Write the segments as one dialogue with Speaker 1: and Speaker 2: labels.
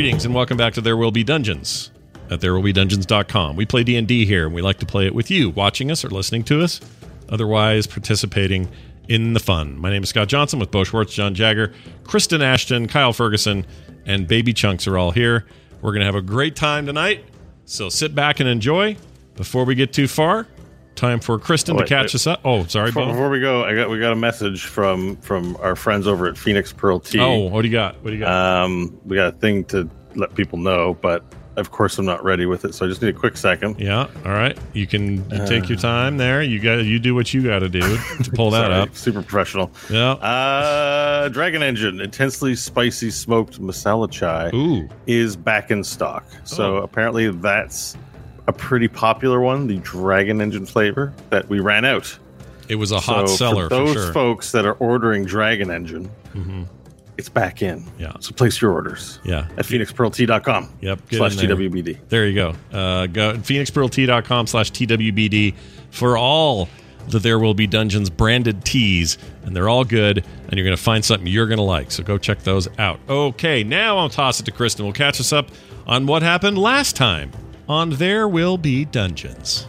Speaker 1: Greetings and welcome back to There Will Be Dungeons at therewillbedungeons.com. We play D&D here and we like to play it with you watching us or listening to us, otherwise participating in the fun. My name is Scott Johnson with Bo Schwartz, John Jagger, Kristen Ashton, Kyle Ferguson, and Baby Chunks are all here. We're going to have a great time tonight, so sit back and enjoy. Before we get too far, time for Kristen
Speaker 2: Oh,
Speaker 1: to catch
Speaker 2: wait.
Speaker 1: us up. Oh, sorry,
Speaker 2: Before,
Speaker 1: Bo.
Speaker 2: before we go, I got we got a message from from our friends over at Phoenix Pearl Tea.
Speaker 1: Oh, what do you got? What do you got?
Speaker 2: um, we got a thing to let people know, but of course I'm not ready with it, so I just need a quick second.
Speaker 1: yeah, all right. You can you take your time there. You got you do what you got to do to pull that
Speaker 2: Sorry,
Speaker 1: up.
Speaker 2: super professional.
Speaker 1: Yeah.
Speaker 2: Uh, Dragon Engine intensely spicy smoked masala chai
Speaker 1: Ooh.
Speaker 2: is back in stock. So
Speaker 1: Oh.
Speaker 2: apparently that's a pretty popular one, the Dragon Engine flavor that we ran out.
Speaker 1: It was a hot
Speaker 2: so
Speaker 1: seller
Speaker 2: for those
Speaker 1: for sure.
Speaker 2: folks that are ordering Dragon Engine,
Speaker 1: Mhm.
Speaker 2: It's back in.
Speaker 1: Yeah.
Speaker 2: So place your orders
Speaker 1: Yeah.
Speaker 2: at phoenixpearlt.com
Speaker 1: Yep.
Speaker 2: Slash. TWBD.
Speaker 1: There you go. Uh, go phoenixpearlt.com slash TWBD for all the There Will Be Dungeons branded teas. And they're all good. And you're going to find something you're going to like. So go check those out. Okay. Now I'll toss it to Kristen. We'll catch us up on what happened last time on There Will Be Dungeons.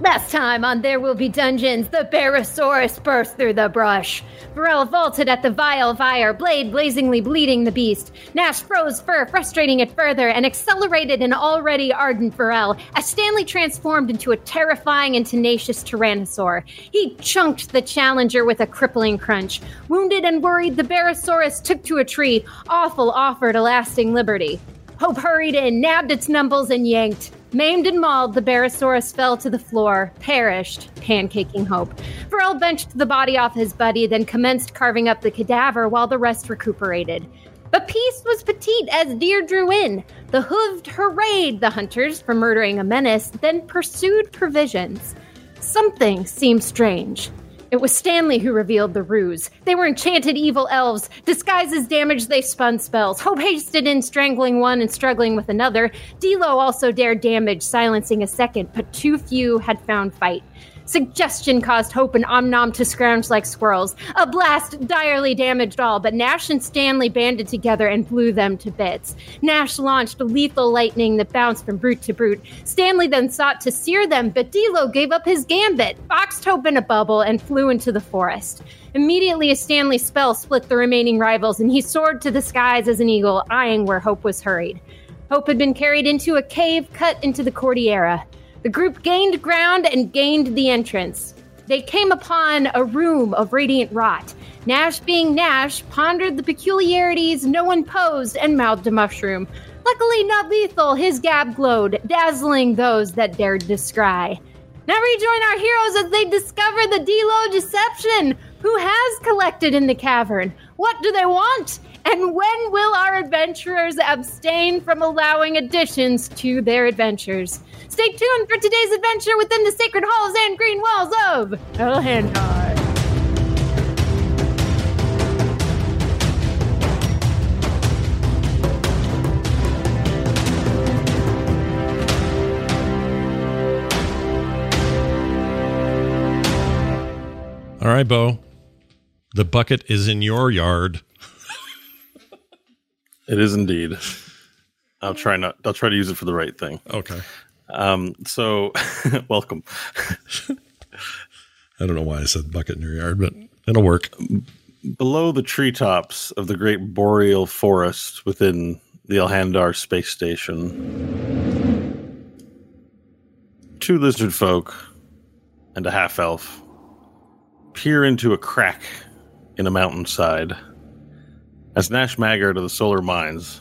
Speaker 3: Last time on There Will Be Dungeons, the Barosaurus burst through the brush. Varel vaulted at the vile fire, blade blazingly bleeding the beast. Nash froze fur, frustrating it further, and accelerated an already ardent Varel as Stanley transformed into a terrifying and tenacious Tyrannosaur. He chunked the challenger with a crippling crunch. Wounded and worried, the Barosaurus took to a tree. Awful offered a lasting liberty. Hope hurried in, nabbed its numbles, and yanked. Maimed and mauled, the Barosaurus fell to the floor, perished, pancaking Hope. Varel benched the body off his buddy, then commenced carving up the cadaver while the rest recuperated. But peace was petite as deer drew in. The hooved hurrayed the hunters for murdering a menace, then pursued provisions. Something seemed strange. It was Stanley who revealed the ruse. They were enchanted evil elves. Disguised as damage, they spun spells. Hope hasted in, strangling one and struggling with another. Delo also dared damage, silencing a second, but too few had found fight. Suggestion caused Hope and Omnom to scrounge like squirrels. A blast direly damaged all, but Nash and Stanley banded together and blew them to bits. Nash launched lethal lightning that bounced from brute to brute. Stanley then sought to sear them, but Delo gave up his gambit, boxed Hope in a bubble, and flew into the forest. Immediately, a Stanley spell split the remaining rivals, and he soared to the skies as an eagle, eyeing where Hope was hurried. Hope had been carried into a cave cut into the Cordillera. The group gained ground and gained the entrance. They came upon a room of radiant rot. Nash, being Nash, pondered the peculiarities no one posed and mouthed a mushroom. Luckily, not lethal, his gab glowed, dazzling those that dared descry. Now rejoin our heroes as they discover the Delo deception. Who has collected in the cavern? What do they want? And when will our adventurers abstain from allowing additions to their adventures? Stay tuned for today's adventure within the sacred halls and green walls of Elhandar.
Speaker 1: All right, Bo. The bucket is in your yard.
Speaker 2: It is indeed. I'll try not. I'll try to use it for the right thing.
Speaker 1: Okay.
Speaker 2: Um, so, welcome.
Speaker 1: I don't know why I said bucket in your yard, but it'll work.
Speaker 2: Below the treetops of the great boreal forest within the Elhandar space station, two lizard folk and a half elf peer into a crack in a mountainside as Nash Maggard of the Solar Mines,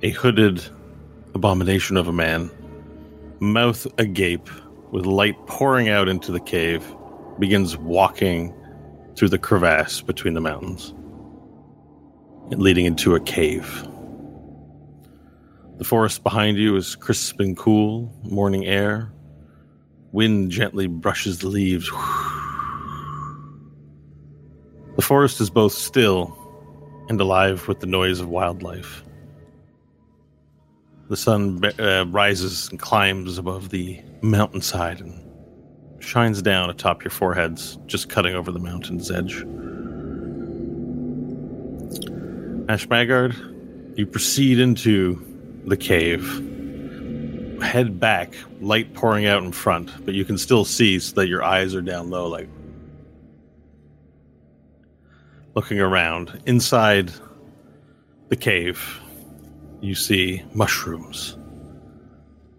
Speaker 2: a hooded abomination of a man, mouth agape with light pouring out into the cave, begins walking through the crevasse between the mountains and leading into a cave. The forest behind you is crisp and cool, morning air. Wind gently brushes the leaves. The forest is both still and alive with the noise of wildlife. The sun uh, rises and climbs above the mountainside and shines down atop your foreheads, just cutting over the mountain's edge. Nash Maggard, You proceed into the cave. Head back, light pouring out in front, but you can still see so that your eyes are down low, like looking around. Inside the cave, you see mushrooms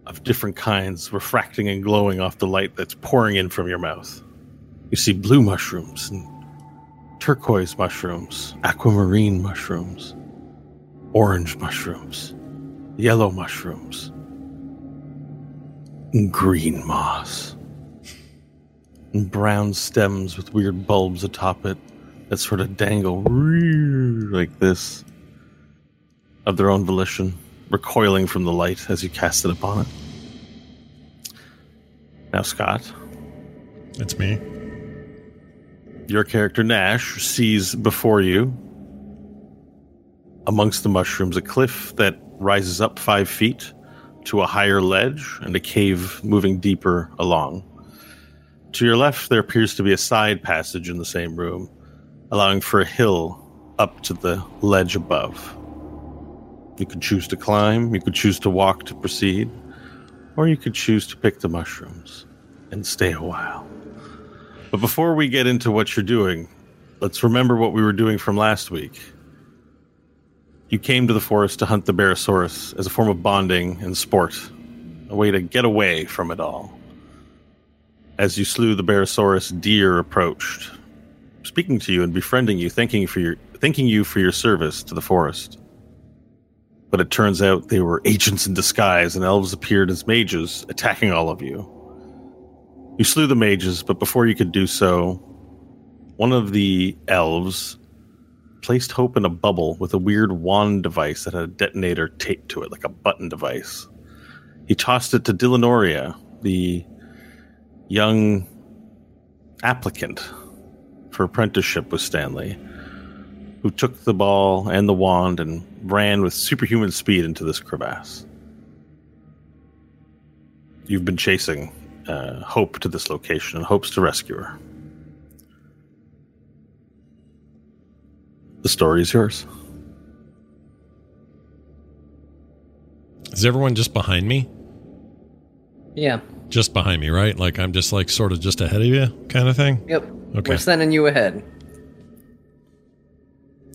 Speaker 2: of different kinds refracting and glowing off the light that's pouring in from your mouth. You see blue mushrooms and turquoise mushrooms, aquamarine mushrooms, orange mushrooms, yellow mushrooms, and green moss, and brown stems with weird bulbs atop it that sort of dangle like this of their own volition, recoiling from the light as you cast it upon it. Now, Scott,
Speaker 1: It's me.
Speaker 2: your character Nash sees before you, amongst the mushrooms, a cliff that rises up five feet to a higher ledge and a cave moving deeper along. To your left, there appears to be a side passage in the same room, allowing for a hill up to the ledge above. You could choose to climb, you could choose to walk to proceed, or you could choose to pick the mushrooms and stay a while. But before we get into what you're doing, let's remember what we were doing from last week. You came to the forest to hunt the Barosaurus as a form of bonding and sport, a way to get away from it all. As you slew the Barosaurus, deer approached, speaking to you and befriending you, thanking for your thanking you for your service to the forest. But it turns out they were agents in disguise, and elves appeared as mages, attacking all of you. You slew the mages, but before you could do so, one of the elves placed Hope in a bubble with a weird wand device that had a detonator taped to it, like a button device. He tossed it to Dillanoria, the young applicant for apprenticeship with Stanley, who took the ball and the wand and ran with superhuman speed into this crevasse. You've been chasing uh, Hope to this location and hopes to rescue her. The story is yours.
Speaker 1: Is everyone just behind me?
Speaker 4: Yeah.
Speaker 1: Just behind me, right? Like I'm just like sort of just ahead of you, kind of thing.
Speaker 4: Yep.
Speaker 1: Okay.
Speaker 4: We're sending you ahead.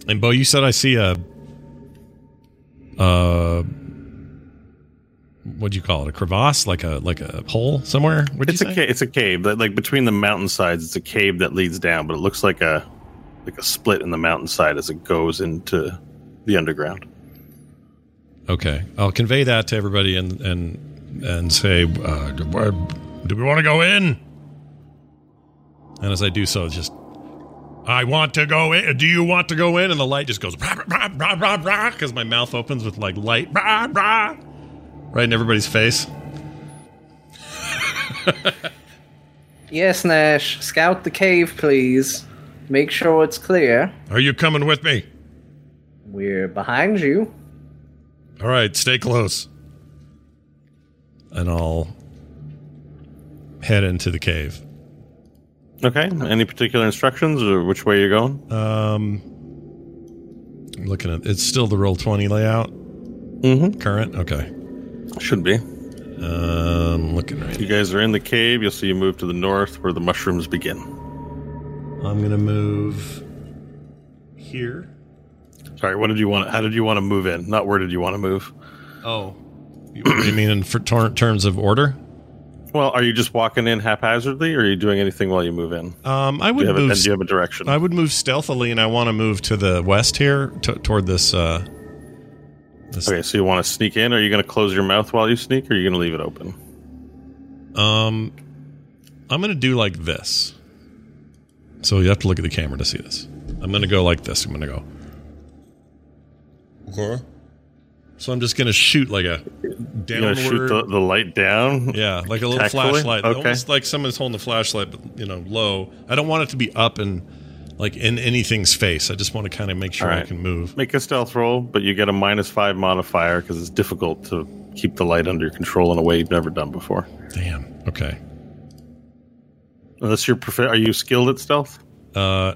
Speaker 1: And Bo, you said I see a uh what do you call it? A crevasse? Like a like a hole somewhere? What'd
Speaker 2: It's a ca- it's a cave that like between the mountainsides. It's a cave that leads down, but it looks like a like a split in the mountainside as it goes into the underground.
Speaker 1: Okay. I'll convey that to everybody and and and say uh do, we want to go in? And as I do so, it's just I want to go in. Do you want to go in? And the light just goes because my mouth opens with like light rah, rah, right in everybody's face.
Speaker 4: Yes, Nash. Scout the cave, please. Make sure it's clear.
Speaker 1: Are you coming with me?
Speaker 4: We're behind you.
Speaker 1: All right, stay close. And I'll head into the cave.
Speaker 2: Okay. Any particular instructions or which way you're going?
Speaker 1: Um, I'm looking at it's still the roll twenty layout.
Speaker 2: Mm-hmm.
Speaker 1: Current, okay.
Speaker 2: Should be.
Speaker 1: Um, looking right.
Speaker 2: You guys are in the cave. You'll see you move to the north where the mushrooms begin.
Speaker 1: I'm gonna move here.
Speaker 2: Sorry, what did you want? How did you want to move in? Not where did you want to move?
Speaker 1: Oh, you you mean in for tor- terms of order?
Speaker 2: Well, are you just walking in haphazardly, or are you doing anything while you move in?
Speaker 1: Um, I
Speaker 2: Do
Speaker 1: would
Speaker 2: you have, a,
Speaker 1: move.
Speaker 2: and do you have a direction?
Speaker 1: I would move stealthily, and I want to move to the west here, t- toward this. Uh, this
Speaker 2: okay, so you want to sneak in? Are you going to close your mouth while you sneak, or are you going to leave it open?
Speaker 1: Um, I'm gonna do like this. So you have to look at the camera to see this. I'm gonna go like this. I'm gonna go. Okay. So I'm just gonna shoot like a downward.
Speaker 2: going to shoot the, the light down?
Speaker 1: yeah, like a little
Speaker 2: Tactfully?
Speaker 1: flashlight,
Speaker 2: Okay.
Speaker 1: almost like someone's holding a flashlight, but you know, low. I don't want it to be up and like in anything's face. I just want to kind of make sure
Speaker 2: All
Speaker 1: I can move.
Speaker 2: Make a stealth roll, but you get a minus five modifier because it's difficult to keep the light under your control in a way you've never done before.
Speaker 1: Damn. Okay.
Speaker 2: Unless you're profi- are you skilled at stealth?
Speaker 1: Uh,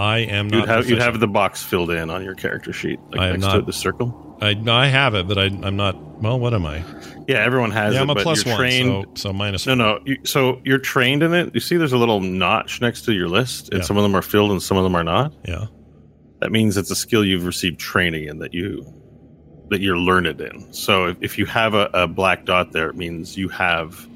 Speaker 1: I am not.
Speaker 2: You'd have you'd have the box filled in on your character sheet, like
Speaker 1: I am
Speaker 2: next
Speaker 1: not-
Speaker 2: to the circle.
Speaker 1: I, no, I have it, but I, I'm not. Well, what am I?
Speaker 2: Yeah, everyone has
Speaker 1: Yeah,
Speaker 2: it.
Speaker 1: I'm a
Speaker 2: but
Speaker 1: plus
Speaker 2: you're
Speaker 1: one,
Speaker 2: trained,
Speaker 1: so so minus.
Speaker 2: No, no. You, so you're trained in it. You see, there's a little notch next to your list, and
Speaker 1: Yeah.
Speaker 2: some of them are filled and some of them are not.
Speaker 1: Yeah.
Speaker 2: That means it's a skill you've received training in that you that you're learned in. So if, if you have a, a black dot there, it means you have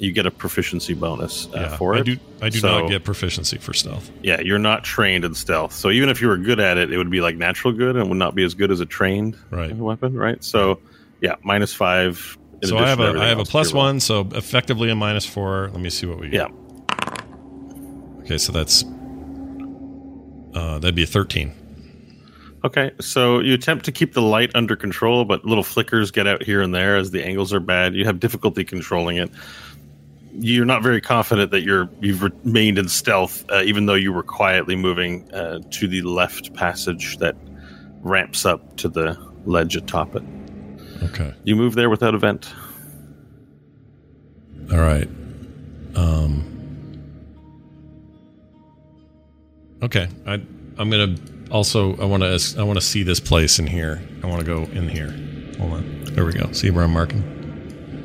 Speaker 2: you get a proficiency bonus uh,
Speaker 1: yeah.
Speaker 2: for
Speaker 1: I
Speaker 2: it.
Speaker 1: do. I do
Speaker 2: So-
Speaker 1: not get proficiency for stealth.
Speaker 2: Yeah, you're not trained in stealth. So even if you were good at it, it would be like natural good and would not be as good as a trained
Speaker 1: Right.
Speaker 2: weapon, right? So yeah, minus five. in
Speaker 1: So I have a I have a plus one, so effectively a minus four. Let me see what we get.
Speaker 2: Yeah.
Speaker 1: Okay, so that's uh, that'd be a thirteen.
Speaker 2: Okay, so you attempt to keep the light under control, but little flickers get out here and there as the angles are bad. You have difficulty controlling it. You're not very confident that you're you've remained in stealth, uh, even though you were quietly moving uh, to the left passage that ramps up to the ledge atop it.
Speaker 1: Okay.
Speaker 2: You move there without event.
Speaker 1: All right. Um. Okay. I I'm gonna also I want to I want to see this place in here. I want to go in here. Hold on. There we go. See where I'm marking.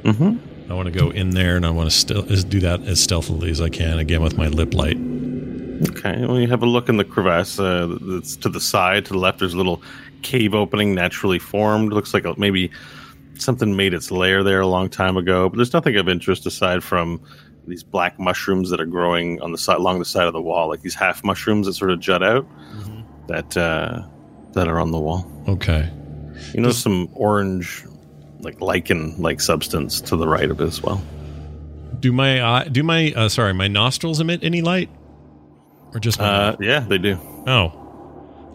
Speaker 2: Mm-hmm.
Speaker 1: I want to go in there, and I want to still do that as stealthily as I can. Again with my lip light.
Speaker 2: Okay, well, you have a look in the crevasse uh, that's to the side, to the left. There's a little cave opening naturally formed. Looks like a, maybe something made its lair there a long time ago, but there's nothing of interest aside from these black mushrooms that are growing on the side along the side of the wall, like these half mushrooms that sort of jut out that uh, that are on the wall.
Speaker 1: Okay.
Speaker 2: You know, some orange, like lichen-like substance to the right of it as well.
Speaker 1: Do my do my uh, sorry my nostrils emit any light, or just my
Speaker 2: Uh, yeah, they do.
Speaker 1: Oh.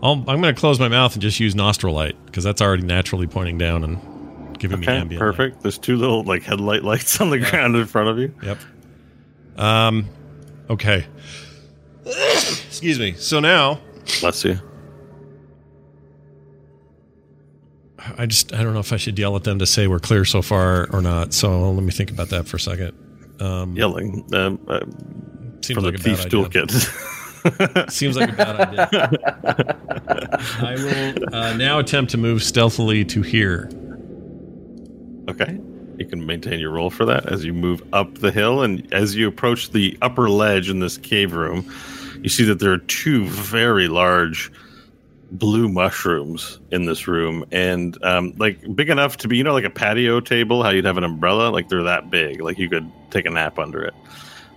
Speaker 1: I'll, I'm going to close my mouth and just use nostril light because that's already naturally pointing down and giving me
Speaker 2: Okay,
Speaker 1: ambient. light.
Speaker 2: perfect. There's two little like headlight lights on the ground in front of you.
Speaker 1: Yep. Um. Okay. Excuse me. So now
Speaker 2: Bless you.
Speaker 1: I just I don't know if I should yell at them to say we're clear so far or not. So let me think about that for a second. Um,
Speaker 2: Yelling um, uh,
Speaker 1: seems like a idea.
Speaker 2: toolkit.
Speaker 1: Seems like a bad idea. I will uh, now attempt to move stealthily to here.
Speaker 2: okay. You can maintain your roll for that as you move up the hill. And as you approach the upper ledge in this cave room, you see that there are two very large blue mushrooms in this room. And um, like big enough to be, you know, like a patio table, how you'd have an umbrella. Like they're that big. Like you could take a nap under it.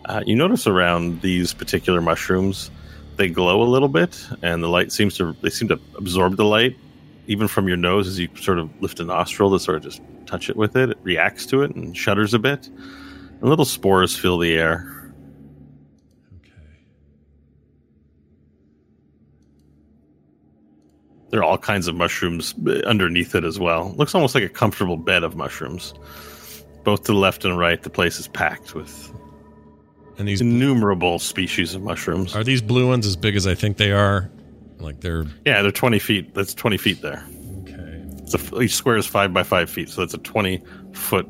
Speaker 2: Uh, you notice around these particular mushrooms, they glow a little bit, and the light seems to they seem to absorb the light, even from your nose as you sort of lift a nostril to sort of just touch it with it. It reacts to it and shudders a bit. And little spores fill the air. There are all kinds of mushrooms uh, underneath it as well. Looks almost like a comfortable bed of mushrooms. Both to the left and right, the place is packed with
Speaker 1: And these
Speaker 2: innumerable species of mushrooms.
Speaker 1: are these blue ones as big as I think they are? Like they're
Speaker 2: Yeah, they're 20 feet. That's 20 feet there.
Speaker 1: okay.
Speaker 2: It's a, each square is five by five feet, so that's a 20 foot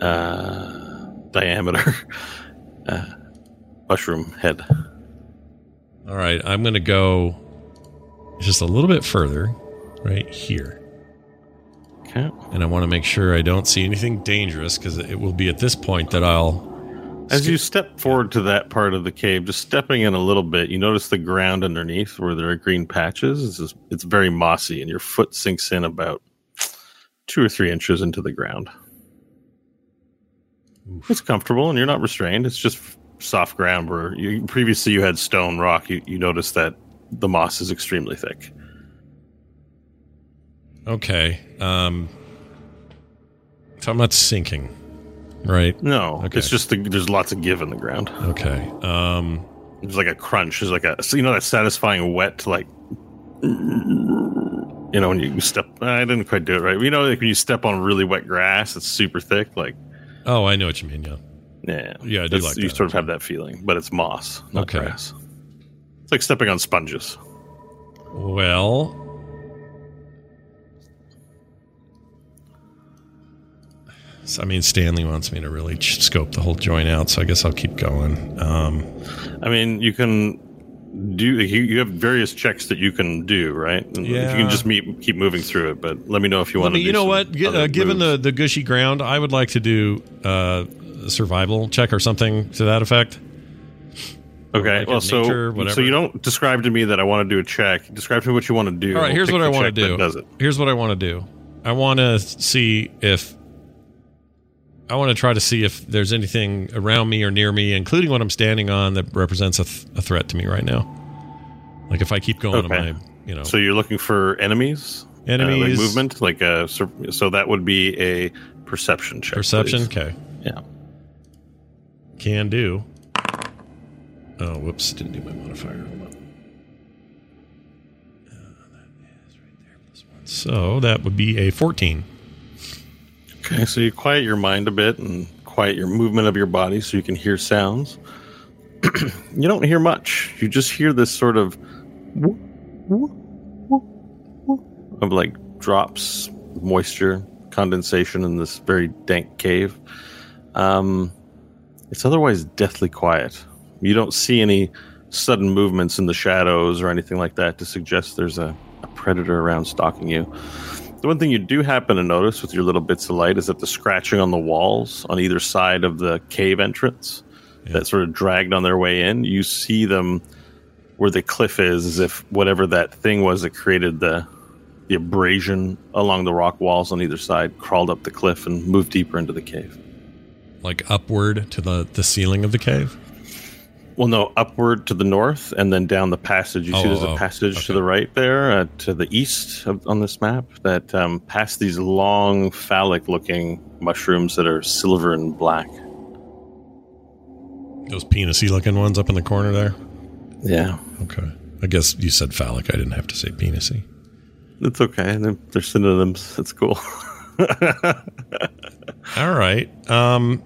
Speaker 2: uh, diameter uh, mushroom head.
Speaker 1: All right, I'm going to go just a little bit further, right here,
Speaker 2: Okay.
Speaker 1: and I want to make sure I don't see anything dangerous because it will be at this point that I'll.
Speaker 2: As you step forward to that part of the cave, just stepping in a little bit, you notice the ground underneath where there are green patches. It's, just, it's very mossy, and your foot sinks in about two or three inches into the ground. It's comfortable, and you're not restrained. It's just soft ground where you, previously you had stone rock. You, you notice that the moss is extremely thick.
Speaker 1: Okay. Um. So I'm not sinking, right?
Speaker 2: No,
Speaker 1: Okay.
Speaker 2: it's just the, there's lots of give in the ground.
Speaker 1: Okay. Um.
Speaker 2: There's like a crunch. There's like a so you know that satisfying wet like you know when you step. I didn't quite do it right. You know like when you step on really wet grass, it's super thick. Like
Speaker 1: Oh, I know what you mean. Yeah.
Speaker 2: yeah,
Speaker 1: Yeah, I do
Speaker 2: That's-
Speaker 1: like
Speaker 2: You
Speaker 1: that,
Speaker 2: sort of have that feeling, but it's moss, not
Speaker 1: Okay.
Speaker 2: grass. It's like stepping on sponges.
Speaker 1: Well. So, I mean, Stanley wants me to really ch- scope the whole joint out, so I guess I'll keep going. Um,
Speaker 2: I mean, you can do you, you have various checks that you can do, right? If you can just meet, keep moving through it, but let me know if you want
Speaker 1: me,
Speaker 2: to.
Speaker 1: you know what? Gi- uh, given the, the gushy ground, I would like to do uh, a survival check or something to that effect.
Speaker 2: Okay,
Speaker 1: like
Speaker 2: well, so
Speaker 1: nature,
Speaker 2: so you don't describe to me that I want to do a check. Describe to me what you want to do.
Speaker 1: All right, here's what I want to do.
Speaker 2: Does it?
Speaker 1: Here's what I want to do. I want to see if I want to try to see if there's anything around me or near me, including what I'm standing on, that represents a, th- a threat to me right now. Like if I keep going,
Speaker 2: Okay.
Speaker 1: I, you know,
Speaker 2: So you're looking for enemies, Uh, like
Speaker 1: enemies,
Speaker 2: movement, like a so that would be a perception check.
Speaker 1: perception.
Speaker 2: please.
Speaker 1: Okay,
Speaker 2: Yeah.
Speaker 1: can do. Oh, whoops! Didn't do my modifier. Uh, that right. So that would be a 14.
Speaker 2: Okay, so you quiet your mind a bit and quiet your movement of your body so you can hear sounds. you don't hear much. You just hear this sort of of like drops, moisture, condensation in this very dank cave. Um, it's otherwise deathly quiet. You don't see any sudden movements in the shadows or anything like that to suggest there's a, a predator around stalking you. The one thing you do happen to notice with your little bits of light is that the scratching on the walls on either side of the cave entrance that sort of dragged on their way in, you see them where the cliff is, as if whatever that thing was that created the the abrasion along the rock walls on either side crawled up the cliff and moved deeper into the cave.
Speaker 1: like upward to the the ceiling of the cave.
Speaker 2: Well, no, upward to the north and then down the passage. You
Speaker 1: Oh,
Speaker 2: see, there's
Speaker 1: oh,
Speaker 2: a passage to
Speaker 1: okay.
Speaker 2: the right there, uh, to the east of, on this map, that um, past these long, phallic-looking mushrooms that are silver and black.
Speaker 1: Those penisy looking ones up in the corner there.
Speaker 2: Yeah,
Speaker 1: Okay, I guess you said phallic. I didn't have to say penisy.
Speaker 2: it's okay. They're, they're synonyms. It's cool.
Speaker 1: All right. Um,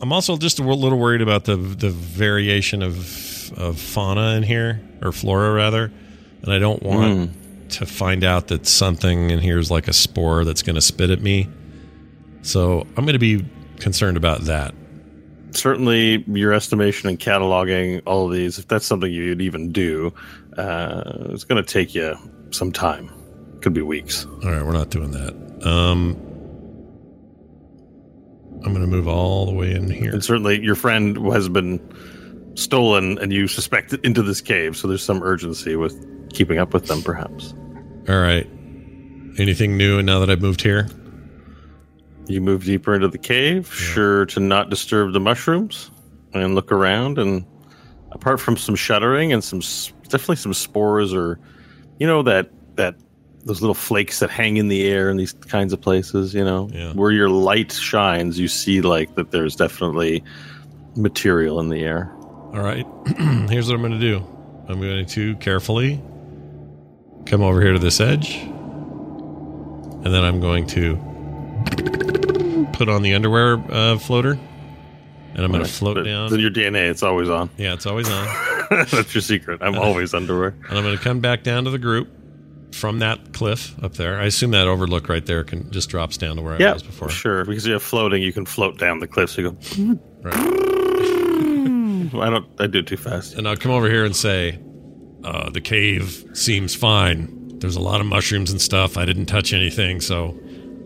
Speaker 1: I'm also just a little worried about the the variation of of fauna in here or flora rather, and I don't want to find out that something in here is like a spore that's going to spit at me. So I'm going to be concerned about that.
Speaker 2: Certainly, your estimation and cataloging all of these, if that's something you'd even do, uh, it's going to take you some time. Could be weeks.
Speaker 1: All right, we're not doing that. Um, I'm going to move all the way in here.
Speaker 2: And certainly, your friend has been stolen, and you suspect it into this cave. So there's some urgency with keeping up with them, perhaps.
Speaker 1: All right. Anything new? And now that I've moved here,
Speaker 2: You move deeper into the cave, sure to not disturb the mushrooms, and look around. And apart from some shuddering and some definitely some spores, or you know that that those little flakes that hang in the air in these kinds of places, you know,
Speaker 1: Yeah.
Speaker 2: where your light shines, you see like that. There's definitely material in the air.
Speaker 1: All right. Here's what I'm going to do. I'm going to carefully come over here to this edge. And then I'm going to put on the underwear uh, floater. And I'm going to float
Speaker 2: But
Speaker 1: down.
Speaker 2: Your DNA, it's always on.
Speaker 1: yeah, it's always on.
Speaker 2: That's your secret. I'm always underwear.
Speaker 1: And I'm going to come back down to the group from that cliff up there. I assume that overlook right there can just drops down to where I was before.
Speaker 2: sure. Because you have floating, you can float down the cliff. So you go.
Speaker 1: Right.
Speaker 2: I don't. I do it too fast.
Speaker 1: and I'll come over here and say, uh, the cave seems fine. There's a lot of mushrooms and stuff. I didn't touch anything, so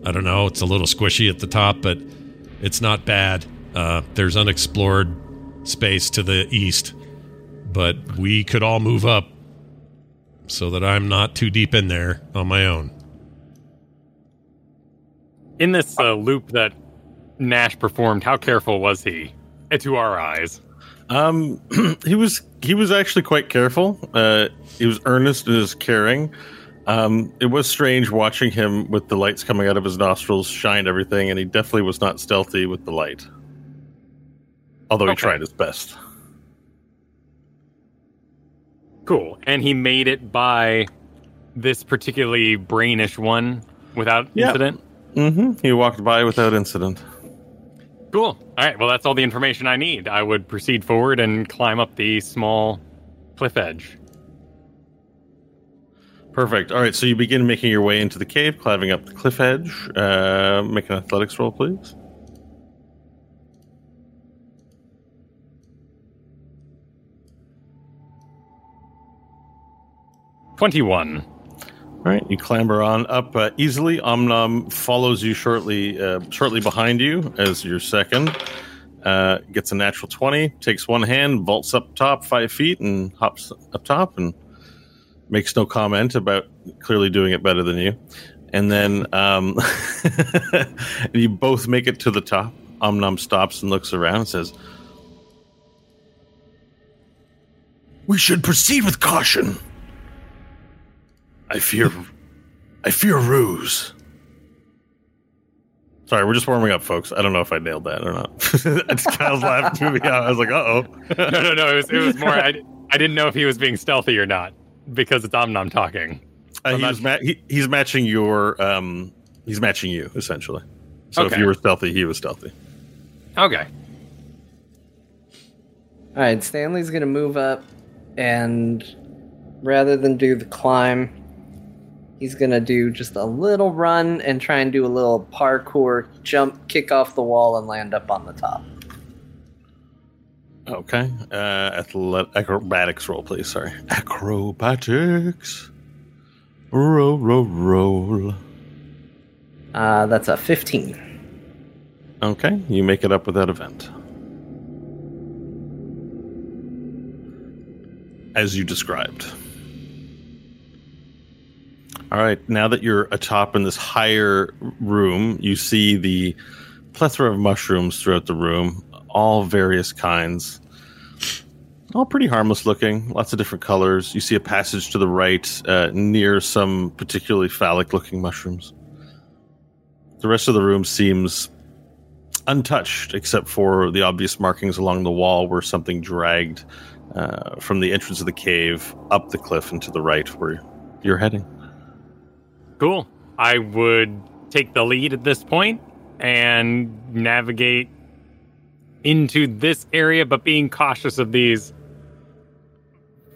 Speaker 1: I don't know. It's a little squishy at the top, but it's not bad. Uh, there's unexplored space to the east, but we could all move up so that I'm not too deep in there on my own.
Speaker 5: In this uh, loop that Nash performed, how careful was he? Uh, To our eyes.
Speaker 2: Um, he was he was actually quite careful. Uh, he was earnest in his caring. Um, it was strange watching him with the lights coming out of his nostrils shine everything, and he definitely was not stealthy with the light. Although he
Speaker 5: Okay.
Speaker 2: tried his best.
Speaker 5: Cool. And he made it by this particularly brainish one without
Speaker 2: Yeah.
Speaker 5: incident?
Speaker 2: Mm-hmm. He walked by without incident.
Speaker 5: Cool. All right. Well, that's all the information I need. I would proceed forward and climb up the small cliff edge.
Speaker 2: Perfect. All right, so you begin making your way into the cave, climbing up the cliff edge. Uh, make an athletics roll, please.
Speaker 5: 21.
Speaker 2: All right, you clamber on up uh, easily. Omnom follows you shortly, uh, shortly behind you as your second. Uh, gets a natural twenty, takes one hand, vaults up top five feet, and hops up top, and makes no comment about clearly doing it better than you. And then um, you both make it to the top. Omnom stops and looks around and says, "We should proceed with caution." I fear, I fear ruse. Sorry, we're just warming up, folks. I don't know if I nailed that or not. it's Kyle's laughing to me. I was like, "Uh oh."
Speaker 5: No, no, no. It was, it was more. I, I didn't know if he was being stealthy or not because it's Omnom talking.
Speaker 2: Uh,
Speaker 5: I'm
Speaker 2: he ma- he, he's matching your. Um, he's matching you essentially. So if you were stealthy, he was stealthy.
Speaker 5: Okay.
Speaker 4: All right, Stanley's gonna move up, and rather than do the climb, he's gonna do just a little run and try and do a little parkour jump, kick off the wall, and land up on the top.
Speaker 2: Okay. Uh, athlet- acrobatics roll, please. Sorry. Acrobatics. Roll, roll, roll.
Speaker 4: Uh, that's a 15.
Speaker 2: Okay, you make it up with that event. As you described. All right, now that you're atop in this higher room, you see the plethora of mushrooms throughout the room, all various kinds. All pretty harmless looking, lots of different colors. You see a passage to the right uh, near some particularly phallic looking mushrooms. The rest of the room seems untouched except for the obvious markings along the wall where something dragged uh, from the entrance of the cave up the cliff and to the right where you're heading.
Speaker 5: Cool. I would take the lead at this point and navigate into this area, but being cautious of these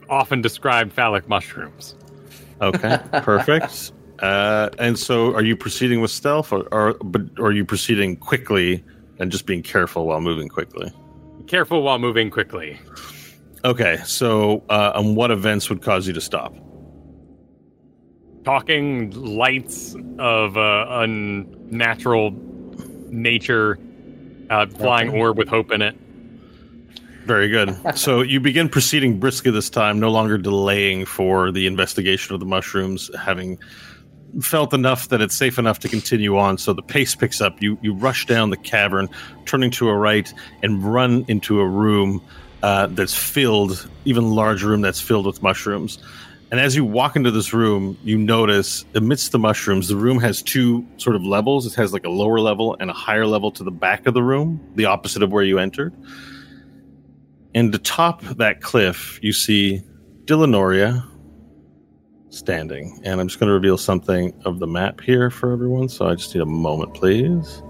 Speaker 5: often described phallic mushrooms.
Speaker 2: Okay, perfect. Uh, and so, are you proceeding with stealth, or, or but or are you proceeding quickly and just being careful while moving quickly?
Speaker 5: Careful while moving quickly.
Speaker 2: Okay, so uh, and what events would cause you to stop?
Speaker 5: Talking lights of uh, unnatural nature, uh, flying
Speaker 2: Okay.
Speaker 5: orb with hope in it.
Speaker 2: Very good. so you begin proceeding briskly this time, no longer delaying for the investigation of the mushrooms, having felt enough that it's safe enough to continue on. So the pace picks up. You you rush down the cavern, turning to a right, and run into a room uh, that's filled, even large room that's filled with mushrooms. And as you walk into this room, you notice amidst the mushrooms, the room has two sort of levels. It has like a lower level and a higher level to the back of the room, the opposite of where you entered. And atop that cliff, you see Dillanoria standing. And I'm just going to reveal something of the map here for everyone. So I just need a moment, please.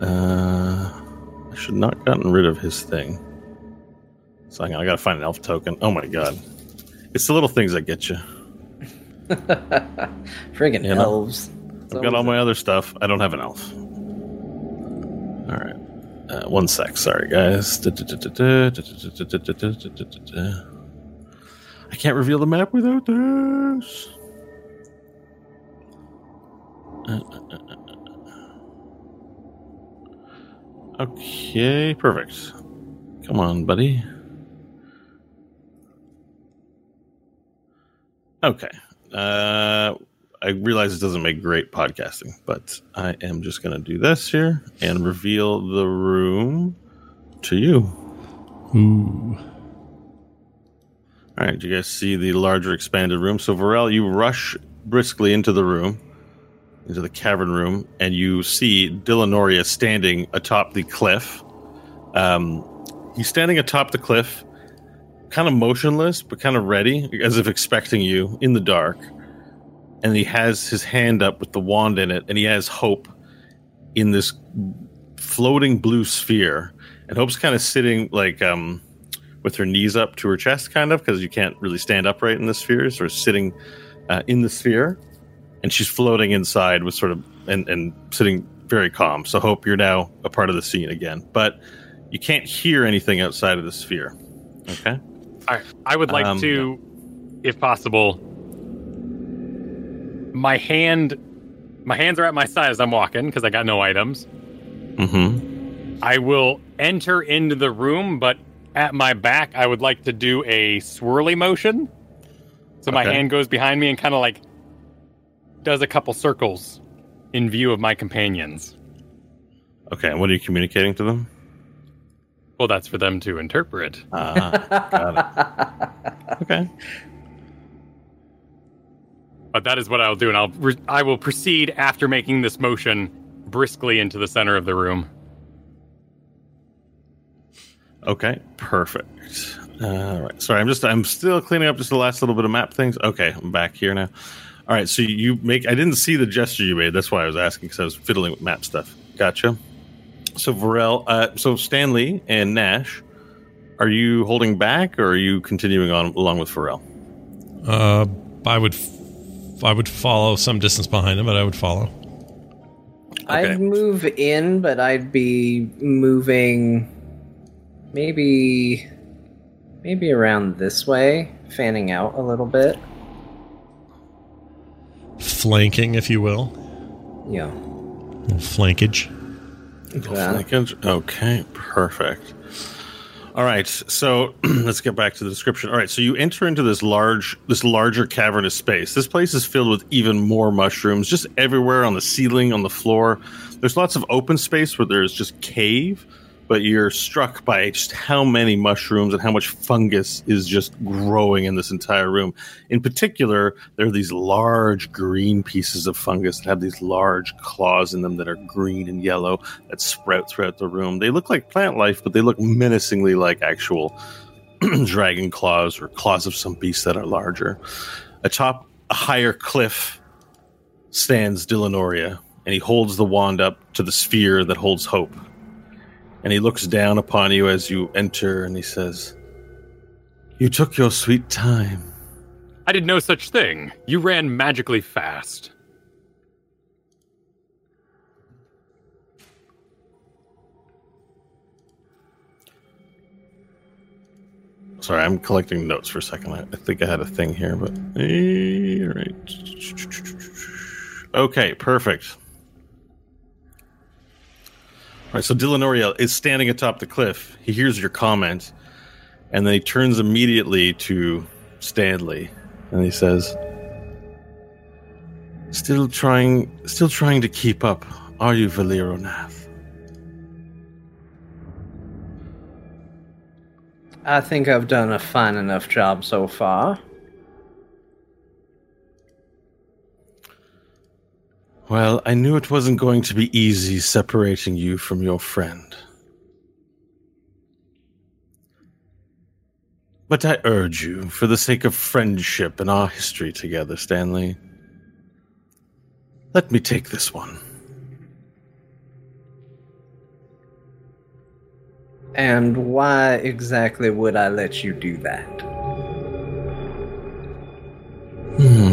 Speaker 2: Uh, I should not gotten rid of his thing. So I got to find an elf token. Oh my god. It's the little things that get you.
Speaker 4: Friggin'
Speaker 2: You know,
Speaker 4: elves.
Speaker 2: I've got all my other stuff. I don't have an elf. All right. Uh, one sec. Sorry, guys. I can't reveal the map without this. Okay, perfect. Come on, buddy. Okay. Uh, I realize it doesn't make great podcasting, but I am just going to do this here and reveal the room to you.
Speaker 1: Ooh.
Speaker 2: All right, do you guys see the larger expanded room? So, Varel, you rush briskly into the room, into the cavern room, and you see Dillanoria standing atop the cliff. Um, he's standing atop the cliff, kind of motionless, but kind of ready, as if expecting you in the dark. And he has his hand up with the wand in it, and he has Hope in this floating blue sphere. And Hope's kind of sitting like um, with her knees up to her chest, kind of, because you can't really stand upright in the sphere, sort of sitting uh, in the sphere. And she's floating inside with sort of, and, and sitting very calm. So, Hope, you're now a part of the scene again. But you can't hear anything outside of the sphere. Okay?
Speaker 5: Right. I would like
Speaker 2: Um,
Speaker 5: to if possible, my hand, my hands are at my side as I'm walking because I got no items.
Speaker 2: Mm-hmm.
Speaker 5: I will enter into the room, but at my back, I would like to do a swirly motion. So my
Speaker 2: Okay.
Speaker 5: hand goes behind me and kind of like does a couple circles in view of my companions.
Speaker 2: Okay, and what are you communicating to them?
Speaker 5: Well, that's for them to interpret.
Speaker 2: Uh-huh. Got it. Okay.
Speaker 5: But that is what I'll do, and I'll re- I will proceed after making this motion briskly into the center of the room.
Speaker 2: Okay, perfect. All right. Sorry, I'm just I'm still cleaning up just the last little bit of map things. Okay, I'm back here now. All right, so you make I didn't see the gesture you made. That's why I was asking because I was fiddling with map stuff. Gotcha. So Varel, uh, so Stanley and Nash, are you holding back or are you continuing on along with Varel?
Speaker 1: Uh, I would, f- I would follow some distance behind him, but I would follow.
Speaker 2: Okay.
Speaker 4: I'd move in, but I'd be moving maybe maybe around this way, fanning out a little bit.
Speaker 1: Flanking, if you will,
Speaker 4: Yeah.
Speaker 1: flankage.
Speaker 2: Okay, perfect. All right, so let's get back to the description. All right, so you enter into this large, this larger cavernous space. This place is filled with even more mushrooms, just everywhere on the ceiling, on the floor. There's lots of open space where there's just cave, but you're struck by just how many mushrooms and how much fungus is just growing in this entire room. In particular, there are these large green pieces of fungus that have these large claws in them that are green and yellow that sprout throughout the room. They look like plant life, but they look menacingly like actual dragon claws or claws of some beast that are larger. Atop a higher cliff stands Dillanoria, and he holds the wand up to the sphere that holds hope. And he looks down upon you as you enter, and he says, You took your sweet time.
Speaker 5: I did no such thing. You ran magically fast.
Speaker 2: Sorry, I'm collecting notes for a second. I, I think I had a thing here, but eh, all right. Okay, perfect. Right, so Dillanoria is standing atop the cliff. He hears your comment, and then he turns immediately to Stanley, and he says, "Still trying, still trying to keep up, are you, Valironath?"
Speaker 4: I think I've done a fine enough job so far.
Speaker 2: Well, I knew it wasn't going to be easy separating you from your friend. But I urge you, for the sake of friendship and our history together, Stanley, let me take this one.
Speaker 4: And why exactly would I let you do that? Hmm.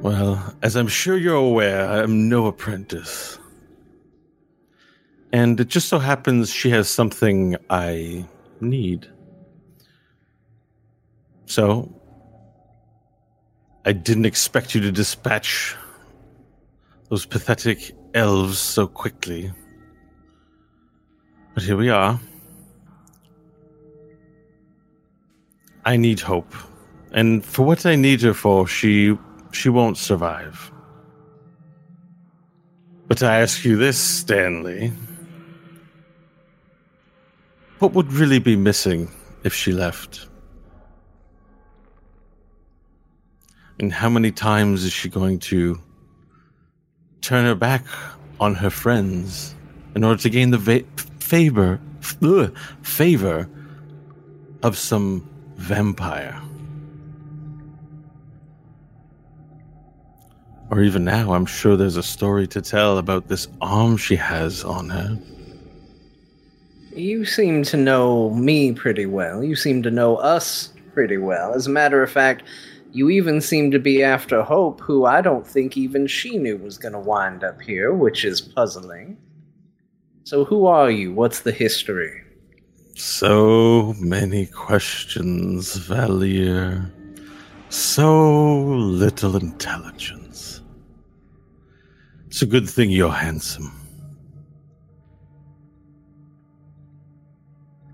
Speaker 2: Well, as I'm sure you're aware, I am no apprentice. And it just so happens she has something I need. So, I didn't expect you to dispatch those pathetic elves so quickly. But here we are. I need hope. And for what I need her for, she she won't survive. But I ask you this, Stanley. What would really be missing if she left? And how many times is she going to turn her back on her friends in order to gain the va- favor ugh, favor of some vampire? Or even now, I'm sure there's a story to tell about this arm she has on her.
Speaker 4: You seem to know me pretty well. You seem to know us pretty well. As a matter of fact, you even seem to be after Hope, who I don't think even she knew was going to wind up here, which is puzzling. So, who are you? What's the history?
Speaker 2: So many questions, Valier. So little intelligence. It's a good thing you're handsome.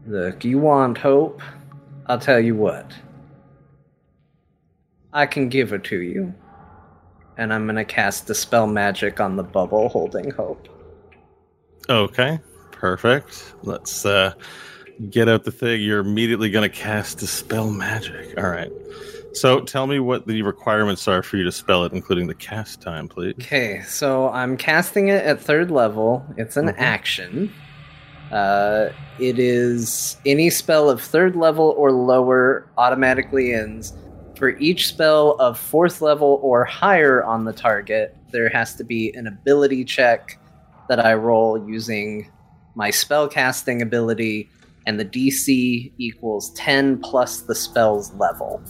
Speaker 4: Look, you want hope? I'll tell you what. I can give it to you. And I'm gonna cast Dispel Magic on the bubble holding hope.
Speaker 2: Okay, perfect. Let's uh, get out the thing. You're immediately going to cast Dispel Magic. All right. So tell me what the requirements are for you to spell it, including the cast time, please.
Speaker 4: Okay, so I'm casting it at third level. It's an
Speaker 2: Mhm.
Speaker 4: action. Uh, it is any spell of third level or lower automatically ends. For each spell of fourth level or higher on the target, there has to be an ability check that I roll using my spell casting ability, and the DC equals 10 plus the spell's level.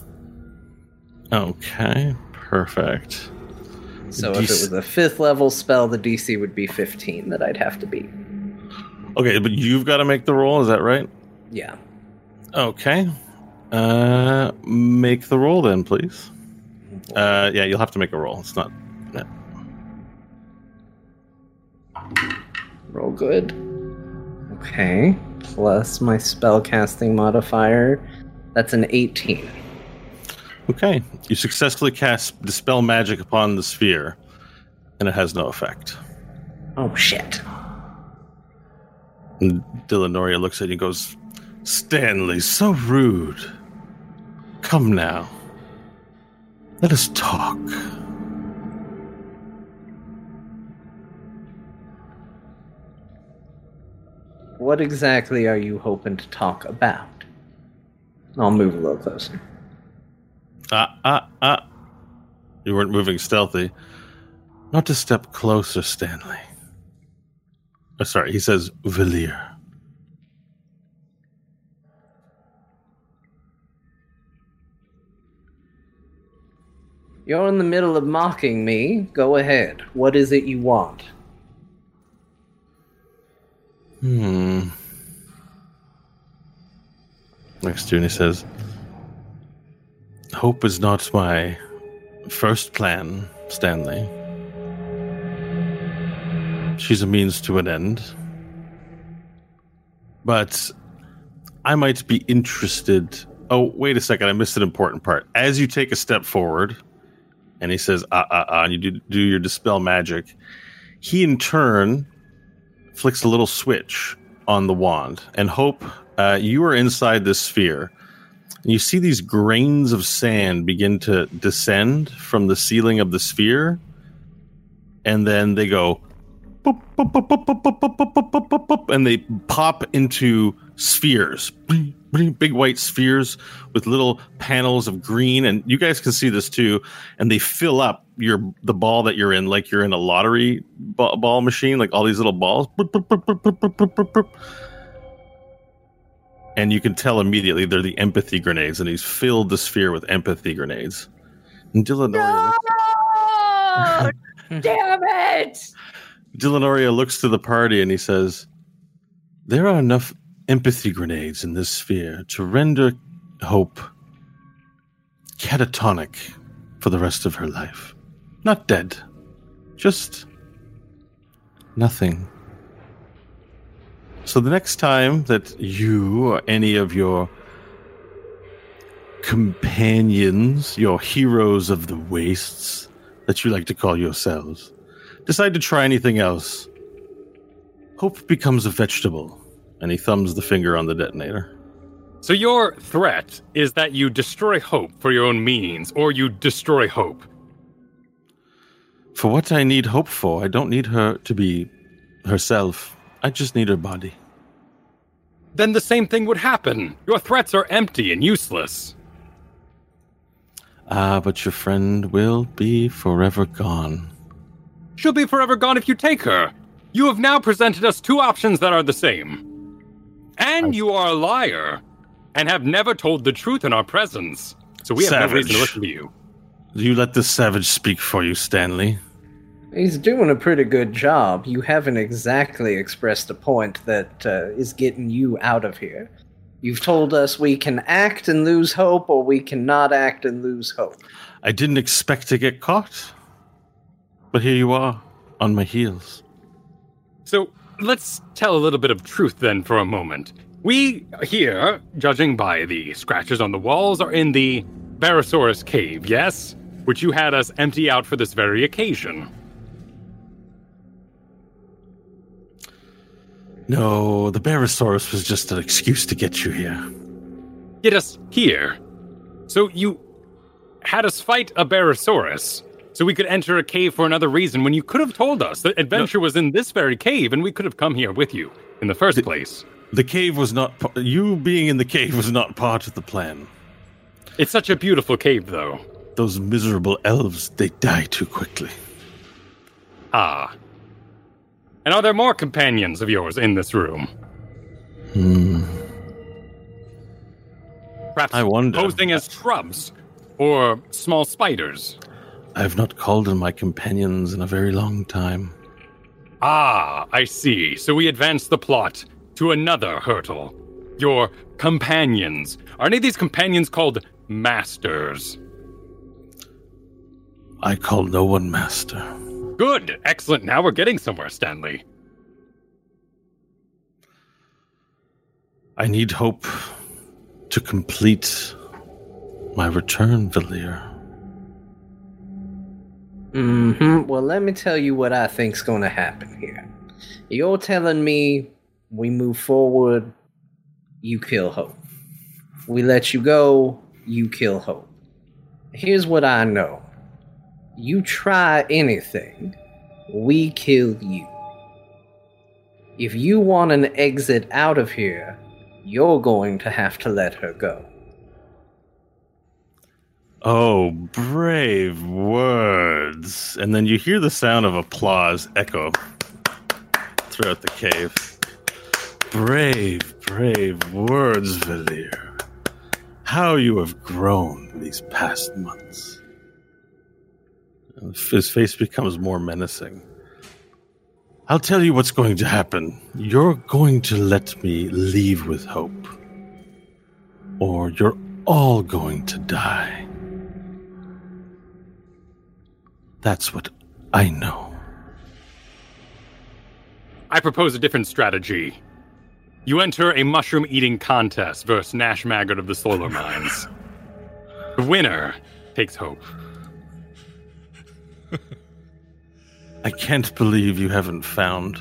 Speaker 2: Okay, perfect.
Speaker 4: So if it was a fifth level spell, the DC would be 15 that I'd have to beat.
Speaker 2: Okay, but you've got to make the roll, is that right?
Speaker 4: Yeah.
Speaker 2: Okay. Uh, make the roll then, please. Uh, yeah, you'll have to make a roll. It's not.
Speaker 4: Roll good. Okay. Plus my spell casting modifier. That's an 18.
Speaker 2: Okay, you successfully cast Dispel Magic upon the sphere, and it has no effect.
Speaker 4: Oh shit.
Speaker 2: And looks at you and goes, Stanley, so rude. Come now. Let us talk.
Speaker 4: What exactly are you hoping to talk about? I'll move a little closer.
Speaker 2: Ah, ah, ah. You weren't moving stealthy. Not to step closer, Stanley. Oh, sorry, he says Valier.
Speaker 4: You're in the middle of mocking me. Go ahead. What is it you want?
Speaker 2: Hmm. Next to him, he says, Hope is not my first plan, Stanley. She's a means to an end. But I might be interested. Oh, wait a second. I missed an important part. As you take a step forward, and he says, ah, ah, ah, and you do, do your dispel magic, he in turn flicks a little switch on the wand. And Hope, uh, you are inside this sphere. And you see these grains of sand begin to descend from the ceiling of the sphere. And then they go and they pop into spheres. Big white spheres with little panels of green, and you guys can see this too. And they fill up your the ball that you're in, like you're in a lottery ball machine, like all these little balls. And you can tell immediately they're the empathy grenades, and he's filled the sphere with empathy grenades. And Dillanoria,
Speaker 3: No! Damn it!
Speaker 2: Dillanoria looks to the party and he says, There are enough empathy grenades in this sphere to render Hope catatonic for the rest of her life. Not dead, just nothing. So the next time that you or any of your companions, your heroes of the wastes, that you like to call yourselves, decide to try anything else, Hope becomes a vegetable, and he thumbs the finger on the detonator.
Speaker 5: So your threat is that you destroy hope for your own means, or you destroy hope.
Speaker 2: For what I need Hope for, I don't need her to be herself. I just need her body.
Speaker 5: Then the same thing would happen. Your threats are empty and useless.
Speaker 2: Ah, but your friend will be forever gone.
Speaker 5: She'll be forever gone if you take her. You have now presented us two options that are the same. And you are a liar, and have never told the truth in our presence. So we have no reason to listen to you.
Speaker 2: You let the savage speak for you, Stanley.
Speaker 4: He's doing a pretty good job. You haven't exactly expressed a point that uh, is getting you out of here. You've told us we can act and lose hope, or we cannot act and lose hope.
Speaker 2: I didn't expect to get caught. But here you are, on my heels.
Speaker 5: So let's tell a little bit of truth then for a moment. We here, judging by the scratches on the walls, are in the Barosaurus cave, yes? Which you had us empty out for this very occasion.
Speaker 2: No, the Barosaurus was just an excuse to get you here.
Speaker 5: Get us here. So you had us fight a Barosaurus so we could enter a cave for another reason when you could have told us that adventure was in this very cave and we could have come here with you in the first place.
Speaker 2: The cave was not. You being in the cave was not part of the plan.
Speaker 5: It's such a beautiful cave, though.
Speaker 2: Those miserable elves, they die too quickly.
Speaker 5: Ah. And are there more companions of yours in this room? Perhaps
Speaker 2: I wonder.
Speaker 5: posing as shrubs or small spiders.
Speaker 2: I have not called on my companions in a very long time.
Speaker 5: Ah, I see. So we advance the plot to another hurdle. Your companions. Are any of these companions called masters?
Speaker 2: I call no one master.
Speaker 5: Good. Excellent. Now we're getting somewhere, Stanley.
Speaker 2: I need hope to complete my return, Valir.
Speaker 4: hmm Well, let me tell you what I think's going to happen here. You're telling me we move forward, you kill Hope. We let you go, you kill Hope. Here's what I know you try anything, we kill you. If you want an exit out of here, you're going to have to let her go.
Speaker 2: Oh, brave words. And then you hear the sound of applause echo throughout the cave. Brave, brave words, Valir. How you have grown these past months. His face becomes more menacing. I'll tell you what's going to happen. You're going to let me leave with hope. Or you're all going to die. That's what I know.
Speaker 5: I propose a different strategy. You enter a mushroom eating contest versus Nash Maggard of the Solar Mines. The winner takes hope.
Speaker 2: I can't believe you haven't found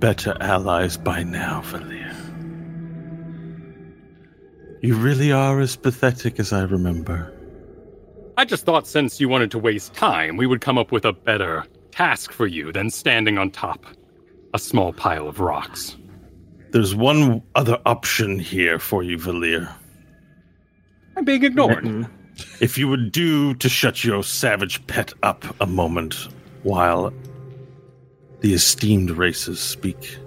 Speaker 2: better allies by now, Valia. You really are as pathetic as I remember.
Speaker 5: I just thought since you wanted to waste time, we would come up with a better task for you than standing on top a small pile of rocks.
Speaker 2: There's one other option here for you, Valir.
Speaker 5: I'm being ignored. Mm-hmm.
Speaker 2: If you would do to shut your savage pet up a moment while the esteemed races speak.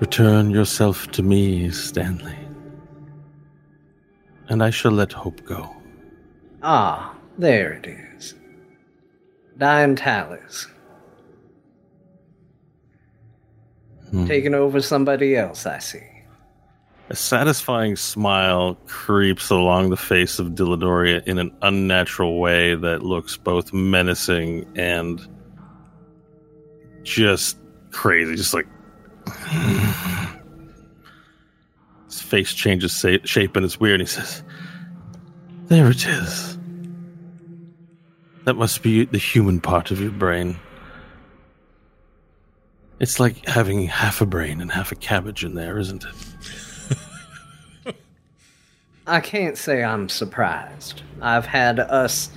Speaker 2: Return yourself to me, Stanley, and I shall let hope go.
Speaker 4: Ah, there it is. Dying Talus.
Speaker 2: Hmm.
Speaker 4: Taking over somebody else, I see.
Speaker 2: A satisfying smile creeps along the face of Dillanoria in an unnatural way that looks both menacing and just crazy. Just like. His face changes shape and it's weird. And he says, There it is. That must be the human part of your brain. It's like having half a brain and half a cabbage in there, isn't it?
Speaker 4: I can't say I'm surprised. I've had us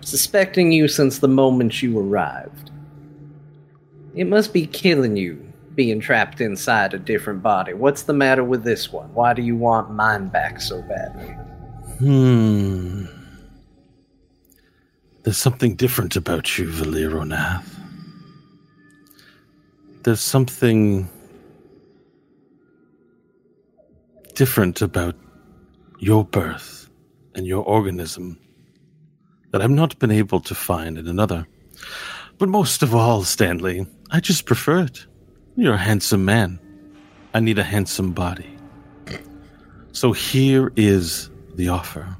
Speaker 4: suspecting you since the moment you arrived. It must be killing you being trapped inside a different body. What's the matter with this one? Why do you want mine back so badly?
Speaker 2: Hmm. There's something different about you, Valironath. There's something different about your birth and your organism that I've not been able to find in another. But most of all, Stanley, I just prefer it. You're a handsome man. I need a handsome body. So here is the offer.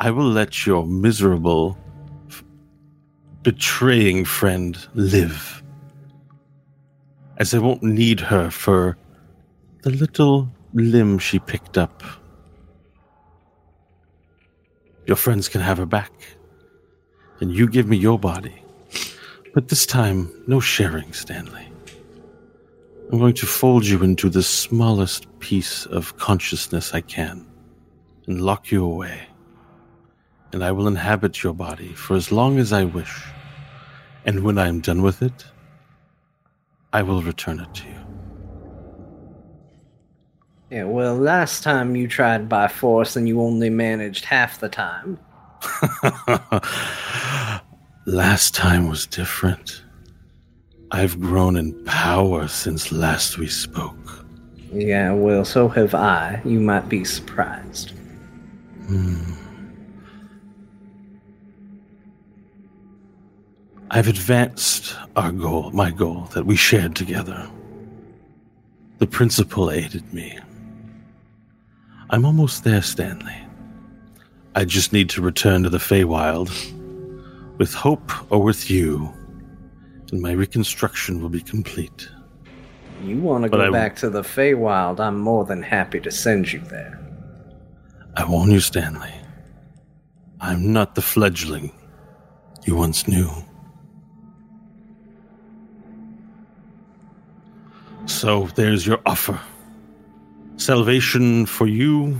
Speaker 2: I will let your miserable, betraying friend live. As I won't need her for the little limb she picked up. Your friends can have her back. And you give me your body. But this time, no sharing, Stanley. I'm going to fold you into the smallest piece of consciousness I can and lock you away. And I will inhabit your body for as long as I wish. And when I am done with it, I will return it to you.
Speaker 4: Yeah, well, last time you tried by force and you only managed half the time.
Speaker 2: Last time was different. I've grown in power since last we spoke.
Speaker 4: Yeah, well, so have I. You might be surprised. Hmm.
Speaker 2: I've advanced our goal, my goal that we shared together. The principal aided me. I'm almost there, Stanley. I just need to return to the Feywild with hope or with you, and my reconstruction will be complete.
Speaker 4: You want to
Speaker 2: But
Speaker 4: go
Speaker 2: I-
Speaker 4: back to the Feywild, I'm more than happy to send you there.
Speaker 2: I warn you, Stanley. I'm not the fledgling you once knew. So there's your offer salvation for you,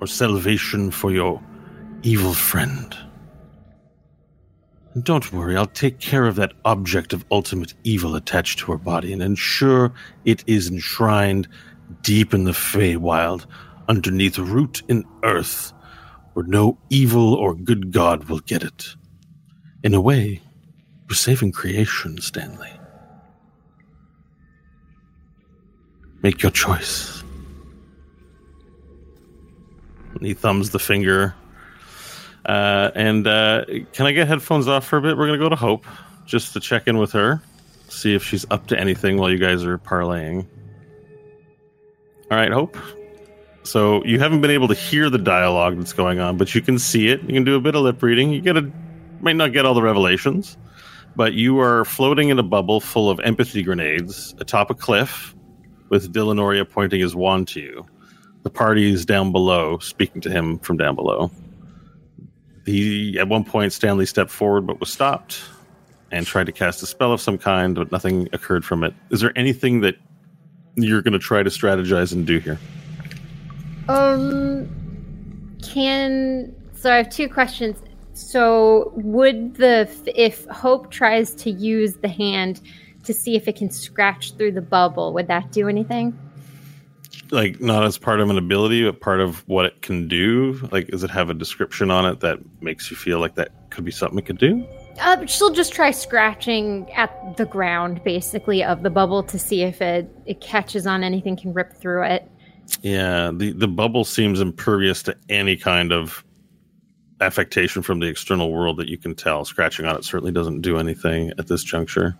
Speaker 2: or salvation for your evil friend. Don't worry, I'll take care of that object of ultimate evil attached to her body and ensure it is enshrined deep in the Feywild, underneath a root in earth, where no evil or good god will get it. In a way, we're saving creation, Stanley. Make your choice. And he thumbs the finger. Uh, and uh, can I get headphones off for a bit? We're going to go to Hope just to check in with her, see if she's up to anything while you guys are parlaying. All right, Hope. So you haven't been able to hear the dialogue that's going on, but you can see it. You can do a bit of lip reading. You get a might not get all the revelations, but you are floating in a bubble full of empathy grenades atop a cliff, with Dillanoria pointing his wand to you. The party is down below, speaking to him from down below. He at one point Stanley stepped forward but was stopped and tried to cast a spell of some kind, but nothing occurred from it. Is there anything that you're going to try to strategize and do here?
Speaker 3: Um, can so I have two questions. So would the if Hope tries to use the hand to see if it can scratch through the bubble, would that do anything?
Speaker 2: like not as part of an ability, but part of what it can do? Like, does it have a description on it that makes you feel like that could be something it could do?
Speaker 3: Uh, she'll just try scratching at the ground, basically, of the bubble to see if it, it catches on anything, can rip through it.
Speaker 2: Yeah, the the bubble seems impervious to any kind of affectation from the external world that you can tell. Scratching on it certainly doesn't do anything at this juncture.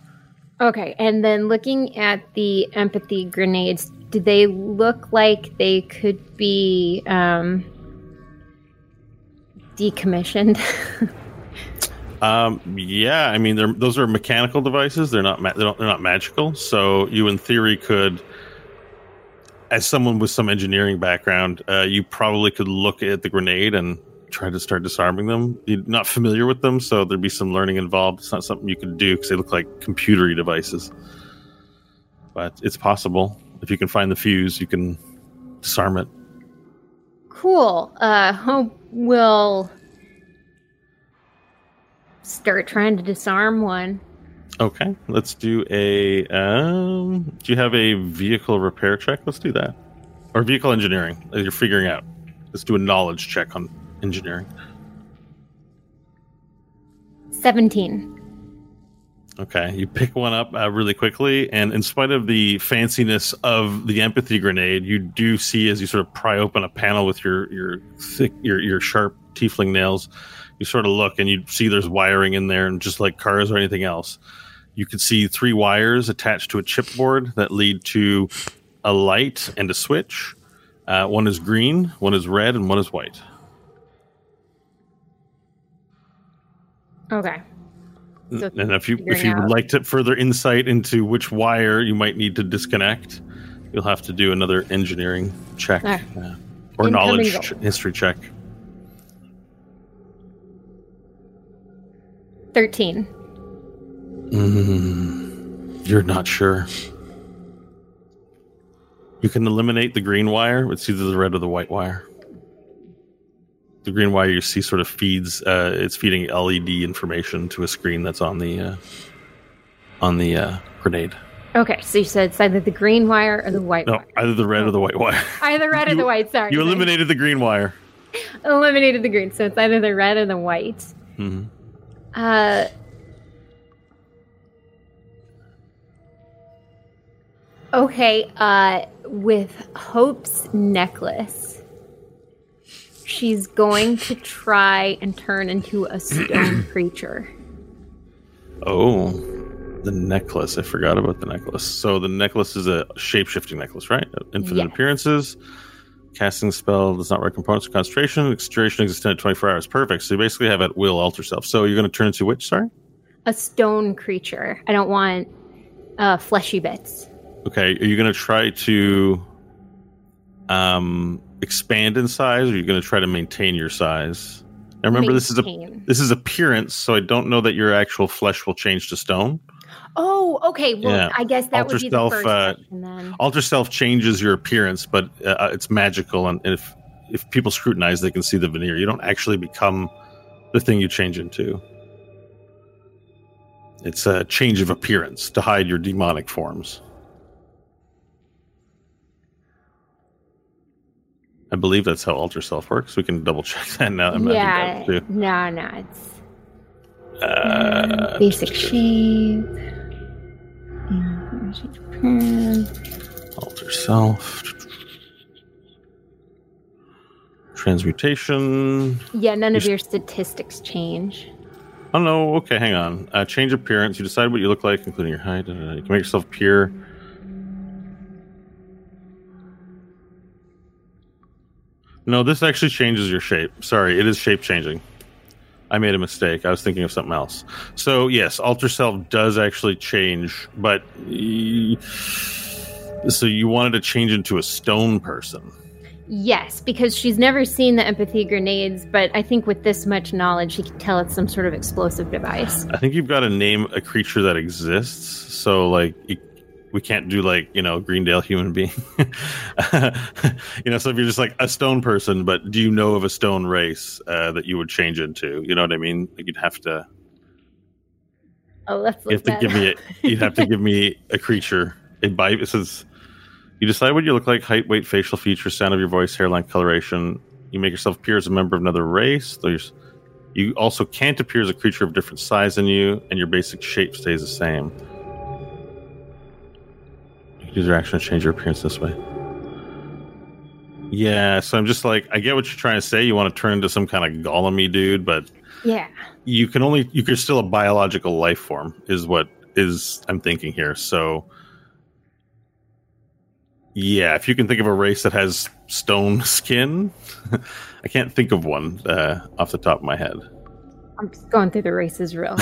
Speaker 3: Okay, and then looking at the empathy grenades, do they look like they could be um, decommissioned?
Speaker 2: Um, yeah, I mean, they're, those are mechanical devices. They're not ma- they don't, they're not magical. So you, in theory, could, as someone with some engineering background, uh, you probably could look at the grenade and try to start disarming them. You're not familiar with them, so there'd be some learning involved. It's not something you could do because they look like computery devices. But it's possible if you can find the fuse, you can disarm it.
Speaker 3: cool. Uh, Hope will start trying to disarm one.
Speaker 2: Okay, let's do a. Um, do you have a vehicle repair check? Let's do that. Or vehicle engineering. You're figuring out. Let's do a knowledge check on engineering.
Speaker 3: 17.
Speaker 2: Okay, you pick one up uh, really quickly, and in spite of the fanciness of the empathy grenade, you do see as you sort of pry open a panel with your your thick your your sharp tiefling nails. You sort of look, and you see there's wiring in there, and just like cars or anything else, you can see three wires attached to a chipboard that lead to a light and a switch. Uh, one is green, one is red, and one is white.
Speaker 3: Okay. So
Speaker 2: and if you if you would like to further insight into which wire you might need to disconnect, you'll have to do another engineering check
Speaker 3: Alright.
Speaker 2: uh, or
Speaker 3: Incoming
Speaker 2: knowledge ch- history check.
Speaker 3: 13.
Speaker 2: Mm, you're not sure. You can eliminate the green wire. It's either the red or the white wire. The green wire you see sort of feeds. Uh, it's feeding LED information to a screen that's on the uh, on the uh, grenade.
Speaker 3: Okay, so you said it's either the green wire or the white
Speaker 2: No,
Speaker 3: wire.
Speaker 2: either the red or the white wire.
Speaker 3: Either red or the white, sorry.
Speaker 2: You eliminated the green wire.
Speaker 3: eliminated the green, so it's either the red or the white.
Speaker 2: hmm
Speaker 3: Uh. Okay, uh, with Hope's necklace, she's going to try and turn into a stone creature.
Speaker 2: Oh, the necklace. I forgot about the necklace. So the necklace is a shape shifting necklace, right? Infinite
Speaker 3: Yes.
Speaker 2: appearances. Casting spell does not require components of concentration. Duration is extended 24 hours. Perfect. So you basically have at will alter self. So you're going to turn into which? Sorry?
Speaker 3: A stone creature. I don't want uh, fleshy bits.
Speaker 2: Okay. Are you going to try to um, expand in size or are you going to try to maintain your size? Now remember, this is a this is appearance, so I don't know that your actual flesh will change to stone.
Speaker 3: Oh, okay. Well,
Speaker 2: Yeah.
Speaker 3: I guess that
Speaker 2: Alter
Speaker 3: would be the
Speaker 2: self,
Speaker 3: first
Speaker 2: uh,
Speaker 3: question then.
Speaker 2: Alter self changes your appearance, but uh, it's magical, and if if people scrutinize, they can see the veneer. You don't actually become the thing you change into. It's a change of appearance to hide your demonic forms. I believe that's how alter self works. We can double check that now. I'm
Speaker 3: yeah. No, no. It's
Speaker 2: Uh,
Speaker 3: basic shape.
Speaker 2: Alter self. Transmutation.
Speaker 3: Yeah, none of your statistics change.
Speaker 2: Oh no, okay, hang on. Uh, change appearance. You decide what you look like, including your height. da. You can make yourself appear. No, this actually changes your shape. Sorry, it is shape changing. I made a mistake. I was thinking of something else. So yes, alter self does actually change, but so you wanted to change into a stone person.
Speaker 3: Yes, because she's never seen the empathy grenades, but I think with this much knowledge, she can tell it's some sort of explosive device.
Speaker 2: I think you've got to name a creature that exists. So, like, you, we can't do like you know Greendale human being. you know, so if you're just like a stone person, but do you know of a stone race uh, that you would change into? You know what I mean? Like you'd have to.
Speaker 3: Oh, let's
Speaker 2: You have to give me. A, you'd have to give me a creature. A bi- It says you decide what you look like: height, weight, facial features, sound of your voice, hairline, coloration. You make yourself appear as a member of another race. There's. You also can't appear as a creature of different size than you, and your basic shape stays the same. You can use your action to change your appearance this way. Yeah, so I'm just like, I get what you're trying to say. You want to turn into some kind of golem dude, but
Speaker 3: Yeah.
Speaker 2: you can only you can still a biological life form is what is I'm thinking here. So yeah, if you can think of a race that has stone skin, I can't think of one uh, off the top of my head.
Speaker 3: I'm just going through the races real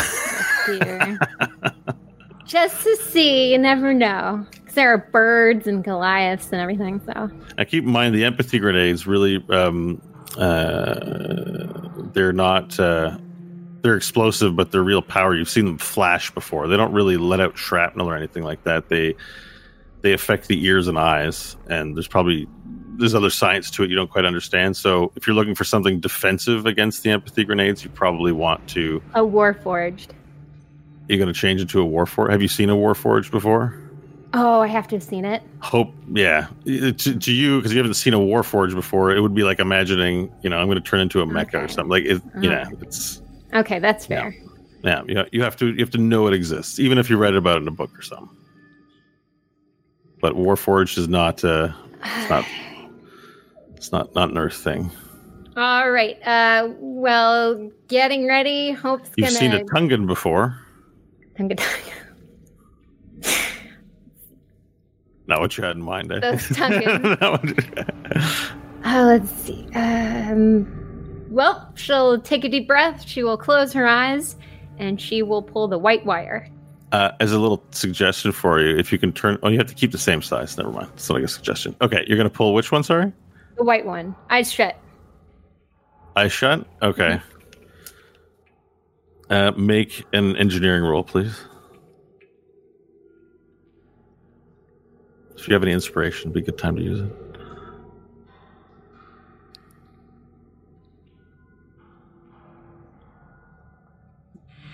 Speaker 3: here. Just to see, you never know. There are birds and Goliaths and everything, so.
Speaker 2: I keep in mind the empathy grenades really um, uh, they're not uh, they're explosive, but they're real power. You've seen them flash before. They don't really let out shrapnel or anything like that. They they affect the ears and eyes, and there's probably there's other science to it you don't quite understand. So if you're looking for something defensive against the empathy grenades, you probably want to
Speaker 3: A Warforged.
Speaker 2: you're going to change into a war warforged. Have you seen a war warforged before?
Speaker 3: Oh, I have to have seen it.
Speaker 2: hope yeah to, to you because you haven't seen a warforged before it would be like imagining you know i'm going to turn into a mecha or something like it, you know
Speaker 3: Okay.
Speaker 2: it's
Speaker 3: Okay, that's fair.
Speaker 2: Yeah, you, you have to you have to know it exists, even if you read about it in a book or something. But Warforged is not uh, it's not it's not not an Earth thing.
Speaker 3: All right. Uh, well, getting ready. Hope's
Speaker 2: You've
Speaker 3: gonna.
Speaker 2: seen a Tungan before.
Speaker 3: Tunga-
Speaker 2: Not what you had in mind. Eh?
Speaker 3: That's Tungan.
Speaker 2: That
Speaker 3: Uh, let's see. Um, well, she'll take a deep breath. She will close her eyes, and she will pull the white wire.
Speaker 2: Uh, as a little suggestion for you, if you can turn, oh, you have to keep the same size. Never mind. It's not like a suggestion. Okay, you're gonna pull which one? Sorry,
Speaker 3: The white one. Eyes shut.
Speaker 2: eyes shut. Okay. Uh, make an engineering roll, please. If you have any inspiration, it'd be a good time to use it.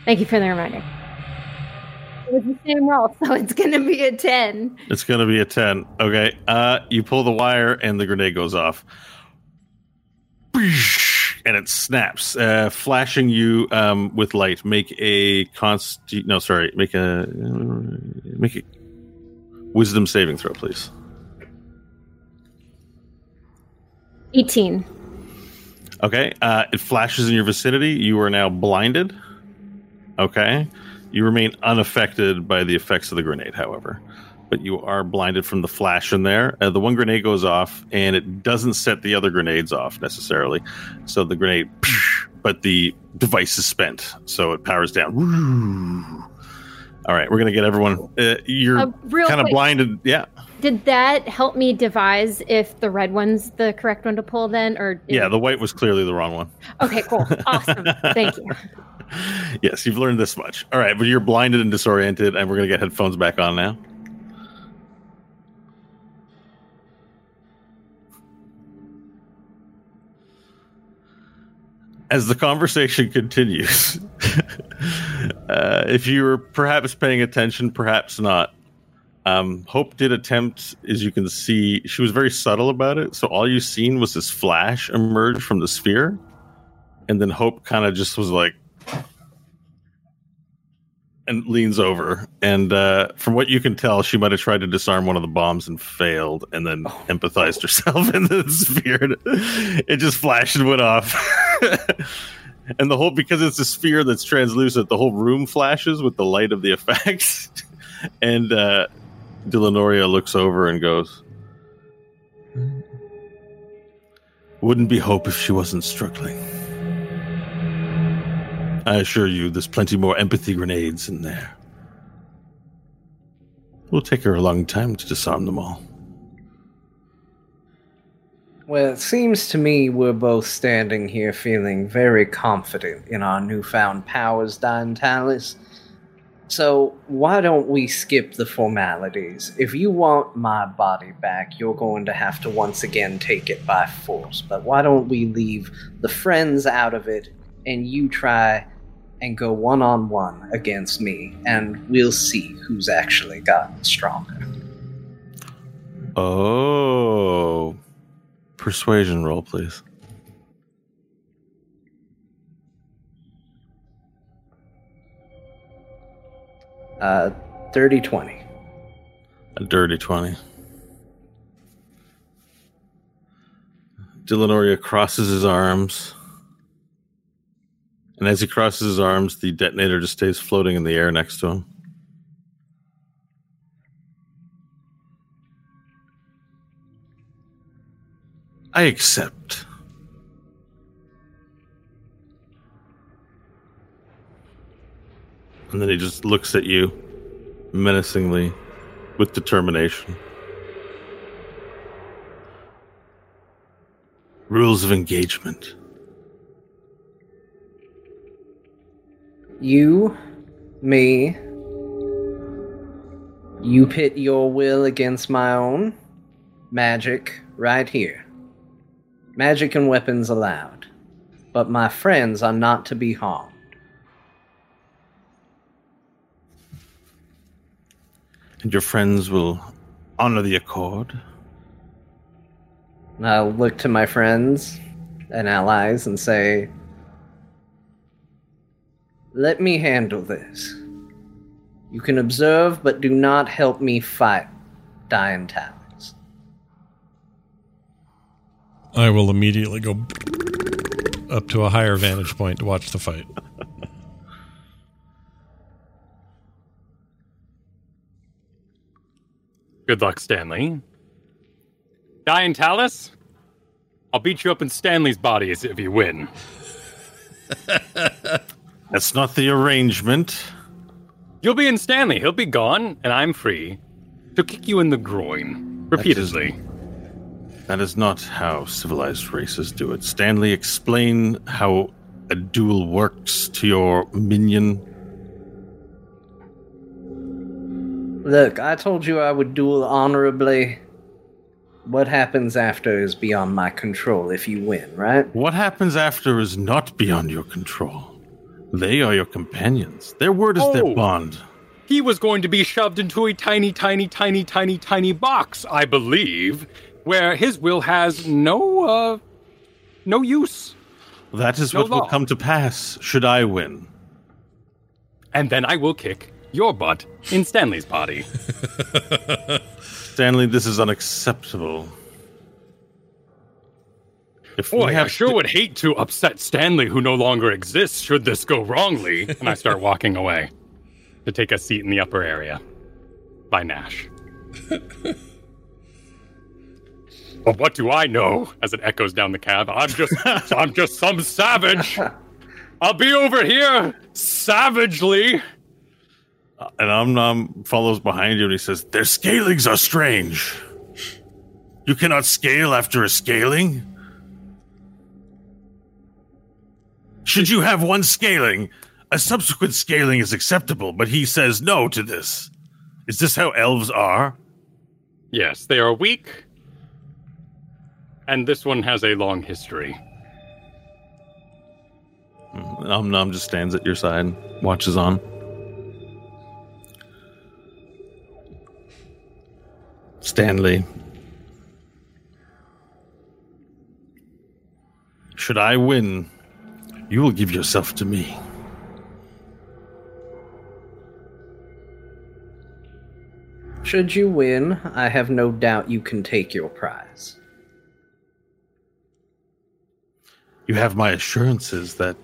Speaker 3: Thank you for the reminder. It was the same roll, so it's gonna be a ten.
Speaker 2: It's gonna be a ten. Okay. Uh, you pull the wire and the grenade goes off, and it snaps, uh, flashing you um, with light. Make a const. No, sorry. Make a make a wisdom saving throw, please.
Speaker 3: Eighteen.
Speaker 2: Okay. Uh, it flashes in your vicinity. You are now blinded. Okay. You remain unaffected by the effects of the grenade, however. But you are blinded from the flash in there. Uh, the one grenade goes off, and it doesn't set the other grenades off necessarily. So the grenade, but the device is spent, so it powers down. All right, we're gonna get everyone. Uh, you're
Speaker 3: Uh,
Speaker 2: kind of blinded. Yeah,
Speaker 3: did that help me devise if the red one's the correct one to pull then, or
Speaker 2: yeah. The white was clearly the wrong one.
Speaker 3: Okay, cool, awesome. Thank you.
Speaker 2: yes, you've learned this much. All right, but you're blinded and disoriented, and we're gonna get headphones back on now. As the conversation continues, uh, if you were perhaps paying attention, perhaps not. Um, Hope did attempt, as you can see, she was very subtle about it. So all you seen was this flash emerge from the sphere, and then Hope kind of just was like, and leans over. And uh, from what you can tell, she might have tried to disarm one of the bombs and failed, and then empathized herself in the sphere. It just flashed and went off. and the whole because it's a sphere that's translucent, the whole room flashes with the light of the effects. and uh, Delanoria looks over and goes, "Wouldn't be hope if she wasn't struggling." I assure you, there's plenty more empathy grenades in there. It will take her a long time to disarm them all.
Speaker 4: Well, it seems to me we're both standing here feeling very confident in our newfound powers, Diantalis. So, why don't we skip the formalities? If you want my body back, you're going to have to once again take it by force. But why don't we leave the friends out of it and you try and go one on one against me, and we'll see who's actually gotten stronger.
Speaker 2: Oh. Persuasion roll, please.
Speaker 4: Uh, 30 20.
Speaker 2: A dirty 20. Delanoria crosses his arms. And as he crosses his arms, the detonator just stays floating in the air next to him. I accept. And then he just looks at you menacingly with determination. Rules of engagement.
Speaker 4: You, me, you pit your will against my own. Magic, right here. Magic and weapons allowed. But my friends are not to be harmed.
Speaker 2: And your friends will honor the accord.
Speaker 4: I'll look to my friends and allies and say, Let me handle this. You can observe, but do not help me fight Dying Talons.
Speaker 1: I will immediately go up to a higher vantage point to watch the fight.
Speaker 5: Good luck, Stanley. Diane Talus, I'll beat you up in Stanley's body if you win.
Speaker 2: That's not the arrangement.
Speaker 5: You'll be in Stanley, he'll be gone, and I'm free to kick you in the groin repeatedly.
Speaker 2: That is not how civilized races do it. Stanley, explain how a duel works to your minion.
Speaker 4: Look, I told you I would duel honorably. What happens after is beyond my control if you win, right?
Speaker 2: What happens after is not beyond your control. They are your companions. Their word is
Speaker 5: Oh.
Speaker 2: their bond.
Speaker 5: He was going to be shoved into a tiny, tiny, tiny, tiny, tiny box, I believe, where his will has no, uh, no use.
Speaker 2: That is
Speaker 5: No
Speaker 2: what will come to pass should I win.
Speaker 5: And then I will kick your butt in Stanley's body.
Speaker 2: Stanley, this is unacceptable. If
Speaker 5: Boy, I
Speaker 2: have
Speaker 5: sure
Speaker 2: to-
Speaker 5: would hate to upset Stanley, who no longer exists, should this go wrongly. And I start walking away to take a seat in the upper area by Nash. but what do I know? As it echoes down the cab, I'm just, I'm just some savage. I'll be over here savagely.
Speaker 2: Uh, and Omnom follows behind you and he says, Their scalings are strange. You cannot scale after a scaling? Should you have one scaling, a subsequent scaling is acceptable, but he says no to this. Is this how elves are?
Speaker 5: Yes, they are weak. And this one has a long history.
Speaker 2: Mm, Omnom just stands at your side, watches on. Stanley. Should I win, you will give yourself to me.
Speaker 4: Should you win, I have no doubt you can take your prize.
Speaker 2: You have my assurances that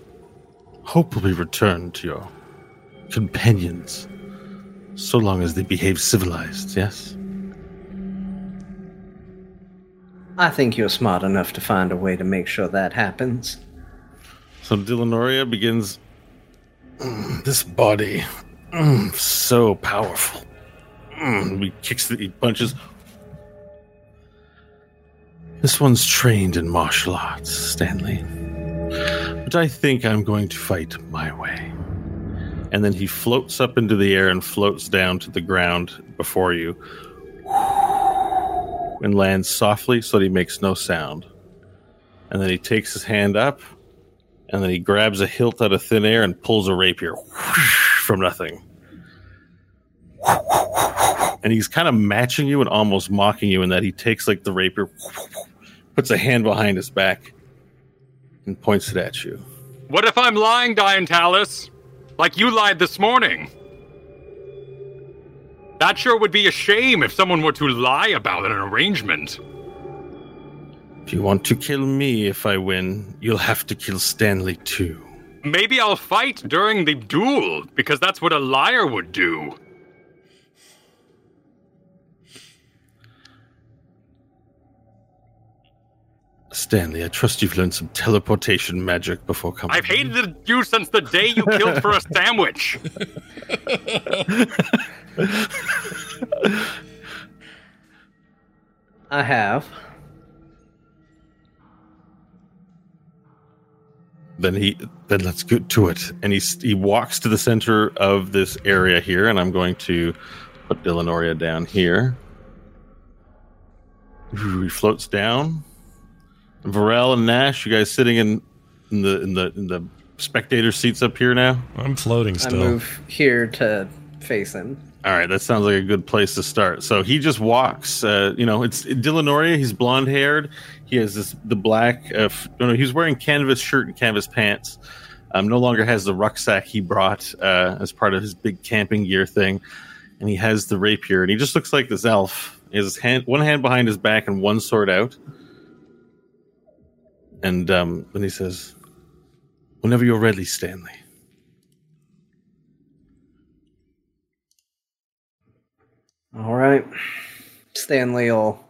Speaker 2: hope will be returned to your companions, so long as they behave civilized, yes?
Speaker 4: I think you're smart enough to find a way to make sure that happens.
Speaker 2: So Dilanoria begins. "Mm, this body, mm, so powerful. Mm, he kicks, the, he punches. This one's trained in martial arts, Stanley. But I think I'm going to fight my way. And then he floats up into the air and floats down to the ground before you. And lands softly so that he makes no sound. And then he takes his hand up and then he grabs a hilt out of thin air and pulls a rapier from nothing. And he's kind of matching you and almost mocking you in that he takes like the rapier, puts a hand behind his back, and points it at you.
Speaker 5: What if I'm lying, Diane Talus? Like you lied this morning? That sure would be a shame if someone were to lie about an arrangement.
Speaker 2: If you want to kill me if I win, you'll have to kill Stanley too.
Speaker 5: Maybe I'll fight during the duel, because that's what a liar would do.
Speaker 2: Stanley, I trust you've learned some teleportation magic before coming.
Speaker 5: I've hated you since the day you killed for a sandwich.
Speaker 4: I have.
Speaker 2: Then he then let's get to it and he he walks to the center of this area here and i'm going to put Dillanoria down here he floats down Varel and nash you guys sitting in in the in the in the spectator seats up here now
Speaker 1: I'm floating still.
Speaker 4: I
Speaker 1: still.
Speaker 4: move here to face him.
Speaker 2: all right that sounds like a good place to start so he just walks uh, you know it's Dillanoria he's blonde haired he has this the black uh, f- no, no he's wearing canvas shirt and canvas pants Um, no longer has the rucksack he brought uh, as part of his big camping gear thing, and he has the rapier, and he just looks like this elf. He has his hand, one hand behind his back and one sword out. And um, then he says, "Whenever you're ready, Stanley."
Speaker 4: All right. Stanley will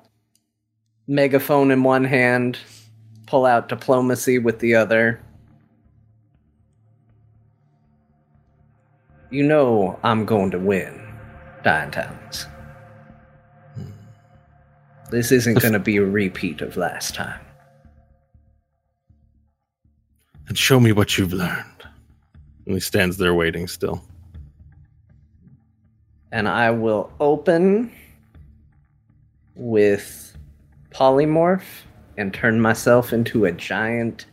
Speaker 4: megaphone in one hand, pull out diplomacy with the other. You know I'm going to win, Dying Towns. This isn't going to be a repeat of last time.
Speaker 2: and show me what you've learned. And he stands there waiting still.
Speaker 4: And I will open with polymorph and turn myself into a giant.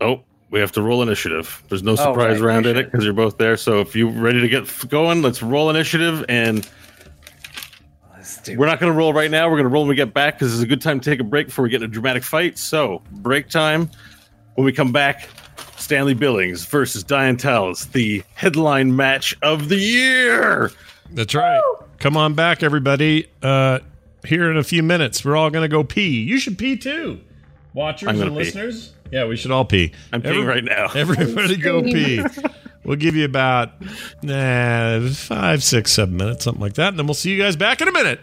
Speaker 2: Oh, we have to roll initiative. There's no surprise
Speaker 4: right,
Speaker 2: round in it because you're both there. So if you're ready to get going, let's roll initiative. And we're not going to roll right now. We're going to roll when we get back because it's a good time to take a break before we get in a dramatic fight. So break time. When we come back, Stanley Billings versus Diane Tells, the headline match of the year.
Speaker 1: That's right. Come on back, everybody. Uh, here in a few minutes, we're all going to go pee. You should pee too. Watchers and
Speaker 2: pee.
Speaker 1: listeners. Yeah, we should all pee.
Speaker 2: I'm peeing right now.
Speaker 1: Everybody go pee. We'll give you about nah, five, six, seven minutes, something like that. And then we'll see you guys back in a minute.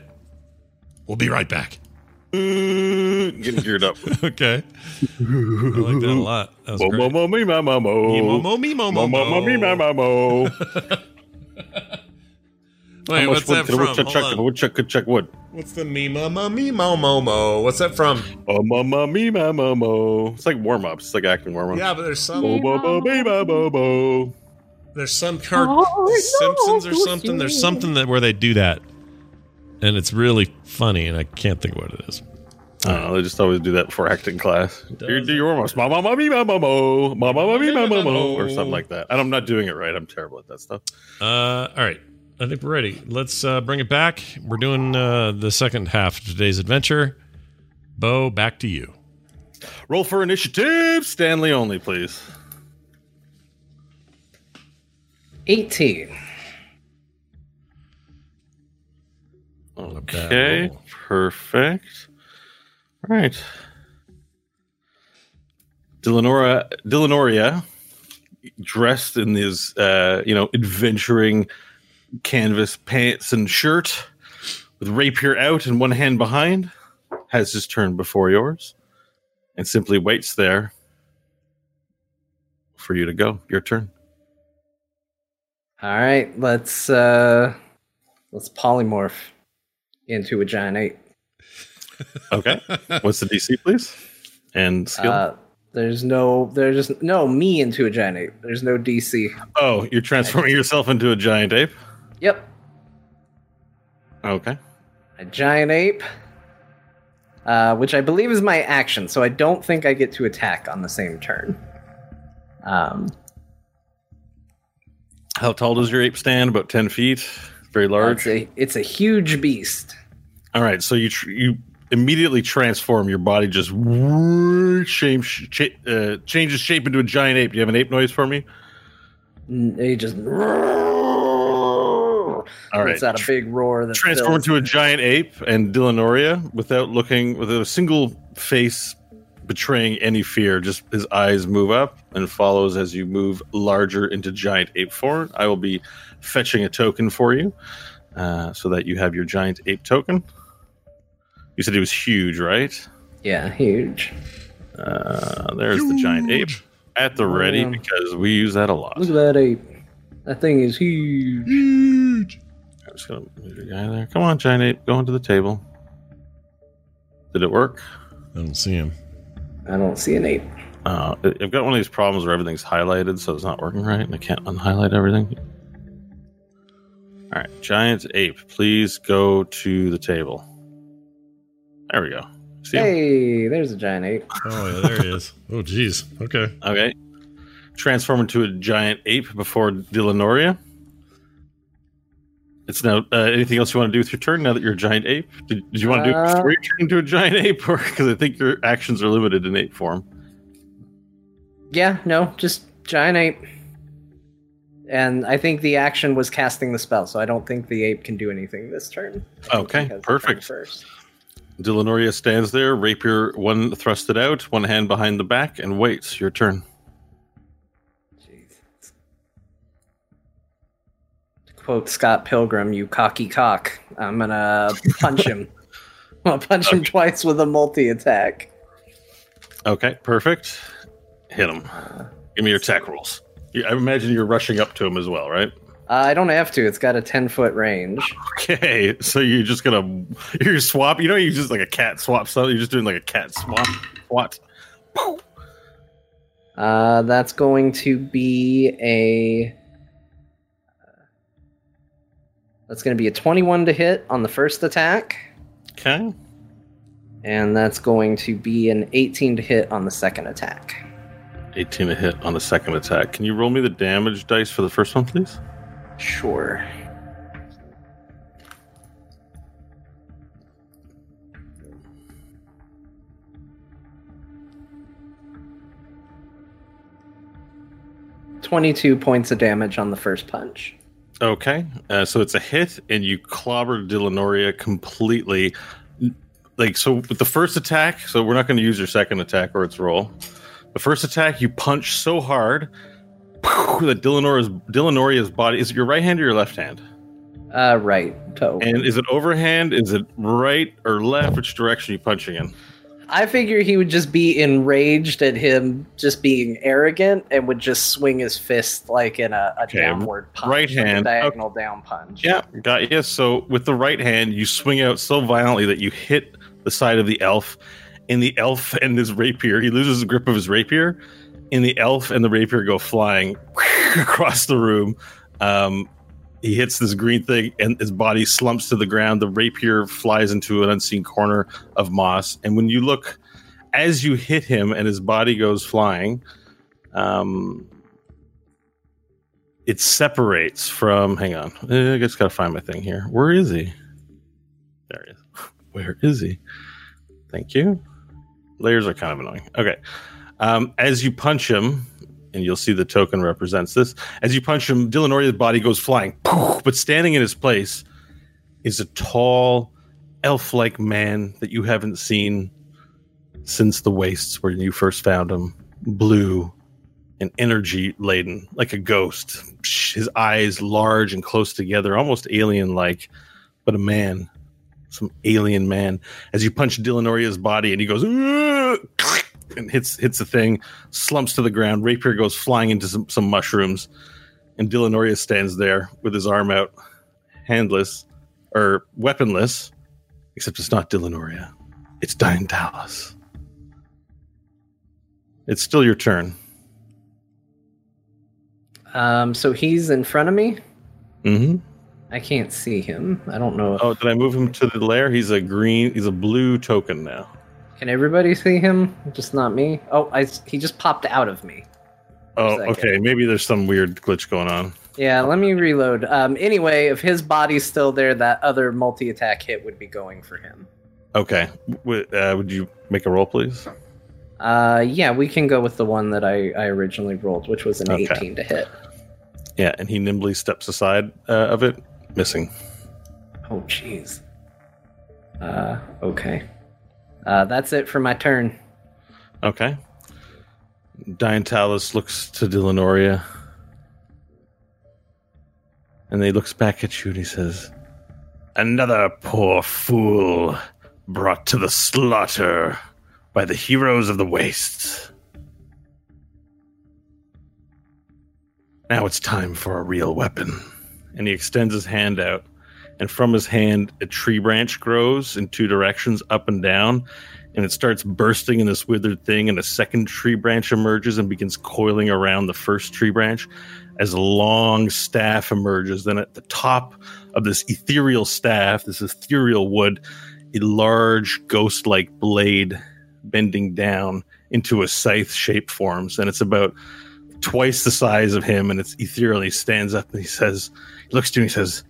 Speaker 1: We'll be right back.
Speaker 2: Mm, Getting geared up.
Speaker 1: Okay. I like that a lot. That was
Speaker 2: Mo,
Speaker 1: great.
Speaker 2: mo, mo, me, ma, ma, mo.
Speaker 1: Me, mo, mo, me, mo, mo,
Speaker 2: Mo, mo, mo, me, ma,
Speaker 1: mo.
Speaker 2: ma, mo.
Speaker 1: Wait, what's
Speaker 2: much
Speaker 1: that
Speaker 2: wood can a
Speaker 1: from?
Speaker 2: woodchuck
Speaker 1: Hold
Speaker 2: chuck?
Speaker 1: on.
Speaker 2: If a woodchuck could chuck wood.
Speaker 1: What's the me, mo, mo, me, mo, mo, mo? What's that from?
Speaker 2: Oh, ma, ma, me, ma, ma, mo. It's like warm ups. It's like acting warm ups.
Speaker 1: Yeah, but there's some
Speaker 2: Bo, bo, bo, me, ma, mo, mo.
Speaker 1: There's some card Simpsons or something. There's something that where they do that, and it's really funny, and I can't think what it is.
Speaker 2: I don't know. They just always do that before acting class.
Speaker 1: Does
Speaker 2: Here, do your warm ups. Ma, ma, ma, me, ma, ma, mo. Ma, ma, ma, me, ma, ma, mo. Or something like that. And I'm not doing it right. I'm terrible at that stuff.
Speaker 1: Uh, all right, I think we're ready. Let's uh, bring it back. We're doing uh, the second half of today's adventure. Bo, back to you.
Speaker 2: Roll for initiative. Stanley only, please.
Speaker 4: 18.
Speaker 2: Okay. Perfect. All right. Dillanora, Dillanoria, dressed in his, uh, you know, adventuring canvas pants and shirt, with rapier out and one hand behind, has his turn before yours, and simply waits there for you to go. Your turn.
Speaker 4: All right, let's uh let's polymorph into a giant ape.
Speaker 2: Okay. What's the DC, please? And skill.
Speaker 4: Uh, there's no there's just no me into a giant ape. There's no DC.
Speaker 2: oh, you're transforming yourself into a giant ape.
Speaker 4: Yep,
Speaker 2: Okay.
Speaker 4: a giant ape. Uh, which I believe is my action, so I don't think I get to attack on the same turn. Um,
Speaker 2: How tall does your ape stand? About ten feet. Very large.
Speaker 4: it's a it's a huge beast.
Speaker 2: All right. So you tr- you immediately transform. Your body just whoosh, shape, sh- uh, changes shape into a giant ape. Do you have an ape noise for me?
Speaker 4: N- He just
Speaker 2: All right.
Speaker 4: lets out a big roar that
Speaker 2: Transform
Speaker 4: fills-
Speaker 2: into a giant ape and Dillanoria without looking with a single face betraying any fear. Just his eyes move up and follows as you move larger into giant ape form. I will be fetching a token for you uh, so that you have your giant ape token. You said he was huge, right?
Speaker 4: Yeah, huge.
Speaker 2: Uh, there's the giant ape at the ready
Speaker 4: Yeah.
Speaker 2: because we use that a lot.
Speaker 4: Look at that ape. That thing is huge.
Speaker 1: Huge.
Speaker 2: I'm just gonna move your guy there. Come on, giant ape, go into the table. Did it work?
Speaker 1: I don't see him.
Speaker 4: I don't see an ape.
Speaker 2: Uh, I- I've got one of these problems where everything's highlighted, so it's not working right, and I can't unhighlight everything. All right, giant ape, please go to the table. There we go. See him?
Speaker 4: Hey, there's a giant ape.
Speaker 1: Oh yeah, there he is. Oh jeez. Okay.
Speaker 2: Okay. Transform into a giant ape before Dillanoria. It's now. Uh, anything else you want to do with your turn now that you're a giant ape? Did, did you want to do
Speaker 4: Uh,
Speaker 2: before you turn into a giant ape, or because I think your actions are limited in ape form?
Speaker 4: Yeah, no, just giant ape. And I think the action was casting the spell, so I don't think the ape can do anything this turn.
Speaker 2: Okay,
Speaker 4: Because the turn
Speaker 2: perfect.
Speaker 4: First.
Speaker 2: Dillanoria stands there, rapier one thrusted out, one hand behind the back, and waits. Your turn.
Speaker 4: Quote Scott Pilgrim, "You cocky cock." I'm gonna punch him. I'll punch him twice with a multi attack.
Speaker 2: Okay, perfect. Hit him. Give me your attack rolls. I imagine you're rushing up to him as well, right?
Speaker 4: Uh, I don't have to. It's got a ten foot range.
Speaker 2: Okay, so you're just gonna you're swap. You know, you're just like a cat swap. So you're just doing like a cat swap. What?
Speaker 4: Uh, that's going to be a. That's going to be a 21 to hit on the first attack,
Speaker 2: Okay.
Speaker 4: and that's going to be an 18 to hit on the second attack.
Speaker 2: 18 to hit on the second attack. Can you roll me the damage dice for the first one, please?
Speaker 4: Sure. Twenty-two points of damage on the first punch.
Speaker 2: Okay, uh, so it's a hit, and you clobber Dillanoria completely. Like so, with the first attack, so we're not going to use your second attack or its roll. The first attack, you punch so hard that Dillanoria's body is it your right hand or your left hand?
Speaker 4: Uh, right. Toe.
Speaker 2: And is it overhand? Is it right or left? Which direction are you punching in?
Speaker 4: I figure he would just be enraged at him just being arrogant and would just swing his fist like in a, a
Speaker 2: Okay,
Speaker 4: downward punch,
Speaker 2: right
Speaker 4: like
Speaker 2: hand.
Speaker 4: diagonal down punch.
Speaker 2: Yeah, got you. So with the right hand, you swing out so violently that you hit the side of the elf. And the elf and his rapier, he loses the grip of his rapier. And the elf and the rapier go flying across the room. Um, he hits this green thing, and his body slumps to the ground. The rapier flies into an unseen corner of moss. And when you look, as you hit him, and his body goes flying, um, it separates from. Hang on, I just gotta find my thing here. Where is he? There he is. Where is he? Thank you. Layers are kind of annoying. Okay. Um, as you punch him, and you'll see the token represents this. As you punch him, Dillanoria's body goes flying, but standing in his place is a tall, elf-like man that you haven't seen since the wastes where you first found him. Blue and energy laden, like a ghost. His eyes large and close together, almost alien like, but a man. Some alien man. As you punch Dillanoria's body and he goes "Ugh!" And hits hits the thing, slumps to the ground. Rapier goes flying into some, some mushrooms, and Dillanoria stands there with his arm out, handless or weaponless, except it's not Dillanoria. It's Diane Dallas. It's still your turn.
Speaker 4: Um, so he's in front of me.
Speaker 2: Mm-hmm.
Speaker 4: I can't see him. I don't know. If,
Speaker 2: Oh, did I move him to the lair? He's a green. He's a blue token now.
Speaker 4: Can everybody see him? Just not me. Oh, I, he just popped out of me.
Speaker 2: Oh, okay. Maybe there's some weird glitch going on.
Speaker 4: Yeah, let me reload. Um, anyway, if his body's still there, that other multi attack hit would be going for him.
Speaker 2: Okay. W- uh, would you make a roll, please?
Speaker 4: Uh, yeah, we can go with the one that I, I originally rolled, which was an
Speaker 2: Okay.
Speaker 4: 18 to hit.
Speaker 2: Yeah, and he nimbly steps aside uh, of it, missing.
Speaker 4: Oh, jeez. Uh, okay. Uh, that's it for my turn.
Speaker 2: Okay. Diantalis looks to Dillanoria. And he looks back at you and he says, Another poor fool brought to the slaughter by the heroes of the wastes. Now it's time for a real weapon. And he extends his hand out. And from his hand, a tree branch grows in two directions, up and down and it starts bursting in this withered thing and a second tree branch emerges and begins coiling around the first tree branch. As a long staff emerges then at the top of this ethereal staff this ethereal wood a large ghost-like blade bending down into a scythe shape forms and it's about twice the size of him and it's ethereal he stands up and he says he looks to me and he says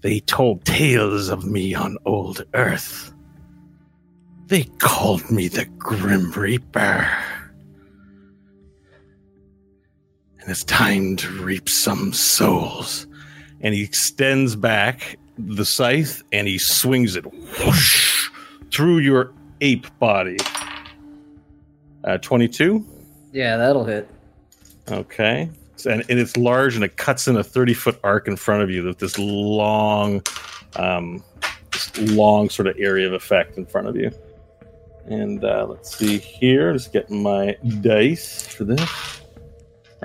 Speaker 2: they told tales of me on old earth they called me the Grim Reaper. And it's time to reap some souls. And he extends back the scythe and he swings it whoosh, through your ape body. Uh, 22.
Speaker 4: Yeah, that'll hit.
Speaker 2: Okay. And, and it's large and it cuts in a 30 foot arc in front of you with this long, um, this long sort of area of effect in front of you. And uh, let's see here. Just get my dice for this.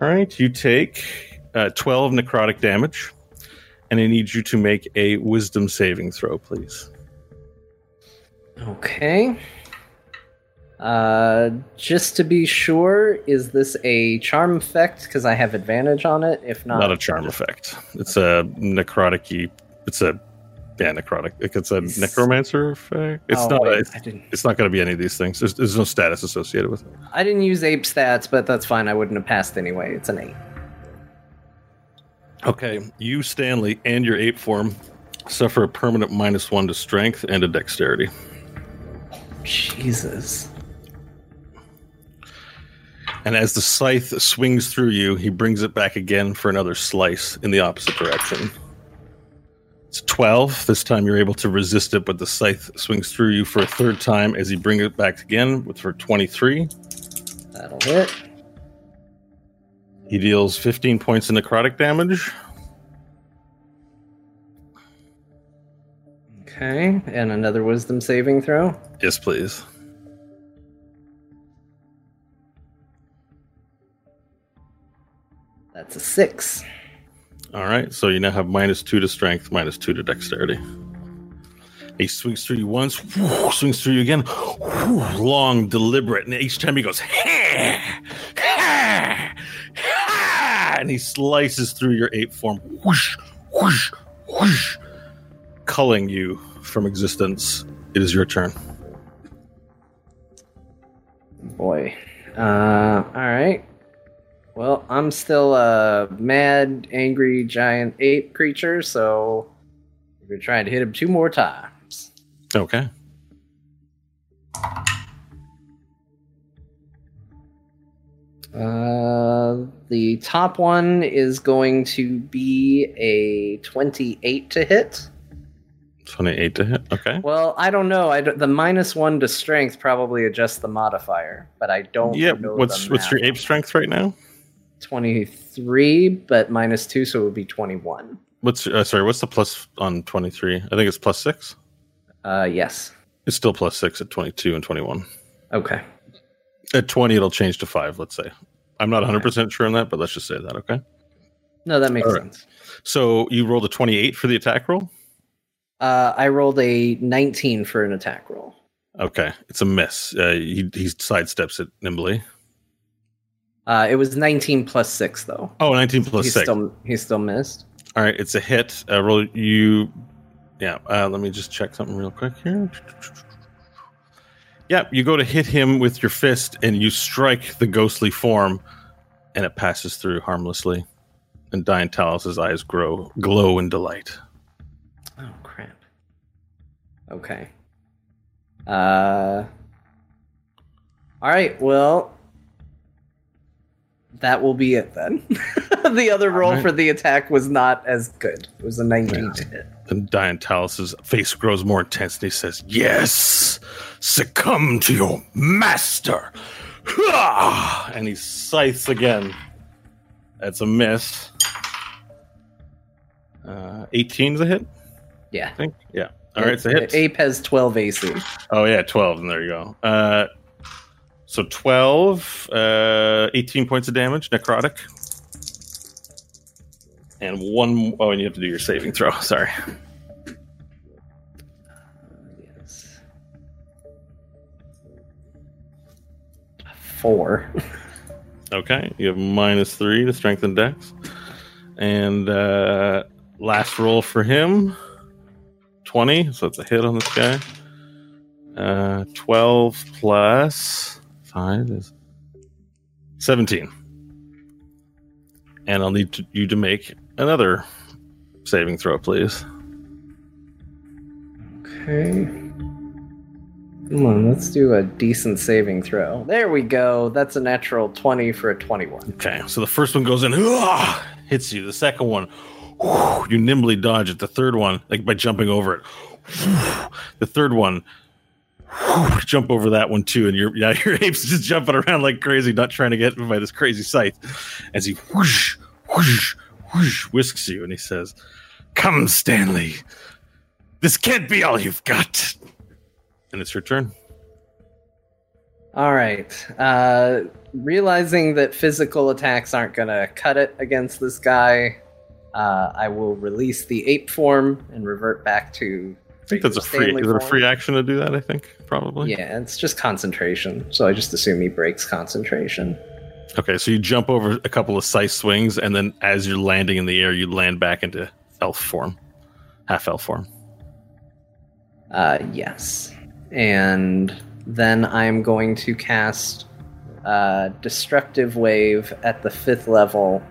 Speaker 2: All right. You take uh, 12 necrotic damage. And I need you to make a wisdom saving throw, please.
Speaker 4: Okay. Uh, just to be sure, is this a charm effect? Because I have advantage on it. If not,
Speaker 2: Not a charm effect. It's a necrotic It's a yeah, necrotic. It's a
Speaker 4: It's-
Speaker 2: necromancer effect. It's
Speaker 4: Oh,
Speaker 2: not.
Speaker 4: wait,
Speaker 2: it's,
Speaker 4: didn't.
Speaker 2: it's not going to be any of these things. There's, there's no status associated with it.
Speaker 4: I didn't use ape stats, but that's fine. I wouldn't have passed anyway. It's an eight.
Speaker 2: Okay, you Stanley and your ape form suffer a permanent minus one to strength and a dexterity.
Speaker 4: Jesus.
Speaker 2: And as the scythe swings through you, he brings it back again for another slice in the opposite direction. It's 12. This time you're able to resist it, but the scythe swings through you for a third time as he brings it back again with for 23.
Speaker 4: That'll hit.
Speaker 2: He deals 15 points of necrotic damage.
Speaker 4: Okay, and another wisdom saving throw.
Speaker 2: Yes, please.
Speaker 4: That's a six.
Speaker 2: All right, so you now have minus two to strength, minus two to dexterity. He swings through you once, whoo, swings through you again, whoo, long, deliberate, and each time he goes, "Ha, ha, ha," and he slices through your ape form, whoosh, whoosh, whoosh, culling you from existence. It is your turn.
Speaker 4: Boy. Uh, all right. Well, I'm still a mad, angry, giant ape creature, so we're trying to hit him two more times.
Speaker 2: Okay.
Speaker 4: Uh, the top one is going to be a 28 to hit.
Speaker 2: 28 to hit. Okay.
Speaker 4: Well, I don't know. I don't- the minus one to strength probably adjusts the modifier, but I don't.
Speaker 2: Yeah,
Speaker 4: know
Speaker 2: what's what's your ape strength right now?
Speaker 4: 23, but minus two, so it would be 21.
Speaker 2: What's uh, sorry, what's the plus on 23? I think it's plus 6.
Speaker 4: Uh, yes.
Speaker 2: It's still plus 6 at 22 and 21.
Speaker 4: Okay.
Speaker 2: At 20 it'll change to 5, let's say. I'm not 100% sure on that, but let's just say that, okay?
Speaker 4: No, that makes
Speaker 2: All right.
Speaker 4: sense.
Speaker 2: So you rolled a 28 for the attack roll?
Speaker 4: Uh, I rolled a 19 for an attack roll.
Speaker 2: Okay, it's a miss. Uh, he he sidesteps it nimbly.
Speaker 4: Uh, it was 19 plus six, though.
Speaker 2: Oh, 19 plus
Speaker 4: he's
Speaker 2: 6.
Speaker 4: still he still missed.
Speaker 2: All right, it's a hit. Uh, roll you. Yeah, uh, let me just check something real quick here. Yeah, you go to hit him with your fist and you strike the ghostly form, and it passes through harmlessly. And Diane Talos' eyes grow glow in delight.
Speaker 4: Oh crap. Okay. Uh. All right. Well, that will be it then. the other roll
Speaker 2: right.
Speaker 4: for the attack was not as good. It was a 19
Speaker 2: Yeah.
Speaker 4: hit.
Speaker 2: And Talos' face grows more intense, and he says, "Yes, succumb to your master." And he scythes again. That's a miss. Uh, 18's a hit,
Speaker 4: Yeah.
Speaker 2: I think. Yeah. All right, it's a hit.
Speaker 4: Ape has 12 AC.
Speaker 2: Oh yeah, 12, and there you go. Uh, so 12, uh, 18 points of damage, necrotic. And one oh, and you have to do your saving throw. Sorry.
Speaker 4: Yes. Four.
Speaker 2: Okay, you have minus three to strengthen dex. And uh, last roll for him 20, so it's a hit on this guy. Uh, 12 plus 5 is 17. And I'll need to, you to make another saving throw, please.
Speaker 4: Okay. Come on, let's do a decent saving throw. There we go. That's a natural 20 for a 21.
Speaker 2: Okay, so the first one goes in, "Hua!" hits you. The second one, you nimbly dodge it. The third one, like by jumping over it. The third one, whew, jump over that one too, and your yeah, your ape's just jumping around like crazy, not trying to get by this crazy scythe. As he whoosh, whoosh, whoosh, whisks you, and he says, "Come, Stanley. This can't be all you've got." And it's your turn.
Speaker 4: All right. Uh, realizing that physical attacks aren't going to cut it against this guy, uh, I will release the ape form and revert back to.
Speaker 2: I think that's a free.
Speaker 4: Stanley
Speaker 2: Is it a free action to do that? I think probably.
Speaker 4: Yeah, it's just concentration. So I just assume he breaks concentration.
Speaker 2: Okay, so you jump over a couple of scythe swings, and then as you're landing in the air, you land back into elf form, half elf form.
Speaker 4: Uh, yes. And then I'm going to cast uh, Destructive Wave at the fifth level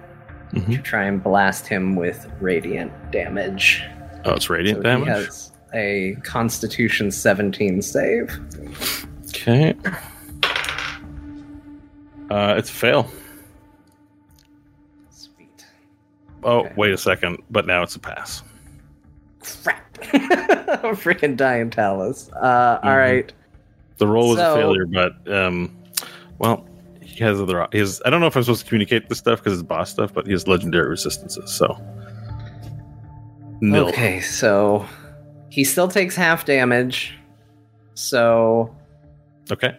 Speaker 4: to
Speaker 2: Mhm.
Speaker 4: try and blast him with radiant damage.
Speaker 2: Oh, it's radiant
Speaker 4: So
Speaker 2: damage.
Speaker 4: A Constitution 17 save.
Speaker 2: Okay. Uh, it's a fail.
Speaker 4: Sweet.
Speaker 2: Oh,
Speaker 4: Okay.
Speaker 2: wait a second, but now it's a pass.
Speaker 4: Crap. I'm Freaking dying Talus. Uh, all
Speaker 2: Mhm.
Speaker 4: right.
Speaker 2: The roll was
Speaker 4: So-
Speaker 2: a failure, but um, well, he has other. He has. I don't know if I'm supposed to communicate this stuff because it's boss stuff, but he has legendary resistances. So nil.
Speaker 4: Okay, so he still takes half damage. So
Speaker 2: Okay.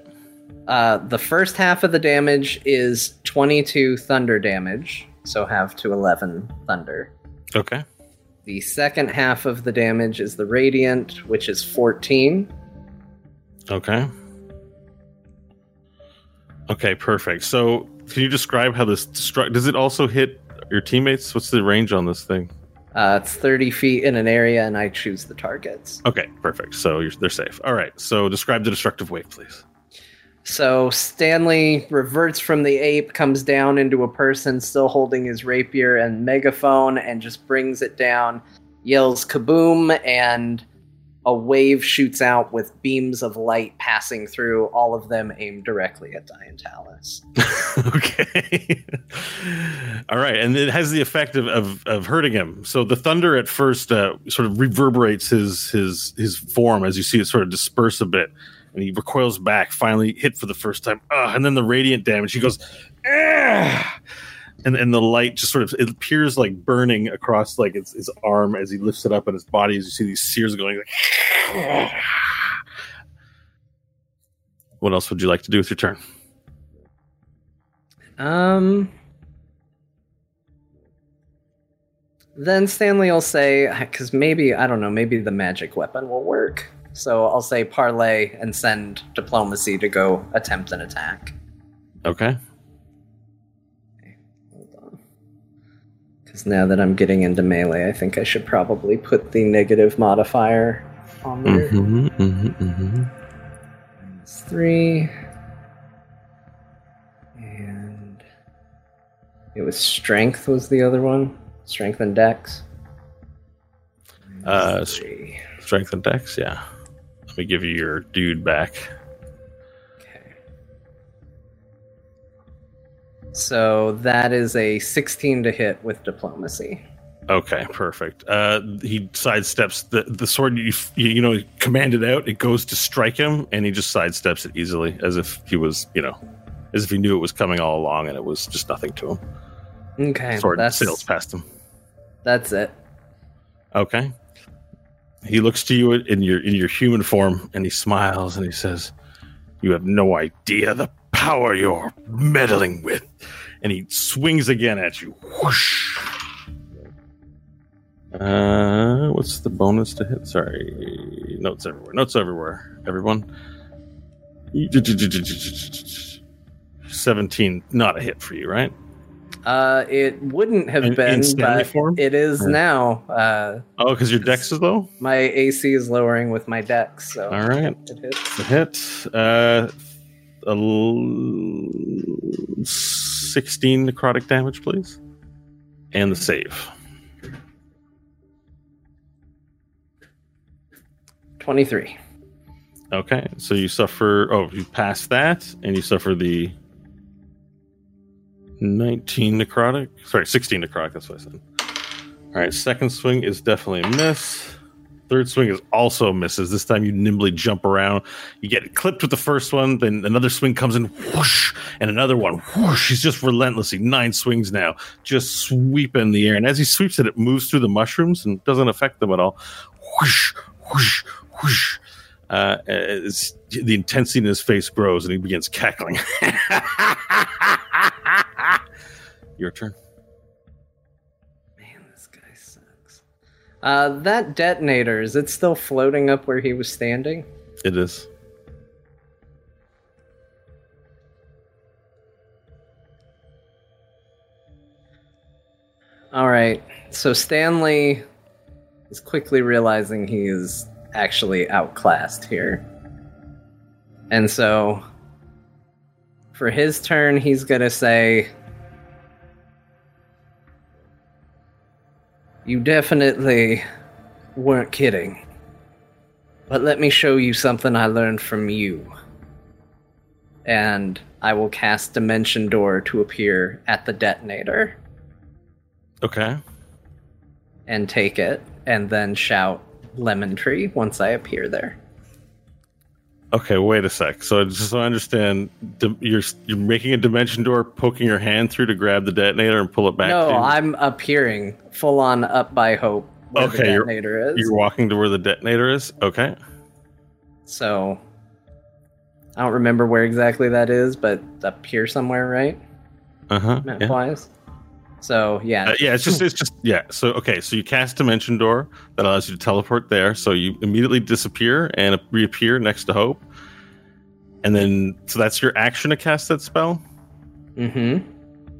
Speaker 4: uh, the first half of the damage is 22 thunder damage. So half to 11 thunder.
Speaker 2: Okay.
Speaker 4: The second half of the damage is the radiant, which is 14.
Speaker 2: Okay. Okay, perfect. So, can you describe how this destruct? Does it also hit your teammates? What's the range on this thing?
Speaker 4: Uh, it's 30 feet in an area, and I choose the targets.
Speaker 2: Okay, perfect. So you're, they're safe. All right. So describe the destructive wave, please.
Speaker 4: So Stanley reverts from the ape, comes down into a person still holding his rapier and megaphone, and just brings it down, yells kaboom, and a wave shoots out with beams of light passing through, all of them aimed directly at Diantalis.
Speaker 2: okay. All right, and it has the effect of, of of hurting him. So the thunder at first uh, sort of reverberates his his his form as you see it sort of disperse a bit, and he recoils back, finally hit for the first time. Ah, and then the radiant damage. He goes! And and the light just sort of it appears like burning across like his, his arm as he lifts it up and his body. As you see these sears going. Like, what else would you like to do with your turn?
Speaker 4: Um. Then Stanley will say, because maybe, I don't know, maybe the magic weapon will work. So I'll say parlay and send diplomacy to go attempt an attack.
Speaker 2: Okay.
Speaker 4: Because now that I'm getting into melee, I think I should probably put the negative modifier on there.
Speaker 2: Mm-hmm, mm-hmm, mm-hmm.
Speaker 4: Minus three. And it was strength was the other one. Strength and dex.
Speaker 2: Uh,
Speaker 4: Minus
Speaker 2: s-
Speaker 4: three.
Speaker 2: Strength and dex, yeah. Let me give you your dude back.
Speaker 4: So that is a 16 to hit with diplomacy.
Speaker 2: Okay, perfect. Uh, he sidesteps the the sword you you, know commanded out. It goes to strike him, and he just sidesteps it easily, as if he was you know, as if he knew it was coming all along, and it was just nothing to him.
Speaker 4: Okay,
Speaker 2: Sword
Speaker 4: that's
Speaker 2: sails past him.
Speaker 4: that's it.
Speaker 2: Okay. He looks to you in your in your human form, and he smiles, and he says, "You have no idea the power you're meddling with." And he swings again at you. Whoosh. Uh, what's the bonus to hit? Sorry, notes everywhere. Notes everywhere. Everyone. Seventeen, not a hit for you, right?
Speaker 4: Uh, it wouldn't have
Speaker 2: In- in
Speaker 4: been,
Speaker 2: Stanley
Speaker 4: but
Speaker 2: form?
Speaker 4: it is
Speaker 2: Or-
Speaker 4: now. Uh,
Speaker 2: Oh, because your dex is low.
Speaker 4: my AC is lowering with my dex, so
Speaker 2: All right.
Speaker 4: it hits.
Speaker 2: The hit. Uh, a l- 16 necrotic damage, please. And the save.
Speaker 4: 23.
Speaker 2: Okay, so you suffer. Oh, you pass that, and you suffer the 19 necrotic. Sorry, 16 necrotic. That's what I said. All right, second swing is definitely a miss. Third swing is also misses. This time you nimbly jump around. You get clipped with the first one, then another swing comes in, whoosh, and another one, whoosh. He's just relentlessly nine swings now, just sweeping the air. And as he sweeps it, it moves through the mushrooms and doesn't affect them at all. Whoosh, whoosh, whoosh. Uh, the intensity in his face grows and he begins cackling. Your turn.
Speaker 4: Uh, that detonator, is it still floating up where he was standing?
Speaker 2: It is.
Speaker 4: All right. So Stanley is quickly realizing he is actually outclassed here. And so for his turn, he's going to say, You definitely weren't kidding. But let me show you something I learned from you. And I will cast Dimension Door to appear at the detonator
Speaker 2: Okay.
Speaker 4: and take it, and then shout Lemon Tree once I appear there.
Speaker 2: Okay, wait a sec. So just so I understand, you're you're making a dimension door, poking your hand through to grab the detonator and pull it back.
Speaker 4: no. I'm appearing full on up by Hope where the
Speaker 2: Okay, you're-
Speaker 4: is.
Speaker 2: You're walking to where the detonator is. Okay.
Speaker 4: So I don't remember where exactly that is, but up here somewhere, right?
Speaker 2: Uh huh.
Speaker 4: Map
Speaker 2: Yeah.
Speaker 4: wise. So yeah.
Speaker 2: Uh, yeah, it's just it's just yeah. So okay, so you cast dimension door that allows you to teleport there. So you immediately disappear and reappear next to Hope, and then so that's your action to cast that spell.
Speaker 4: mm-hmm.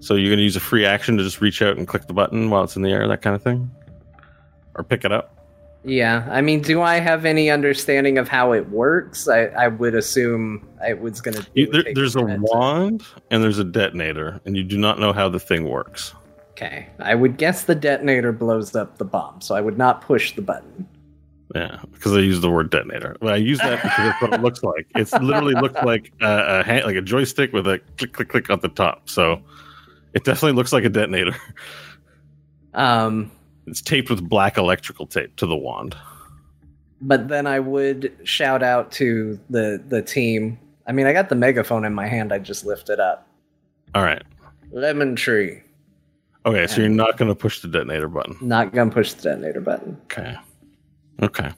Speaker 2: So you're going to use a free action to just reach out and click the button while it's in the air, that kind of thing, or pick it up.
Speaker 4: Yeah. I mean, do I have any understanding of how it works? I, I would assume I was gonna it
Speaker 2: there, there's a
Speaker 4: minute
Speaker 2: wand and there's a detonator, and you do not know how the thing works.
Speaker 4: Okay. I would guess the detonator blows up the bomb, so I would not push the button.
Speaker 2: Yeah, because I use the word detonator. Well, I use that because that's what it looks like. It's literally looks like a, a hand, like a joystick with a click, click, click at the top. So it definitely looks like a detonator.
Speaker 4: Um,
Speaker 2: It's taped with black electrical tape to the wand.
Speaker 4: but then I would shout out to the the team. I mean, I got the megaphone in my hand. I just lift it up.
Speaker 2: All right.
Speaker 4: Lemon tree.
Speaker 2: Okay, so you're not going to push the detonator button.
Speaker 4: Not gonna push the detonator button.
Speaker 2: Okay. Okay.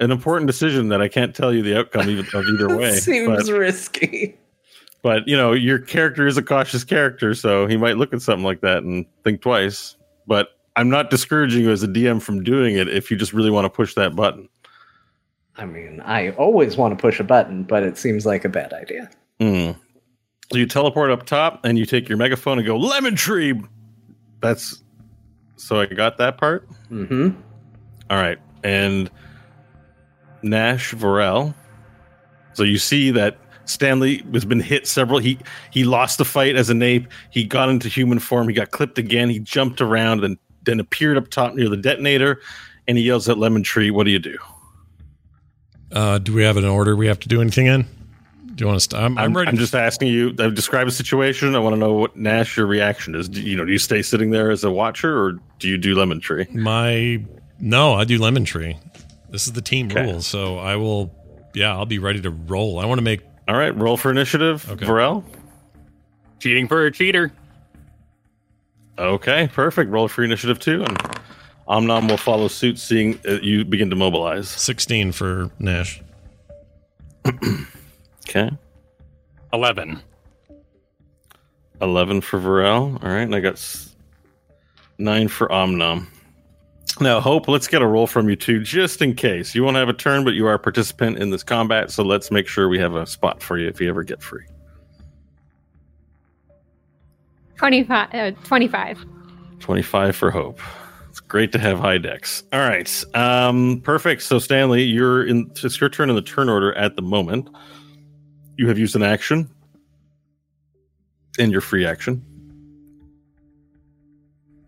Speaker 2: An important decision that I can't tell you the outcome even, of either way.
Speaker 4: Seems
Speaker 2: but,
Speaker 4: risky.
Speaker 2: but you know, your character is a cautious character, so he might look at something like that and think twice. But I'm not discouraging you as a DM from doing it if you just really want to push that button.
Speaker 4: I mean, I always want to push a button, but it seems like a bad idea.
Speaker 2: Hmm. So you teleport up top and you take your megaphone and go lemon tree. That's so I got that part.
Speaker 4: Mm-hmm.
Speaker 2: All right, and Nash Varel. So you see that Stanley has been hit several. He he lost the fight as an ape. He got into human form. He got clipped again. He jumped around and then appeared up top near the detonator, and he yells at Lemon Tree, "What do you do?"
Speaker 1: Uh, do we have an order we have to do anything in? Do you want to? St- I'm, I'm
Speaker 2: I'm,
Speaker 1: ready.
Speaker 2: I'm just asking you. I've described a situation. I want to know what Nash your reaction is. Do, you know, do you stay sitting there as a watcher, or do you do Lemon Tree?
Speaker 1: My no, I do lemon tree. This is the team
Speaker 2: Okay.
Speaker 1: rules, so I will. Yeah, I'll be ready to roll. I want to make.
Speaker 2: All right, roll for initiative,
Speaker 1: Okay.
Speaker 2: Varel.
Speaker 5: Cheating for a cheater.
Speaker 2: Okay, perfect. Roll for initiative too, and Omnom will follow suit, seeing uh, you begin to mobilize.
Speaker 1: 16 for Nash.
Speaker 2: Okay,
Speaker 5: 11.
Speaker 2: eleven for Varel. All right, and I got s- nine for Omnom. Now, Hope, let's get a roll from you too, just in case. You won't have a turn, but you are a participant in this combat, so let's make sure we have a spot for you if you ever get free.
Speaker 3: 25. Uh, 25.
Speaker 2: 25 for Hope. It's great to have high dex. All right. Um, perfect. So, Stanley, you're in, it's your turn in the turn order at the moment. You have used an action and your free action.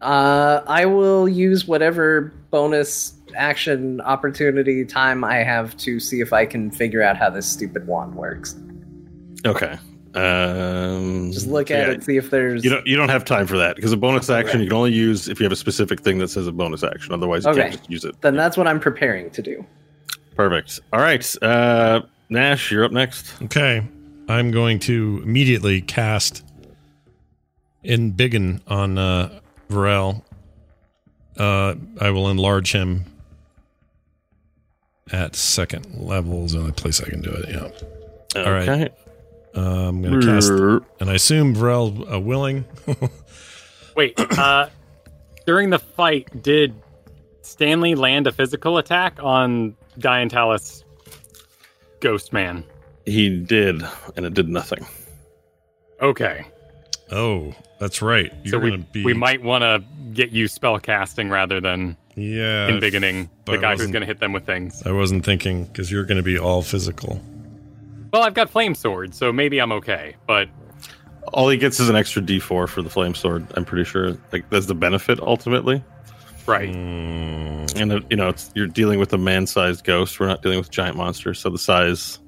Speaker 4: Uh, I will use whatever bonus action opportunity time I have to see if I can figure out how this stupid wand works.
Speaker 2: Okay. Um,
Speaker 4: Just look at
Speaker 2: yeah,
Speaker 4: it, see if there's.
Speaker 2: You don't. You don't have time for that because a bonus action you can only use if you have a specific thing that says a bonus action. Otherwise, you
Speaker 4: Okay.
Speaker 2: can't just use it.
Speaker 4: Then that's what I'm preparing to do.
Speaker 2: Perfect. All right, uh, Nash, you're up next.
Speaker 1: Okay. I'm going to immediately cast embiggen on uh, Varel. Uh, I will enlarge him at second level. Is the only place I can do it. Yeah. All right. Uh, I'm going to cast, and I assume Varel uh, willing.
Speaker 5: Wait, uh, during the fight, did Stanley land a physical attack on Diantalis Ghost Man?
Speaker 2: He did, and it did nothing.
Speaker 5: Okay.
Speaker 1: oh, that's right. You're
Speaker 5: so we,
Speaker 1: going to be.
Speaker 5: we might want to get you spell casting rather than
Speaker 1: Yeah.
Speaker 5: embiggening
Speaker 1: but
Speaker 5: the guy who's going to hit them with things.
Speaker 1: I wasn't thinking because you're going to be all physical.
Speaker 5: Well, I've got flame sword, so maybe I'm okay. But
Speaker 2: All he gets is an extra D4 for the flame sword. I'm pretty sure. Like that's the benefit ultimately.
Speaker 5: Right,
Speaker 1: Mm,
Speaker 2: And uh, you know, it's, you're dealing with a man-sized ghost. We're not dealing with giant monsters, so the size.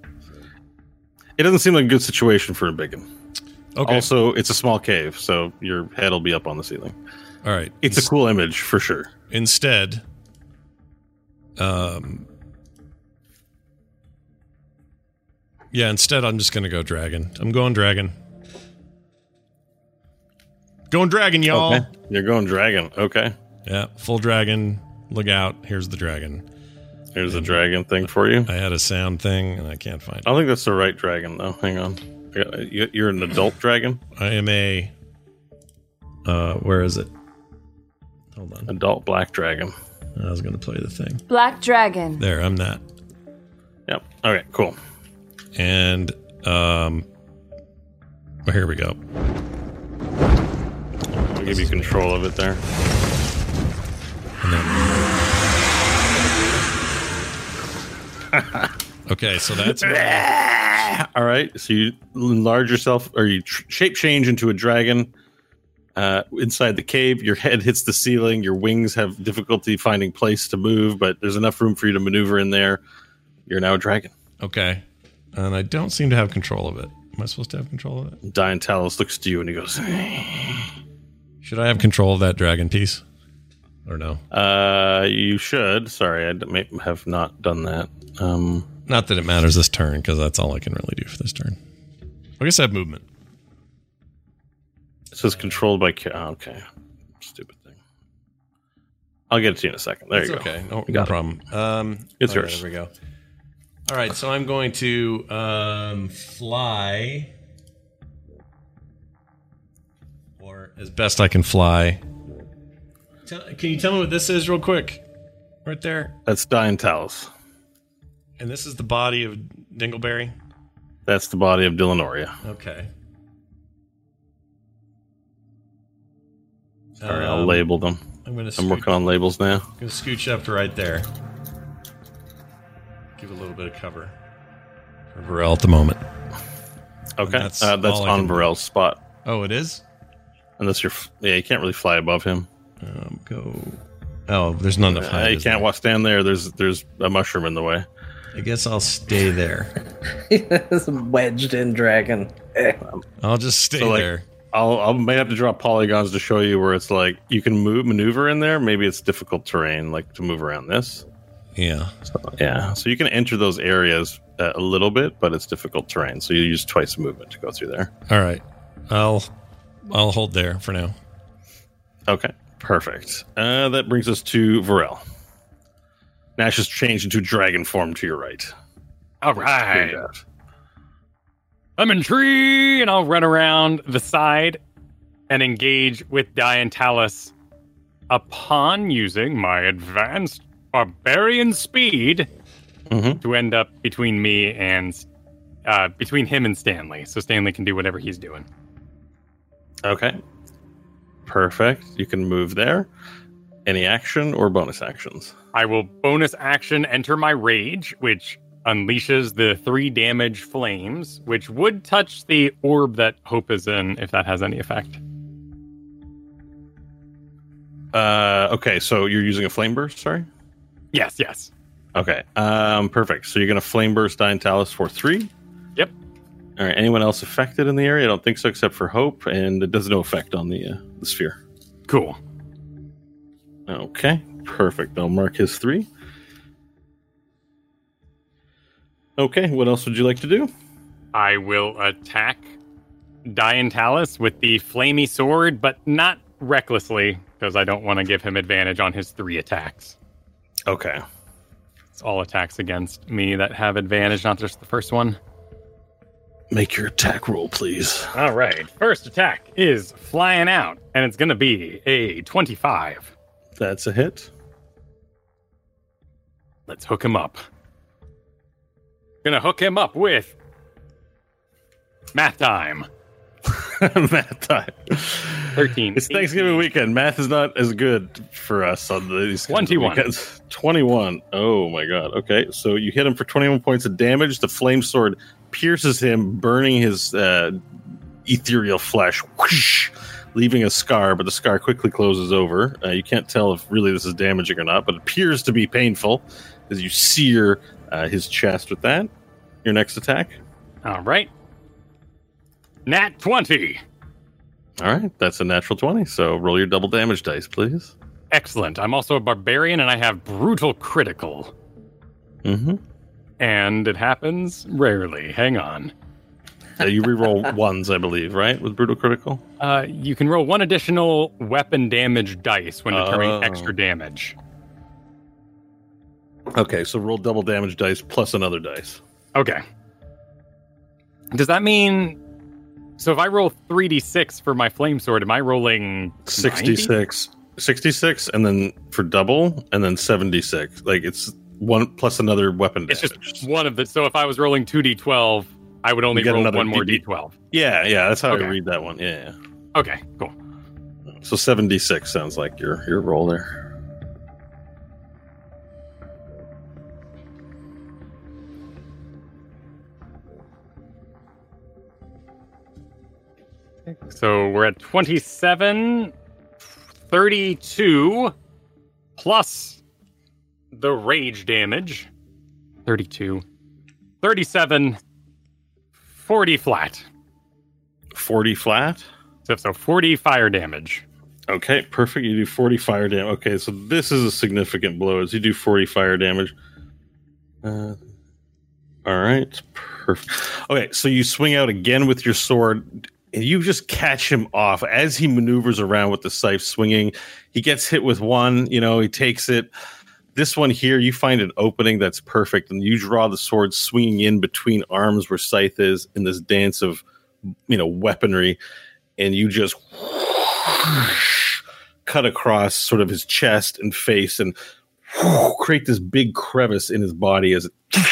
Speaker 2: It doesn't seem like a good situation for a big one.
Speaker 1: okay.
Speaker 2: Also, it's a small cave, so your head will be up on the ceiling.
Speaker 1: all right.
Speaker 2: It's a cool image for sure.
Speaker 1: instead um yeah instead i'm just gonna go dragon i'm going dragon going dragon y'all
Speaker 2: Okay, you're going dragon. Okay,
Speaker 1: yeah full dragon look out here's the dragon
Speaker 2: here's a dragon thing for you.
Speaker 1: i had a sound thing and i can't find
Speaker 2: I
Speaker 1: it
Speaker 2: don't think that's the right dragon though. Hang on, you- you're an adult dragon.
Speaker 1: i am a uh where is it hold on
Speaker 2: Adult black dragon.
Speaker 1: i was gonna play the thing
Speaker 6: Black Dragon.
Speaker 1: there i'm that
Speaker 2: Yep. Okay. Cool.
Speaker 1: and um well, here we go
Speaker 2: I'll give you control of it there.
Speaker 1: Then- okay, so that's
Speaker 2: All right. So you enlarge yourself, or you tr- shape change into a dragon. Uh, inside the cave, your head hits the ceiling. Your wings have difficulty finding place to move, but there's enough room for you to maneuver in there. You're now a dragon.
Speaker 1: okay, and I don't seem to have control of it. Am I supposed to have control of it?
Speaker 2: Dian Talos looks to you and he goes,
Speaker 1: Should I have control of that dragon piece, or no?
Speaker 2: uh, "You should." Sorry, I d- have not done that. Um,
Speaker 1: Not that it matters this turn, because that's all I can really do for this turn. I guess I have movement.
Speaker 2: it says controlled by. Ca- oh, okay, stupid thing. I'll get it to you in a second. There
Speaker 1: It's
Speaker 2: you go.
Speaker 1: okay, no, no problem. Um,
Speaker 2: It's
Speaker 1: all right,
Speaker 2: yours.
Speaker 1: There we go. All right, so I'm going to um, fly, or as best I can fly. Tell, can you tell me what this is, real quick? Right there,
Speaker 2: That's Dian Talos.
Speaker 1: and this is the body of Dingleberry.
Speaker 2: That's the body of Dillanoria.
Speaker 1: Okay.
Speaker 2: Sorry, I'll
Speaker 1: Um,
Speaker 2: label them.
Speaker 1: I'm going to.
Speaker 2: I'm working on labels now.
Speaker 1: I'm Going to scooch up to right there. Give a little bit of cover for Varel at the moment.
Speaker 2: Okay,
Speaker 1: That's
Speaker 2: that's, uh, that's on. Varel's spot.
Speaker 1: Oh, it is.
Speaker 2: And that's your yeah. You can't really fly above him.
Speaker 1: Um, go. Oh, there's not enough
Speaker 2: Uh,
Speaker 1: height.
Speaker 2: you can't
Speaker 1: there?
Speaker 2: walk stand there. There's there's a mushroom in the way.
Speaker 1: I guess I'll stay there.
Speaker 4: this wedged in dragon. Eh.
Speaker 1: I'll just stay
Speaker 2: So, like,
Speaker 1: there.
Speaker 2: I'll I may have to draw polygons to show you where it's like you can move maneuver in there. Maybe it's difficult terrain, like to move around this.
Speaker 1: Yeah.
Speaker 2: So, yeah, so you can enter those areas uh, a little bit, but it's difficult terrain. So you use twice movement to go through there.
Speaker 1: All right. I'll I'll hold there for now.
Speaker 2: Okay, perfect. Uh, that brings us to Varel. Nash has changed into dragon form to your right.
Speaker 5: all I'm in tree, and I'll run around the side and engage with Diantalis upon using my advanced barbarian speed
Speaker 2: Mhm.
Speaker 5: to end up between me and uh, between him and Stanley, so Stanley can do whatever he's doing.
Speaker 2: Okay. Perfect. You can move there. Any action or bonus actions?
Speaker 5: I will bonus action enter my rage, which unleashes the three damage flames, which would touch the orb that Hope is in if that has any effect.
Speaker 2: Uh, okay, so you're using a flame burst, sorry?
Speaker 5: Yes, yes.
Speaker 2: Okay. Um, perfect. So you're going to flame burst Diantalis for three.
Speaker 5: Yep.
Speaker 2: All right. Anyone else affected in the area? I don't think so, except for Hope, and it does no effect on the uh, the sphere.
Speaker 5: Cool.
Speaker 2: Okay. Perfect. I'll mark his three. Okay. What else would you like to do?
Speaker 5: I will attack Diantalis with the flamey sword, but not recklessly, because I don't want to give him advantage on his three attacks.
Speaker 2: Okay.
Speaker 5: It's all attacks against me that have advantage, not just the first one.
Speaker 2: Make your attack roll, please.
Speaker 5: All right. First attack is flying out, and it's going to be a 25.
Speaker 2: That's a hit.
Speaker 5: Let's hook him up. Gonna hook him up with math time.
Speaker 2: Math time.
Speaker 5: 13.
Speaker 2: It's Thanksgiving weekend. Math is not as good for us on these kinds of
Speaker 5: 21.
Speaker 2: 21. Oh my god. Okay, so you hit him for 21 points of damage. The flame sword pierces him, burning his uh, ethereal flesh, whoosh, leaving a scar. But the scar quickly closes over. Uh, you can't tell if really this is damaging or not, but it appears to be painful as you sear uh, his chest with that. Your next attack.
Speaker 5: All right. Nat 20.
Speaker 2: All right, that's a natural 20. So roll your double damage dice, please.
Speaker 5: Excellent. I'm also a barbarian and I have brutal critical.
Speaker 2: Mm-hmm.
Speaker 5: And it happens rarely. Hang on.
Speaker 2: Uh, you reroll ones, I believe, right? With brutal critical.
Speaker 5: Uh, you can roll one additional weapon damage dice when determining
Speaker 2: Oh.
Speaker 5: extra damage.
Speaker 2: Okay, so roll double damage dice plus another dice.
Speaker 5: Okay. Does that mean. So if I roll 3d6 for my flame sword, am I rolling 90?
Speaker 2: 66. 66, and then for double, and then 76. Like it's one plus another weapon
Speaker 5: It's just one of the. So if I was rolling 2d12, I would only
Speaker 2: get
Speaker 5: roll
Speaker 2: another
Speaker 5: one more d12.
Speaker 2: yeah, yeah, that's how
Speaker 5: Okay.
Speaker 2: I read that one. Yeah,
Speaker 5: Okay, cool.
Speaker 2: So 76 sounds like your your roll there.
Speaker 5: So we're at 27, 32, plus the rage damage. 32, 37, 40 flat.
Speaker 2: 40 flat.
Speaker 5: So, so 40 fire damage.
Speaker 2: Okay, perfect. You do 40 fire damage. Okay, so this is a significant blow as you do 40 fire damage. Uh, all right, perfect. Okay, so you swing out again with your sword and you just catch him off as he maneuvers around with the scythe swinging. He gets hit with one, you know, he takes it. This one here, you find an opening that's perfect, and you draw the sword swinging in between arms where scythe is in this dance of, you know, weaponry, and you just cut across sort of his chest and face and create this big crevice in his body as it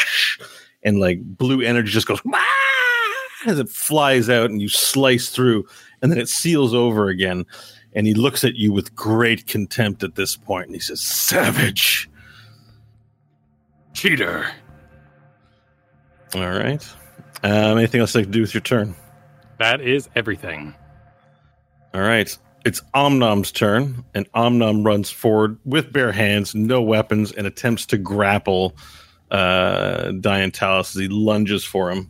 Speaker 2: and like blue energy just goes as it flies out and you slice through and then it seals over again. And he looks at you with great contempt at this point and he says savage
Speaker 5: Cheater.
Speaker 2: all right um, anything else I can do with your turn
Speaker 5: That is everything.
Speaker 2: All right. It's Omnom's turn, and Omnom runs forward with bare hands, no weapons, and attempts to grapple uh, Diantalis as he lunges for him.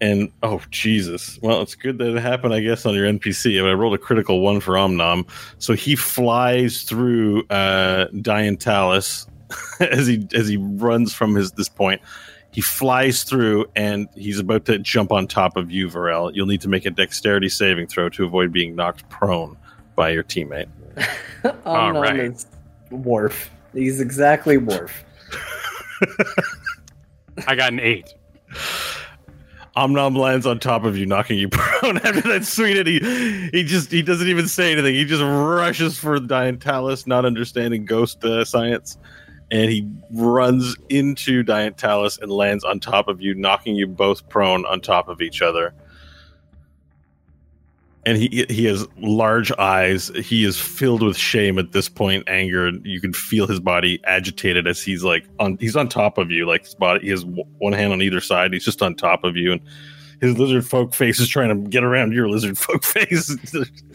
Speaker 2: And oh Jesus! Well, it's good that it happened, I guess, on your NPC. I rolled a critical one for Omnom, so he flies through uh, Diantalis as he as he runs from his this point. He flies through and he's about to jump on top of you, Varel. You'll need to make a dexterity saving throw to avoid being knocked prone by your teammate.
Speaker 4: All
Speaker 5: right.
Speaker 4: is Worf. He's exactly Worf.
Speaker 5: I got an eight.
Speaker 2: Omnom lands on top of you, knocking you prone. After that swing, it, he he just he doesn't even say anything. He just rushes for the Diantalis, not understanding ghost uh, science, and he runs into Diantalis and lands on top of you, knocking you both prone on top of each other. And he he has large eyes. He is filled with shame at this point, anger. You can feel his body agitated as he's like on he's on top of you, like his body. He has one hand on either side. He's just on top of you, and his lizard folk face is trying to get around your lizard folk face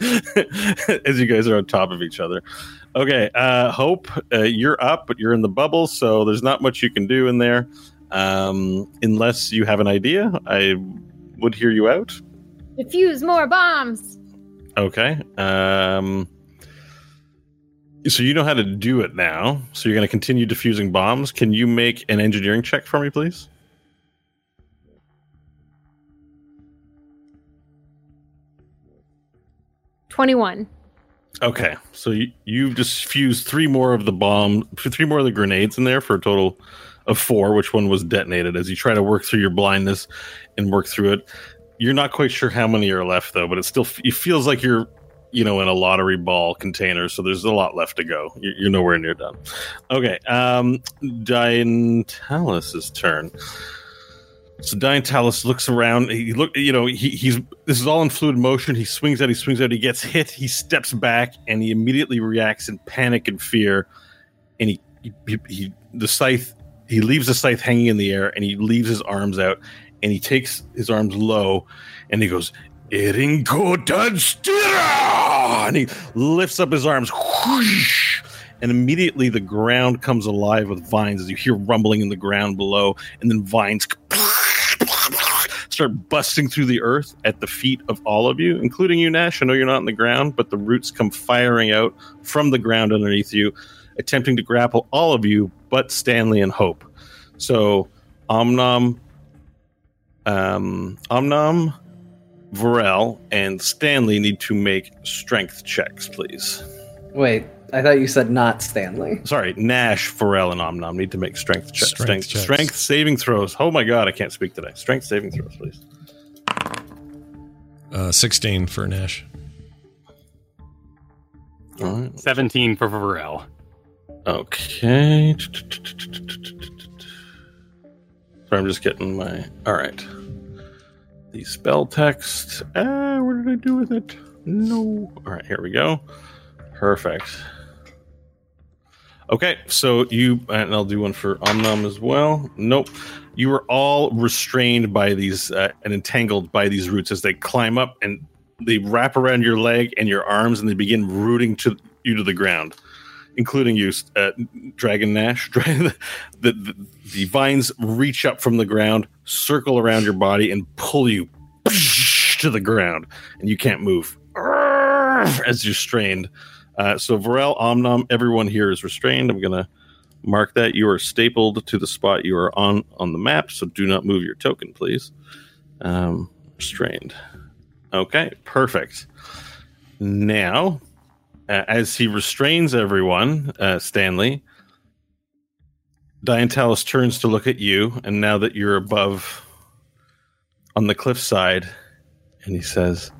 Speaker 2: as you guys are on top of each other. Okay, uh, Hope, uh, you're up, but you're in the bubble, so there's not much you can do in there. Um, unless you have an idea, I would hear you out.
Speaker 3: Defuse more bombs.
Speaker 2: Okay. Um, so you know how to do it now. So you're going to continue diffusing bombs. Can you make an engineering check for me, please?
Speaker 3: Twenty-one.
Speaker 2: Okay, so you, you've just fused three more of the bomb, three more of the grenades in there for a total of four. Which one was detonated? As you try to work through your blindness and work through it, you're not quite sure how many are left though. But it still it feels like you're, you know, in a lottery ball container. So there's a lot left to go. You're, you're nowhere near done. Okay, um, turn. So Diantalis looks around. He look, you know, he, he's this is all in fluid motion. He swings out, he swings out, he gets hit, he steps back, and he immediately reacts in panic and fear. And he, he, he the scythe, he leaves the scythe hanging in the air, and he leaves his arms out, and he takes his arms low, and he goes, "Eringo Dunstira!" and he lifts up his arms, and immediately the ground comes alive with vines as you hear rumbling in the ground below, and then vines start busting through the earth at the feet of all of you, including you, Nash. I know you're not on the ground, but the roots come firing out from the ground underneath you, attempting to grapple all of you, but Stanley and Hope. So, Omnom, um, Omnom, Varel, and Stanley need to make strength checks, please.
Speaker 4: Wait, I thought you said not Stanley.
Speaker 2: Sorry, Nash, Varel, and Omnom need to make strength checks.
Speaker 1: Strength
Speaker 2: Strength,
Speaker 1: checks.
Speaker 2: strength saving throws. Oh my god, I can't speak today. Strength saving throws, please.
Speaker 1: Uh, 16 for Nash.
Speaker 2: All right.
Speaker 5: 17 for Varel.
Speaker 2: Okay. Sorry, I'm just getting my. All right. The spell text. Ah, what did I do with it? No. All right, here we go. Perfect. Okay, so you and I'll do one for Omnom as well. Nope, you were all restrained by these uh, and entangled by these roots as they climb up and they wrap around your leg and your arms and they begin rooting to you to the ground, including you, uh, Dragon Nash. the, the the vines reach up from the ground, circle around your body, and pull you to the ground, and you can't move as you're strained. Uh, so Varel, Omnom, everyone here is restrained. I'm gonna mark that you are stapled to the spot you are on on the map. So do not move your token, please. Um, restrained. Okay, perfect. Now, uh, as he restrains everyone, uh, Stanley, Diantalis turns to look at you, and now that you're above on the cliffside, and he says,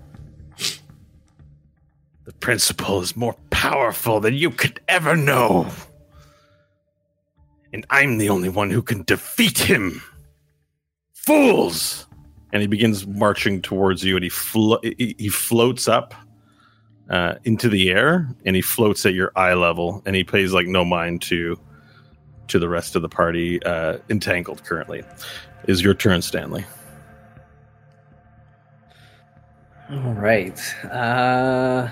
Speaker 2: principle is more powerful than you could ever know. And I'm the only one who can defeat him. Fools! And he begins marching towards you, and he flo- he floats up uh, into the air, and he floats at your eye level, and he pays like no mind to to the rest of the party uh, entangled currently. Is your turn, Stanley?
Speaker 4: All right. Uh,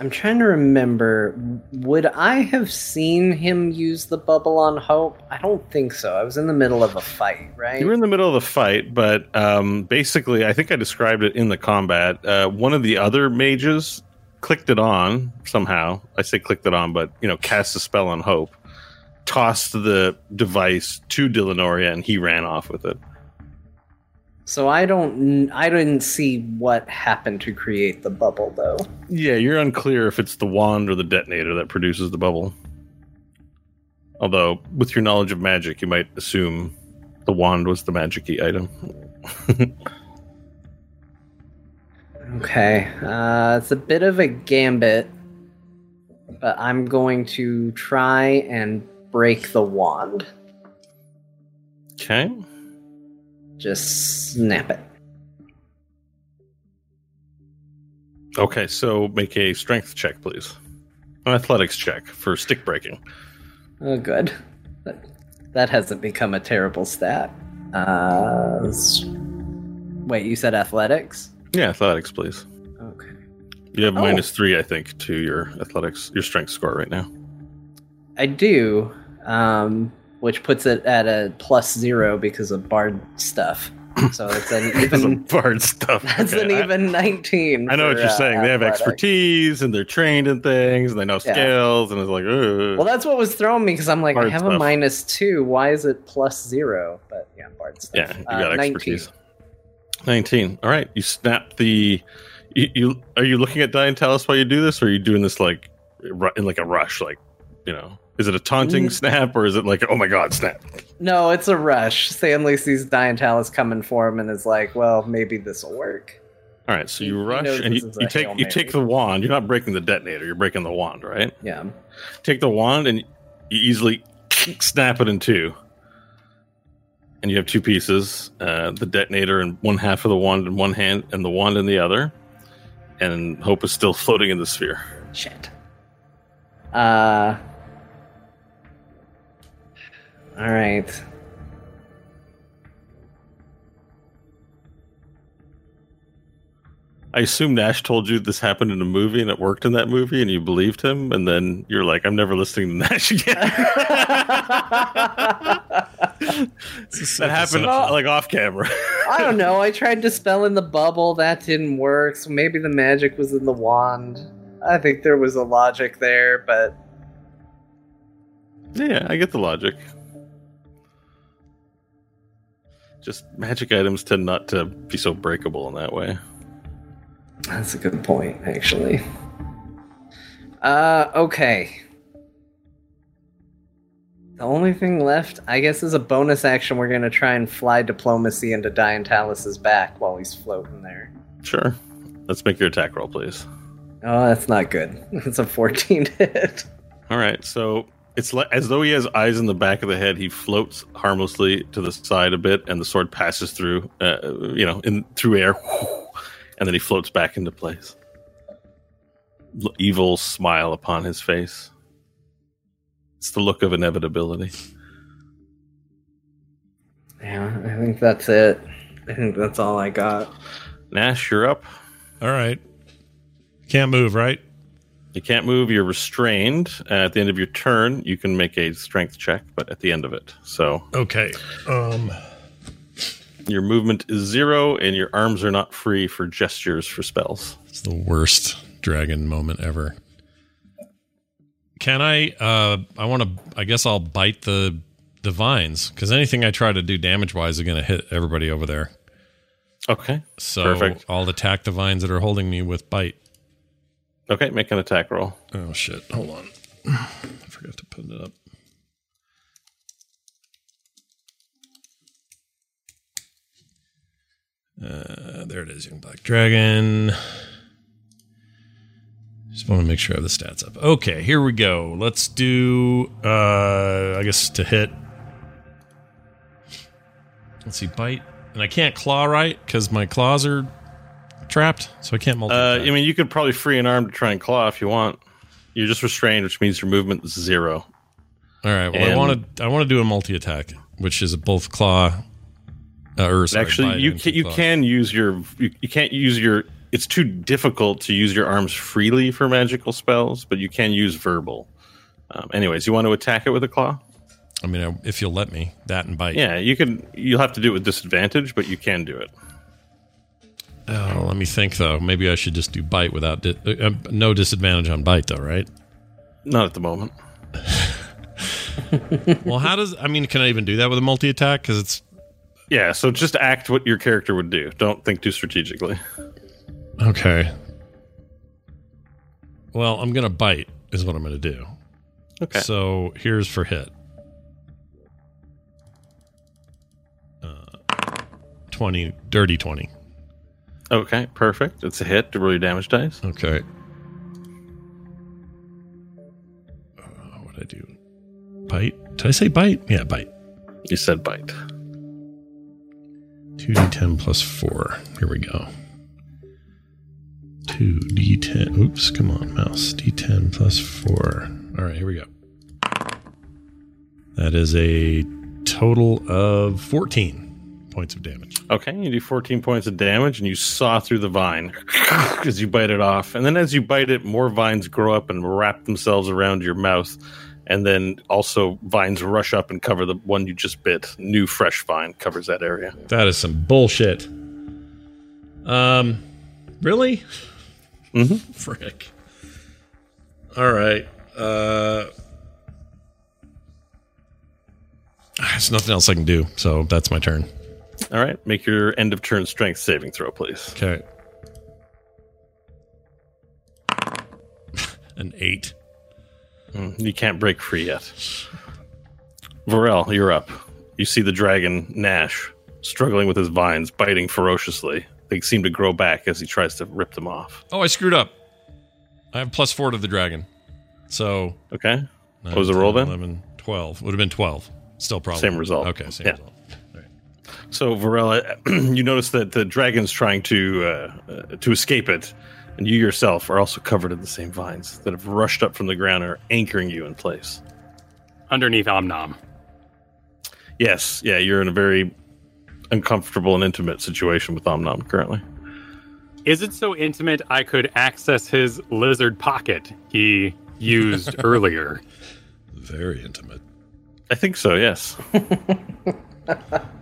Speaker 4: I'm trying to remember. Would I have seen him use the bubble on Hope? I don't think so. I was in the middle of a fight, right?
Speaker 2: You were in the middle of the fight, but um, basically, I think I described it in the combat. Uh, one of the other mages clicked it on somehow. I say clicked it on, but you know, cast a spell on Hope, tossed the device to Dillanoria, and he ran off with it.
Speaker 4: So I don't. I didn't see what happened to create the bubble, though.
Speaker 2: Yeah, you're unclear if it's the wand or the detonator that produces the bubble. Although, with your knowledge of magic, you might assume the wand was the magic-y item.
Speaker 4: Okay, uh, it's a bit of a gambit, but I'm going to try and break the wand.
Speaker 2: Okay.
Speaker 4: Just snap it.
Speaker 2: Okay, so make a strength check, please. An athletics check for stick breaking.
Speaker 4: Oh, good. That, that hasn't become a terrible stat. Uh, wait, you said athletics?
Speaker 2: Yeah, athletics, please.
Speaker 4: Okay.
Speaker 2: You have
Speaker 4: Oh.
Speaker 2: minus three, I think, to your athletics, your strength score right now.
Speaker 4: I do, um, which puts it at a plus zero because of bard stuff. So it's an even.
Speaker 2: bard stuff.
Speaker 4: That's an
Speaker 2: Okay, I-
Speaker 4: even 19.
Speaker 2: I, know what you're
Speaker 4: uh,
Speaker 2: saying. They have
Speaker 4: athletics.
Speaker 2: expertise and they're trained in things and they know
Speaker 4: Yeah.
Speaker 2: scales and it's like, Ugh.
Speaker 4: Well, that's what was throwing me because I'm like, I
Speaker 2: Bard
Speaker 4: have a minus two. Why is it plus zero? But yeah, bard stuff.
Speaker 2: yeah, you
Speaker 4: Uh,
Speaker 2: got
Speaker 4: 19.
Speaker 2: expertise. 19. All right, you snap the. You, you are you looking at Diantalis while you do this, or are you doing this like in like a rush? Like, you know, is it a taunting snap or is it like, oh my god, snap?
Speaker 4: No, it's a rush. Stanley sees Diantalis coming for him and is like, well, maybe this will work.
Speaker 2: All right, so you rush and you, you take you take the wand. You're not breaking the detonator. You're breaking the wand, right?
Speaker 4: Yeah.
Speaker 2: Take the wand and you easily snap it in two. And you have two pieces: uh, the detonator in one half of the wand in one hand, and the wand in the other. And Hope is still floating in the sphere.
Speaker 4: Shit. Uh. All right.
Speaker 2: I assume Nash told you this happened in a movie and it worked in that movie, and you believed him, and then you're like, "I'm never listening to Nash again." that happened
Speaker 4: Well- uh,
Speaker 2: like off camera.
Speaker 4: I don't know. I tried to spell in the bubble. That didn't work. So maybe the magic was in the wand. I think there was a logic there, but
Speaker 2: yeah, I get the logic. Just magic items tend not to be so breakable in that way.
Speaker 4: that's a good point, actually. Uh, okay. The only thing left, I guess, is a bonus action. We're gonna try and fly diplomacy into Diantalis's back while he's floating there.
Speaker 2: Sure. Let's make your attack roll, please.
Speaker 4: Oh, that's not good. It's a 14 hit.
Speaker 2: All right, so it's like as though he has eyes in the back of the head. He floats harmlessly to the side a bit, and the sword passes through, uh, you know, in through air, and then he floats back into place. Evil smile upon his face. It's the look of inevitability.
Speaker 4: Yeah, I think that's it. I think that's all I got.
Speaker 2: Nash, you're up.
Speaker 1: All right. Can't move, right?
Speaker 2: You can't move. You're restrained. Uh, at the end of your turn, you can make a strength check, but at the end of it, so
Speaker 1: Okay. Um
Speaker 2: your movement is zero, and your arms are not free for gestures for spells.
Speaker 1: it's the worst dragon moment ever. Can I uh I want to I guess I'll bite the the vines cuz anything I try to do damage-wise is going to hit everybody over there.
Speaker 2: Okay.
Speaker 1: So
Speaker 2: Perfect.
Speaker 1: I'll attack the vines that are holding me with bite.
Speaker 2: Okay, make an attack roll.
Speaker 1: Oh shit. Hold on. I forgot to put it up. Uh, there it is, young black dragon. Just want to make sure I have the stats up. Okay, here we go. Let's do, uh, I guess to hit. Let's see, bite, and I can't claw right because my claws are trapped, so I can't multi.
Speaker 2: Uh, I mean, you could probably free an arm to try and claw if you want. You're just restrained, which means your movement is zero.
Speaker 1: All right. Well, I want to. I want to do a multi attack, which is both claw. Uh, or sorry,
Speaker 2: Actually, you can, you
Speaker 1: claw.
Speaker 2: can use your you, you can't use your. It's too difficult to use your arms freely for magical spells, but you can use verbal. Um, anyways, you want to attack it with a claw?
Speaker 1: I mean, if you'll let me, that and bite.
Speaker 2: Yeah, you can. You'll have to do it with disadvantage, but you can do it.
Speaker 1: Oh, let me think though. Maybe I should just do bite without di- uh, uh, no disadvantage on bite though, right?
Speaker 2: Not at the moment.
Speaker 1: well, how does? I mean, can I even do that with a multi attack? Because it's
Speaker 2: Yeah, so just act what your character would do. Don't think too strategically.
Speaker 1: okay. Well, I'm gonna bite. Is what I'm gonna do.
Speaker 2: Okay.
Speaker 1: So here's for hit. Uh, twenty, dirty twenty.
Speaker 2: Okay, perfect. It's a hit to roll your damage dice.
Speaker 1: Okay. Uh, what did I do? Bite? Did I say bite? Yeah, bite.
Speaker 2: You said bite.
Speaker 1: 2d10 plus 4. Here we go. 2d10. Oops, come on, mouse. d10 plus 4. All right, here we go. That is a total of 14 points of damage.
Speaker 2: Okay, you do 14 points of damage and you saw through the vine as you bite it off. And then as you bite it, more vines grow up and wrap themselves around your mouth. And then also vines rush up and cover the one you just bit. New fresh vine covers that area.
Speaker 1: That is some bullshit. Um, really?
Speaker 2: Mm-hmm.
Speaker 1: Frick. All right. Uh, there's nothing else I can do, so that's my turn.
Speaker 2: All right, make your end of turn strength saving throw, please.
Speaker 1: Okay. An eight.
Speaker 2: Mm, You can't break free yet. Varel, you're up. You see the dragon Nash struggling with his vines, biting ferociously. They seem to grow back as he tries to rip them off.
Speaker 1: Oh, I screwed up. I have plus four to the dragon. So.
Speaker 2: Okay.
Speaker 1: nine,
Speaker 2: was the roll
Speaker 1: 10,
Speaker 2: then?
Speaker 1: 11, 12. Would have been 12. Still probably.
Speaker 2: Same result.
Speaker 1: Okay, same
Speaker 2: Yeah.
Speaker 1: result.
Speaker 2: So Varela, you notice that the dragon's trying to uh, uh, to escape it, and you yourself are also covered in the same vines that have rushed up from the ground and are anchoring you in place.
Speaker 5: Underneath Omnom.
Speaker 2: Yes, yeah, you're in a very uncomfortable and intimate situation with Omnom currently.
Speaker 5: Is it so intimate I could access his lizard pocket he used earlier?
Speaker 1: Very intimate.
Speaker 2: I think so. Yes.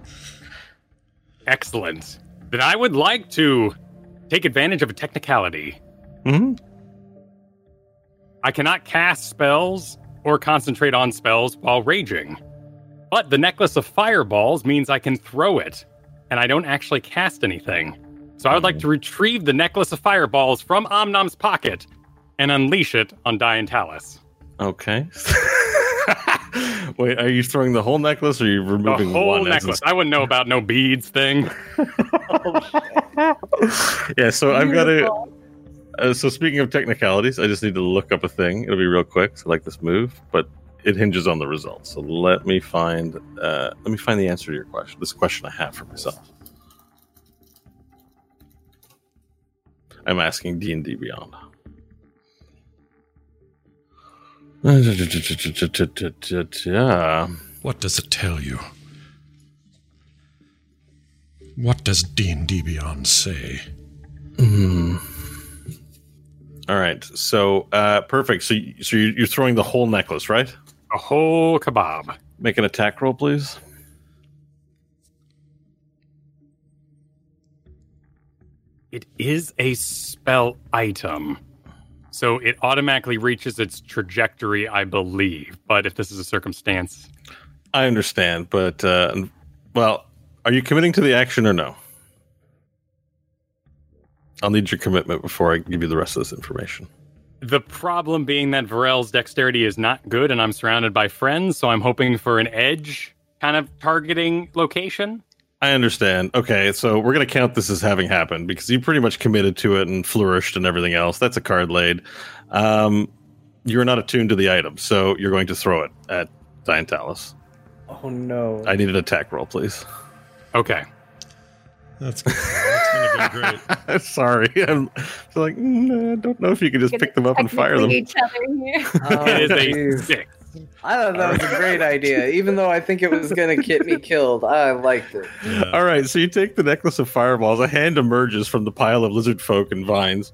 Speaker 5: Excellent. Then I would like to take advantage of a technicality.
Speaker 2: hmm
Speaker 5: I cannot cast spells or concentrate on spells while raging. But the necklace of fireballs means I can throw it, and I don't actually cast anything. So I would like to retrieve the necklace of fireballs from Omnom's pocket and unleash it on Diantalis.
Speaker 2: Okay. Wait, are you throwing the whole necklace, or are you
Speaker 5: The
Speaker 2: removing
Speaker 5: whole
Speaker 2: one?
Speaker 5: necklace. I wouldn't know about no beads thing.
Speaker 2: yeah. So I've got to. Uh, so speaking of technicalities, I just need to look up a thing. It'll be real quick. So I like this move, but it hinges on the results. So let me find. Uh, let me find the answer to your question. This question I have for myself. I'm asking D and D Beyond. Yeah.
Speaker 1: What does it tell you? What does D&D Beyond say?
Speaker 2: All right. So uh, perfect. So so you're throwing the whole necklace, right?
Speaker 5: A whole kebab.
Speaker 2: Make an attack roll, please.
Speaker 5: It is a spell item. So it automatically reaches its trajectory, I believe. But if this is a circumstance,
Speaker 2: I understand, but uh, well, are you committing to the action or no? I'll need your commitment before I give you the rest of this information.
Speaker 5: the problem being that Varel's dexterity is not good and I'm surrounded by friends, so I'm hoping for an edge kind of targeting location.
Speaker 2: I understand. Okay, so we're going to count this as having happened because you pretty much committed to it and flourished and everything else. That's a card laid. Um, you're not attuned to the item, so you're going to throw it at Diantalis.
Speaker 4: Oh no.
Speaker 2: I need an attack roll, please.
Speaker 5: Okay.
Speaker 1: That's, that's going to be great.
Speaker 2: Sorry, I'm like mm, I don't know if you can just pick them up and fire them.
Speaker 3: Each other here.
Speaker 4: Oh,
Speaker 5: It is a six.
Speaker 4: I thought that was a great idea. Even though I think it was going to get me killed, I liked it.
Speaker 1: Yeah.
Speaker 2: All right, so you take the necklace of fireballs. A hand emerges from the pile of lizard folk and vines,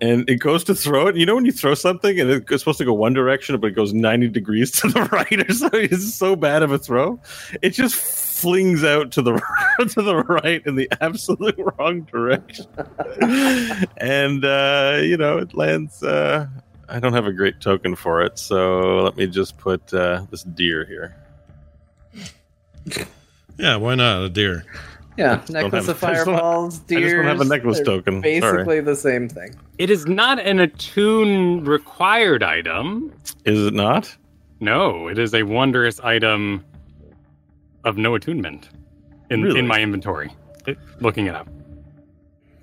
Speaker 2: and it goes to throw it. You know when you throw something and it's supposed to go one direction, but it goes ninety degrees to the right or something. It's so bad of a throw. It just flings out to the to the right in the absolute wrong direction, and uh, you know it lands. Uh, I don't have a great token for it, so let me just put uh, this deer here.
Speaker 1: Yeah, why not? A deer.
Speaker 4: Yeah,
Speaker 2: don't
Speaker 4: necklace
Speaker 2: have-
Speaker 4: of
Speaker 2: I just don't-
Speaker 4: fireballs,
Speaker 2: I just don't have a necklace
Speaker 4: they're
Speaker 2: token. Sorry.
Speaker 4: Basically the same thing.
Speaker 5: It is not an attune required item.
Speaker 2: Is it not?
Speaker 5: No, it is a wondrous item of no attunement in,
Speaker 2: Really?
Speaker 5: in my inventory. It- looking it up.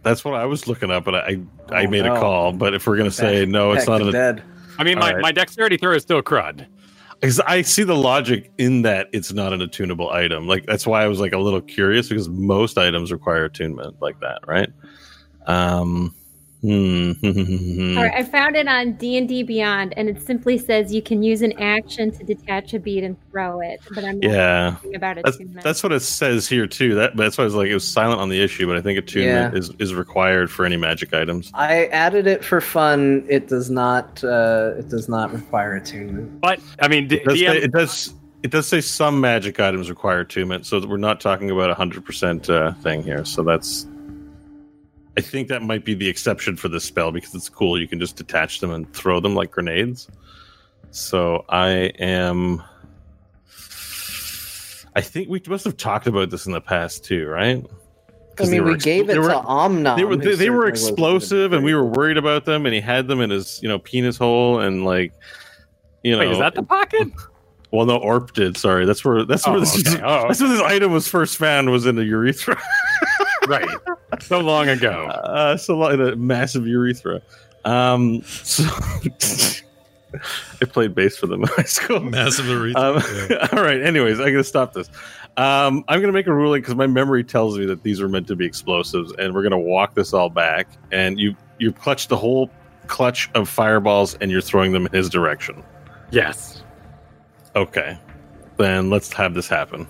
Speaker 2: That's what I was looking up, but I I
Speaker 4: Oh,
Speaker 2: made
Speaker 4: no.
Speaker 2: a call. But if we're gonna say no, it's not
Speaker 4: to
Speaker 2: a
Speaker 4: dead.
Speaker 5: I mean, my,
Speaker 2: All right.
Speaker 5: my dexterity throw is still crud.
Speaker 2: Because I see the logic in that it's not an attunable item. Like that's why I was like a little curious because most items require attunement like that, right? Um, hmm.
Speaker 3: All right, I found it on D and D Beyond, and it simply says you can use an action to detach a bead and throw it. But I'm not
Speaker 2: Yeah.
Speaker 3: thinking about it.
Speaker 2: That's,
Speaker 3: too much.
Speaker 2: that's what it says here too. That that's why I was like it was silent on the issue, but I think attunement
Speaker 4: Yeah.
Speaker 2: is, is required for any magic items.
Speaker 4: I added it for fun. It does not. Uh, it does not require attunement.
Speaker 5: But I mean, D-
Speaker 2: It does,
Speaker 5: DM
Speaker 2: say, it does it does say some magic items require attunement, so we're not talking about a hundred percent uh, thing here. So that's I think that might be the exception for this spell because it's cool. You can just detach them and throw them like grenades. So I am. I think we must have talked about this in the past too, right?
Speaker 4: I mean, we
Speaker 2: ex-
Speaker 4: gave it
Speaker 2: they
Speaker 4: to
Speaker 2: were-
Speaker 4: Omnom.
Speaker 2: they were they, they were explosive, and we were worried about them. And he had them in his you know penis hole, and like you know.
Speaker 5: Wait, is that the pocket?
Speaker 2: well, no, Orp did. Sorry, that's where that's
Speaker 5: Oh,
Speaker 2: where this
Speaker 5: okay. Oh,
Speaker 2: that's where this item was first found was in the urethra.
Speaker 5: right. So long ago.
Speaker 2: uh, so like a massive urethra. Um, so I played bass for them in high school.
Speaker 1: Massive urethra.
Speaker 2: Um,
Speaker 1: Yeah.
Speaker 2: all right. Anyways, I'm gonna stop this. Um, I'm gonna make a ruling because my memory tells me that these are meant to be explosives, and we're gonna walk this all back. And you you clutch the whole clutch of fireballs, and you're throwing them in his direction.
Speaker 5: Yes.
Speaker 2: Okay, then let's have this happen.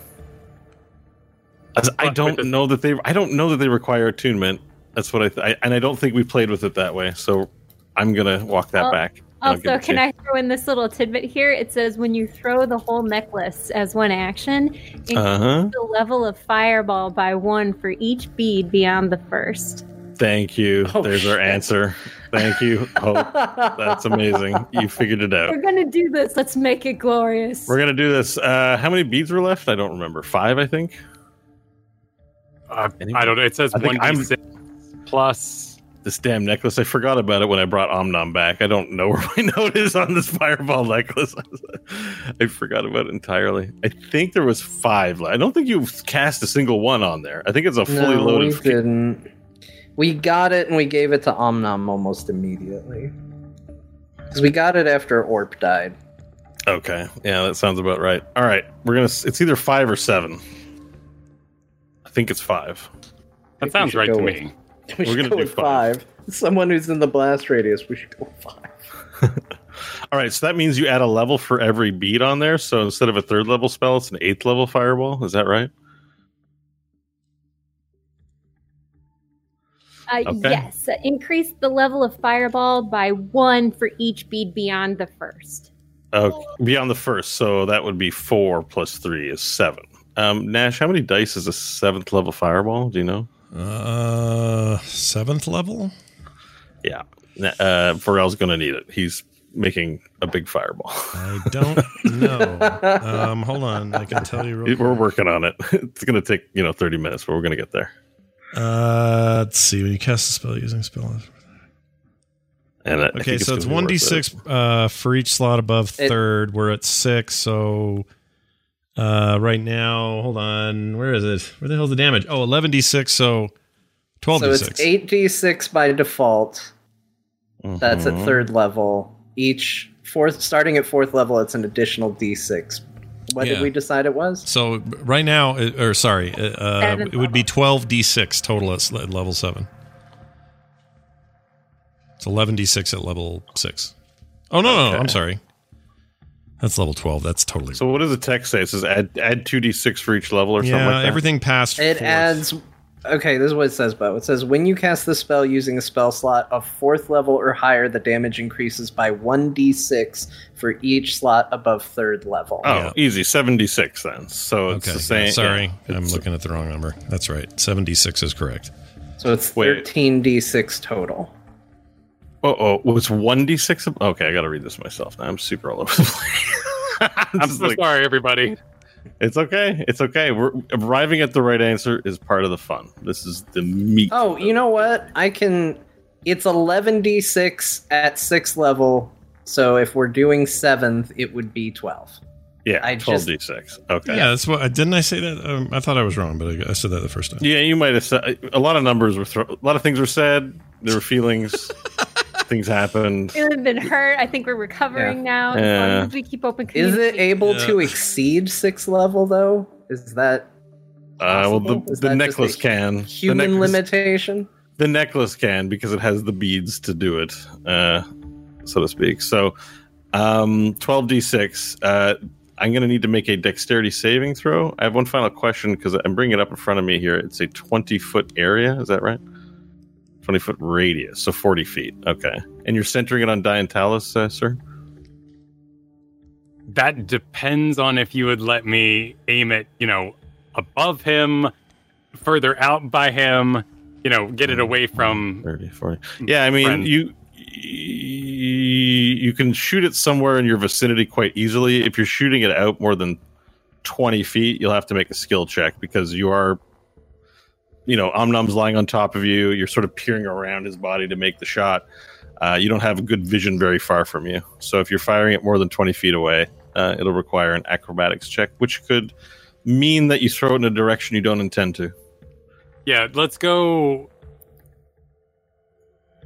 Speaker 2: As I don't know that they I don't know that they require attunement. That's what I, th- I and I don't think we played with it that way. So I'm gonna walk that
Speaker 3: Well,
Speaker 2: back. and I'll
Speaker 3: Also, can. I throw in this little tidbit here? It says when you throw the whole necklace as one action, increase
Speaker 2: Uh-huh.
Speaker 3: the level of fireball by one for each bead beyond the first.
Speaker 2: Thank you.
Speaker 4: Oh,
Speaker 2: There's our answer. Thank you. Hope. That's amazing. You figured it out.
Speaker 3: We're gonna do this. Let's make it glorious.
Speaker 2: We're gonna do this. Uh, how many beads were left? I don't remember. Five, I think.
Speaker 5: Uh, I don't know. It says 1d6 plus.
Speaker 2: This damn necklace. I forgot about it when I brought Omnom back. I don't know where my note is on this fireball necklace. I forgot about it entirely. I think there was five. I don't think you cast a single one on there. I think it's a fully
Speaker 4: no,
Speaker 2: loaded.
Speaker 4: we didn't. We got it and we gave it to Omnom almost immediately. Because we got it after Orp died.
Speaker 2: Okay, yeah, that sounds about right. All right, we're gonna. It's either five or seven. I think it's five.
Speaker 5: That
Speaker 4: we
Speaker 5: sounds right
Speaker 4: go
Speaker 5: to
Speaker 4: with-
Speaker 5: me.
Speaker 4: We are
Speaker 2: gonna
Speaker 4: go
Speaker 2: do
Speaker 4: with
Speaker 2: five.
Speaker 4: five. Someone who's in the blast radius, we should go with five.
Speaker 2: All right, so that means you add a level for every bead on there. So instead of a third level spell, it's an eighth level fireball. Is that right?
Speaker 3: Uh,
Speaker 2: Okay.
Speaker 3: Yes, increase the level of fireball by one for each bead beyond the first.
Speaker 2: Oh, beyond the first, so that would be four plus three is seven. Um, Nash, how many dice is a seventh level fireball? Do you know?
Speaker 1: Uh, seventh level.
Speaker 2: Yeah, Na- uh, Varel's gonna need it. He's making a big fireball.
Speaker 1: I don't know. Um, hold on, I can tell you. Real
Speaker 2: We're
Speaker 1: quick.
Speaker 2: working on it. It's gonna take you know thirty minutes, but we're gonna get there.
Speaker 1: Uh, let's see. When you cast a spell using spell.
Speaker 2: And I- I
Speaker 1: Okay,
Speaker 2: think
Speaker 1: so it's one d six uh, for each slot above
Speaker 4: It-
Speaker 1: third. We're at six, so uh, right now, hold on. Where is it? Where the hell's the damage? Oh, 11 d six. So twelve
Speaker 4: so it's
Speaker 1: six.
Speaker 4: 8d6 by default. That's at
Speaker 2: Mhm.
Speaker 4: third level. Each fourth, starting at fourth level, it's an additional d6. What
Speaker 1: Yeah.
Speaker 4: did we decide it was?
Speaker 1: So right now, uh, or sorry, uh, uh,
Speaker 3: Seventh
Speaker 1: it would be twelve d six total at level seven. It's eleven d six at level six. Oh no, no, no, I'm sorry. That's level twelve. That's totally
Speaker 2: So what does the text say? It says add add two d six for each level or something
Speaker 1: yeah.
Speaker 2: like that.
Speaker 1: everything past
Speaker 4: It
Speaker 1: fourth.
Speaker 4: adds. Okay, this is what it says, Bo. It says when you cast the spell using a spell slot of fourth level or higher, the damage increases by 1d6 for each slot above third level.
Speaker 2: Oh,
Speaker 1: Yeah.
Speaker 2: easy seventy six then. So it's
Speaker 1: Okay,
Speaker 2: the same.
Speaker 1: sorry,
Speaker 2: yeah.
Speaker 1: I'm
Speaker 2: It's-
Speaker 1: looking at the wrong number. That's right. Seventy six is correct.
Speaker 4: So it's 13d6 total.
Speaker 2: Oh, oh, was it's one d six. Okay, I got to read this myself. Now I'm super all over the place. I'm
Speaker 5: I'm so
Speaker 2: like,
Speaker 5: sorry, everybody.
Speaker 2: it's okay. It's okay. We're arriving at the right answer is part of the fun. This is the meat.
Speaker 4: Oh, you know what? I can. It's 11d6 at sixth level. So if we're doing seventh, it would be 12.
Speaker 2: yeah,
Speaker 4: I
Speaker 2: twelve
Speaker 4: just-
Speaker 2: d six. Okay.
Speaker 1: Yeah, that's what. Didn't I say that? Um, I thought I was wrong, but I, I said that the first time.
Speaker 2: Yeah, you might have said a lot of numbers were thro- a lot of things were said. There were feelings. Things happened.
Speaker 3: It had been hurt. I think we're recovering now. As
Speaker 2: Yeah.
Speaker 3: long as we keep open
Speaker 4: Is it able
Speaker 1: Yeah.
Speaker 4: to exceed six level though? Is that
Speaker 2: Uh, well, the,
Speaker 4: Is
Speaker 2: the
Speaker 4: that
Speaker 2: necklace
Speaker 4: a
Speaker 2: can. The
Speaker 4: human
Speaker 2: necklace,
Speaker 4: limitation?
Speaker 2: the necklace can because it has the beads to do it, uh, so to speak. So, um, 12d6. Uh, I'm going to need to make a dexterity saving throw. I have one final question because I'm bringing it up in front of me here. It's a 20 foot area. Is that right? 20 foot radius, so 40 feet. Okay. And you're centering it on Diantalis, uh, sir?
Speaker 5: That depends on if you would let me aim it, you know, above him, further out by him, you know, get it away from
Speaker 2: 30, 40. Yeah, I mean,
Speaker 5: friend.
Speaker 2: you you can shoot it somewhere in your vicinity quite easily. If you're shooting it out more than 20 feet, you'll have to make a skill check because you are, you know, Omnom's lying on top of you. You're sort of peering around his body to make the shot. Uh, you don't have a good vision very far from you. So if you're firing it more than 20 feet away, uh, it'll require an acrobatics check, which could mean that you throw it in a direction you don't intend to.
Speaker 5: Yeah, let's go.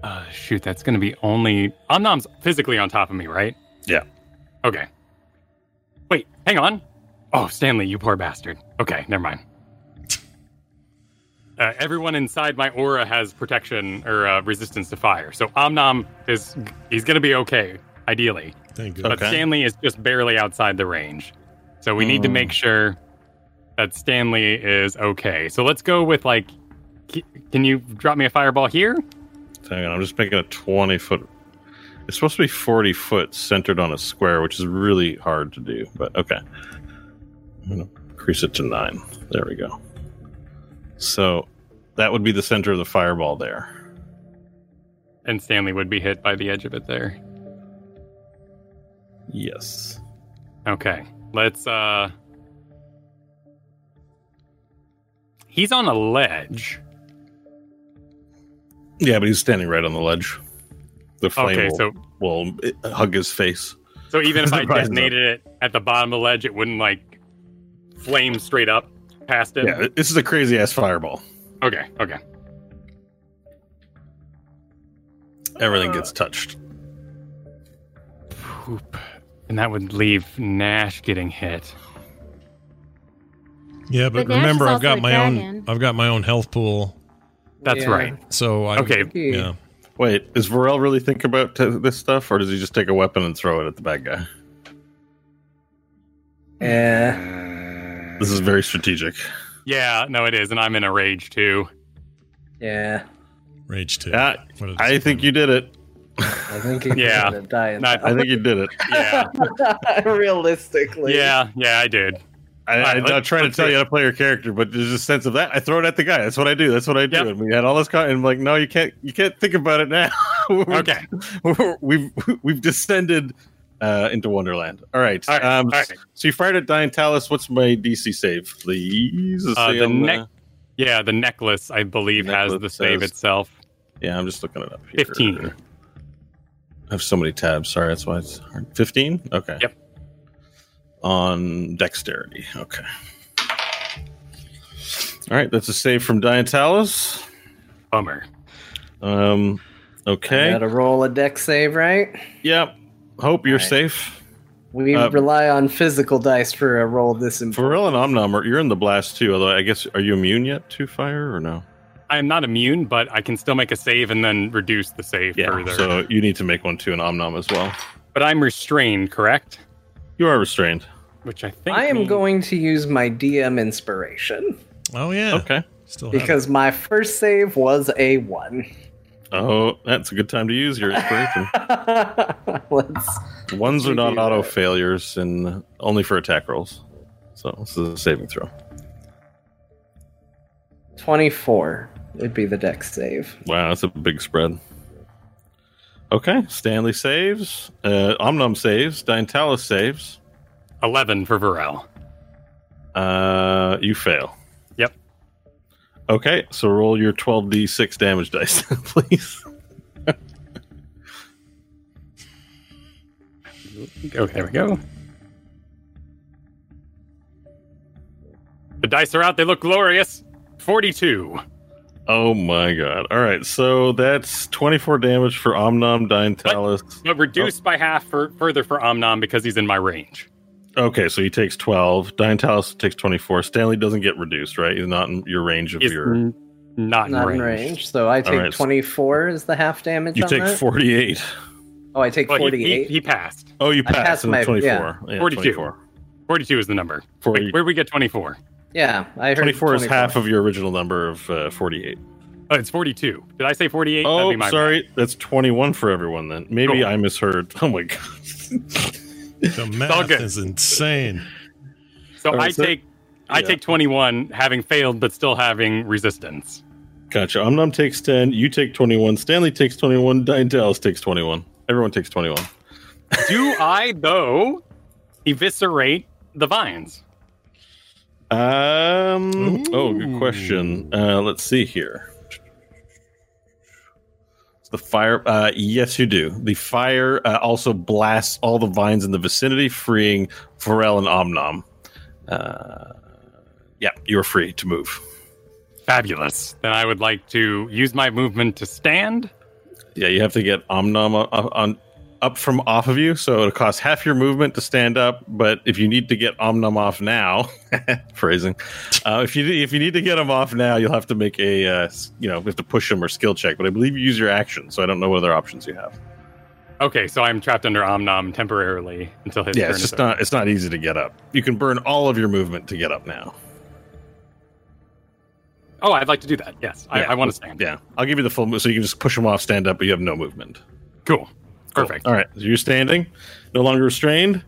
Speaker 5: Uh, shoot, that's going to be only. Omnom's physically on top of me, right?
Speaker 2: Yeah.
Speaker 5: Okay. Wait, hang on. Oh, Stanley, you poor bastard. Okay, never mind. Uh, everyone inside my aura has protection or uh, resistance to fire, so Omnom is he's going to be okay, ideally.
Speaker 1: Thank
Speaker 5: But
Speaker 2: Okay.
Speaker 5: Stanley is just barely outside the range, so we need to
Speaker 2: Mm.
Speaker 5: make sure that Stanley is okay. So let's go with like, can you drop me a fireball here?
Speaker 2: Hang on, I'm just making a 20 foot. It's supposed to be 40 foot centered on a square, which is really hard to do, but okay. I'm going to increase it to nine. There we go. So that would be the center of the fireball there.
Speaker 5: And Stanley would be hit by the edge of it there.
Speaker 2: Yes.
Speaker 5: Okay. Let's uh He's on a ledge.
Speaker 2: Yeah, but he's standing right on the ledge. The flame
Speaker 5: Okay,
Speaker 2: will,
Speaker 5: so
Speaker 2: will uh, hug his face.
Speaker 5: so even if I detonated it at the bottom of the ledge, it wouldn't like flame straight up past him.
Speaker 2: Yeah, this is a crazy ass fireball.
Speaker 5: Okay, okay.
Speaker 2: Everything gets uh, touched.
Speaker 5: Poop. And that would leave Nash getting hit.
Speaker 1: Yeah, but,
Speaker 3: But
Speaker 1: remember, I've got my
Speaker 3: dragon.
Speaker 1: own. I've got my own health pool,
Speaker 5: That's
Speaker 4: Yeah.
Speaker 5: right.
Speaker 1: so I
Speaker 5: Okay.
Speaker 1: Yeah,
Speaker 2: Wait, does Varel really think about t- this stuff, or does he just take a weapon and throw it at the bad guy?
Speaker 4: Yeah.
Speaker 2: This is very strategic.
Speaker 5: Yeah, no, it is, and I'm in a rage too.
Speaker 4: Yeah.
Speaker 1: rage two.
Speaker 2: Yeah,
Speaker 1: What a
Speaker 2: I think you did it.
Speaker 4: I think you
Speaker 5: Yeah.
Speaker 4: could die.
Speaker 5: Not-
Speaker 2: I think you did it.
Speaker 5: Yeah,
Speaker 4: Realistically.
Speaker 5: yeah, yeah, I did.
Speaker 2: I,
Speaker 5: All right,
Speaker 2: I'm not trying to tell you how to play your character, but there's a sense of that. I throw it at the guy. That's what I do. That's what I do.
Speaker 5: Yep.
Speaker 2: And we had all this, con- and I'm like, no, you can't. You can't think about it now.
Speaker 5: Okay.
Speaker 2: we've we've descended uh, into Wonderland. All right.
Speaker 5: All right,
Speaker 2: Um,
Speaker 5: all right.
Speaker 2: So you fired at Diantalis. What's my DC save, please?
Speaker 5: Uh, the
Speaker 2: on
Speaker 5: neck- Yeah, the necklace, I believe, has the save
Speaker 2: says-
Speaker 5: itself.
Speaker 2: Yeah, I'm just looking it up. Here.
Speaker 5: 15.
Speaker 2: I have so many tabs. Sorry, that's why it's hard. 15? Okay.
Speaker 5: Yep.
Speaker 2: On dexterity. Okay. All right, that's a save from Diantalis.
Speaker 5: Bummer.
Speaker 2: Um, okay.
Speaker 4: Gotta roll a dex save, right?
Speaker 2: Yep. Hope you're
Speaker 4: Alright.
Speaker 2: safe.
Speaker 4: We
Speaker 2: Uh,
Speaker 4: rely on physical dice for a roll this
Speaker 2: For
Speaker 4: important.
Speaker 2: real and Omnom, are- you're in the blast too. Although I guess are you immune yet to fire or no?
Speaker 5: I am not immune, but I can still make a save and then reduce the save further.
Speaker 2: So you need to make one too in Omnom as well.
Speaker 5: but I'm restrained, correct?
Speaker 2: You are restrained.
Speaker 5: Which I think
Speaker 4: I am
Speaker 5: means-
Speaker 4: going to use my DM inspiration
Speaker 1: Oh yeah.
Speaker 2: Okay.
Speaker 1: Still have it.
Speaker 4: because my first save was a one.
Speaker 2: Oh, that's a good time to use your inspiration.
Speaker 4: Let's.
Speaker 2: Ones are not auto
Speaker 4: that.
Speaker 2: failures and only for attack rolls. So this is a saving throw.
Speaker 4: 24 would be the dex save.
Speaker 2: Wow, that's a big spread. Okay, Stanley saves. Uh, Omnom saves. Diantalis saves.
Speaker 5: 11 for Varel.
Speaker 2: Uh, you fail. Okay, so roll your 12d6 damage dice, please.
Speaker 5: Okay, there we go. The dice are out. They look glorious. 42.
Speaker 2: Oh my god. All right, so that's 24 damage for Omnom Diantalis.
Speaker 5: But reduced oh. by half for further for Omnom because he's in my range.
Speaker 2: Okay, so he takes 12. Diantalis takes 24. Stanley doesn't get reduced, right? He's not in your range of
Speaker 5: He's
Speaker 2: your.
Speaker 5: n- not,
Speaker 4: Not
Speaker 5: in
Speaker 4: in
Speaker 5: range.
Speaker 4: range, so I take
Speaker 2: right.
Speaker 4: 24 is the half damage.
Speaker 2: You
Speaker 4: on
Speaker 2: take
Speaker 4: that?
Speaker 2: 48.
Speaker 4: Oh, I take
Speaker 5: Well,
Speaker 4: 48.
Speaker 5: he, he passed.
Speaker 2: Oh, you
Speaker 4: I
Speaker 2: passed,
Speaker 4: passed my-
Speaker 2: 24.
Speaker 4: yeah.
Speaker 2: Yeah,
Speaker 5: 42.
Speaker 2: 24.
Speaker 5: 42 is the number.
Speaker 2: 40.
Speaker 5: Wait, where did we get 24?
Speaker 4: yeah, I heard
Speaker 2: 24 is half of your original number of uh, 48.
Speaker 5: Oh, it's 42. Did I say 48? That'd
Speaker 2: Oh,
Speaker 5: be my
Speaker 2: sorry. That's 21 for everyone then. Maybe
Speaker 5: Cool.
Speaker 2: I misheard. Oh my god.
Speaker 1: The math
Speaker 5: good.
Speaker 1: is insane.
Speaker 5: So
Speaker 2: All right,
Speaker 5: I
Speaker 2: so-
Speaker 5: take I
Speaker 2: yeah.
Speaker 5: take 21 having failed but still having resistance.
Speaker 2: Gotcha. Omnom takes 10. You take 21. Stanley takes 21. Diantalis takes 21. Everyone takes 21.
Speaker 5: Do I though eviscerate the vines?
Speaker 2: Um. Oh, good question. Uh, let's see here. The fire. Uh, yes, you do. The fire uh, also blasts all the vines in the vicinity, freeing Varel and Omnom. Uh, yeah, you're free to move.
Speaker 5: Fabulous. Then I would like to use my movement to stand.
Speaker 2: Yeah, you have to get Omnom on, on up from off of you, so it'll cost half your movement to stand up. But if you need to get Omnom off now, phrasing, uh, if you if you need to get him off now, you'll have to make a uh, you know you have to push him or skill check. But I believe you use your action, so I don't know what other options you have.
Speaker 5: Okay, so I'm trapped under Omnom temporarily until his
Speaker 2: yeah,
Speaker 5: turn
Speaker 2: it's just not it's not easy to get up. You can burn all of your movement to get up now.
Speaker 5: Oh, I'd like to do that. Yes, I, I want to stand.
Speaker 2: Yeah, I'll give you the full move, so you can just push him off, stand up, but you have no movement.
Speaker 5: Cool.
Speaker 2: Cool.
Speaker 5: Perfect.
Speaker 2: All right, so you're standing, no longer restrained.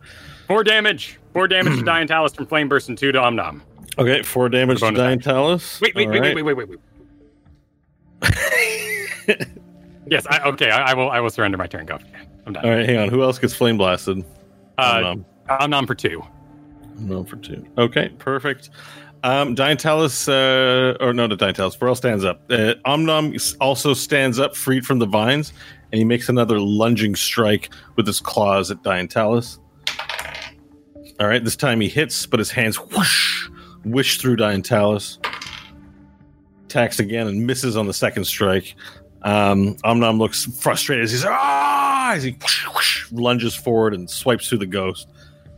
Speaker 5: Four damage. Four damage to Diantalis from Flame Burst and two to Omnom.
Speaker 2: Okay, four damage to
Speaker 5: action. Wait, wait, wait,
Speaker 2: right.
Speaker 5: wait, wait, wait, wait, wait. yes, I, okay, I, I will. I will surrender my turn. Go. I'm done.
Speaker 2: All right, hang on. Who else gets flame blasted?
Speaker 5: Uh,
Speaker 2: Omnom.
Speaker 5: Omnom for two.
Speaker 2: No for two. Okay, perfect. Um, Diantalis, uh, or no, not Diantalis. Varel stands up. Uh, Omnom also stands up, freed from the vines, and he makes another lunging strike with his claws at Diantalis. All right, this time he hits, but his hands whoosh, wish through Diantalis. Attacks again and misses on the second strike. Um, Omnom looks frustrated as he's ah, as he whoosh, whoosh, lunges forward and swipes through the ghost.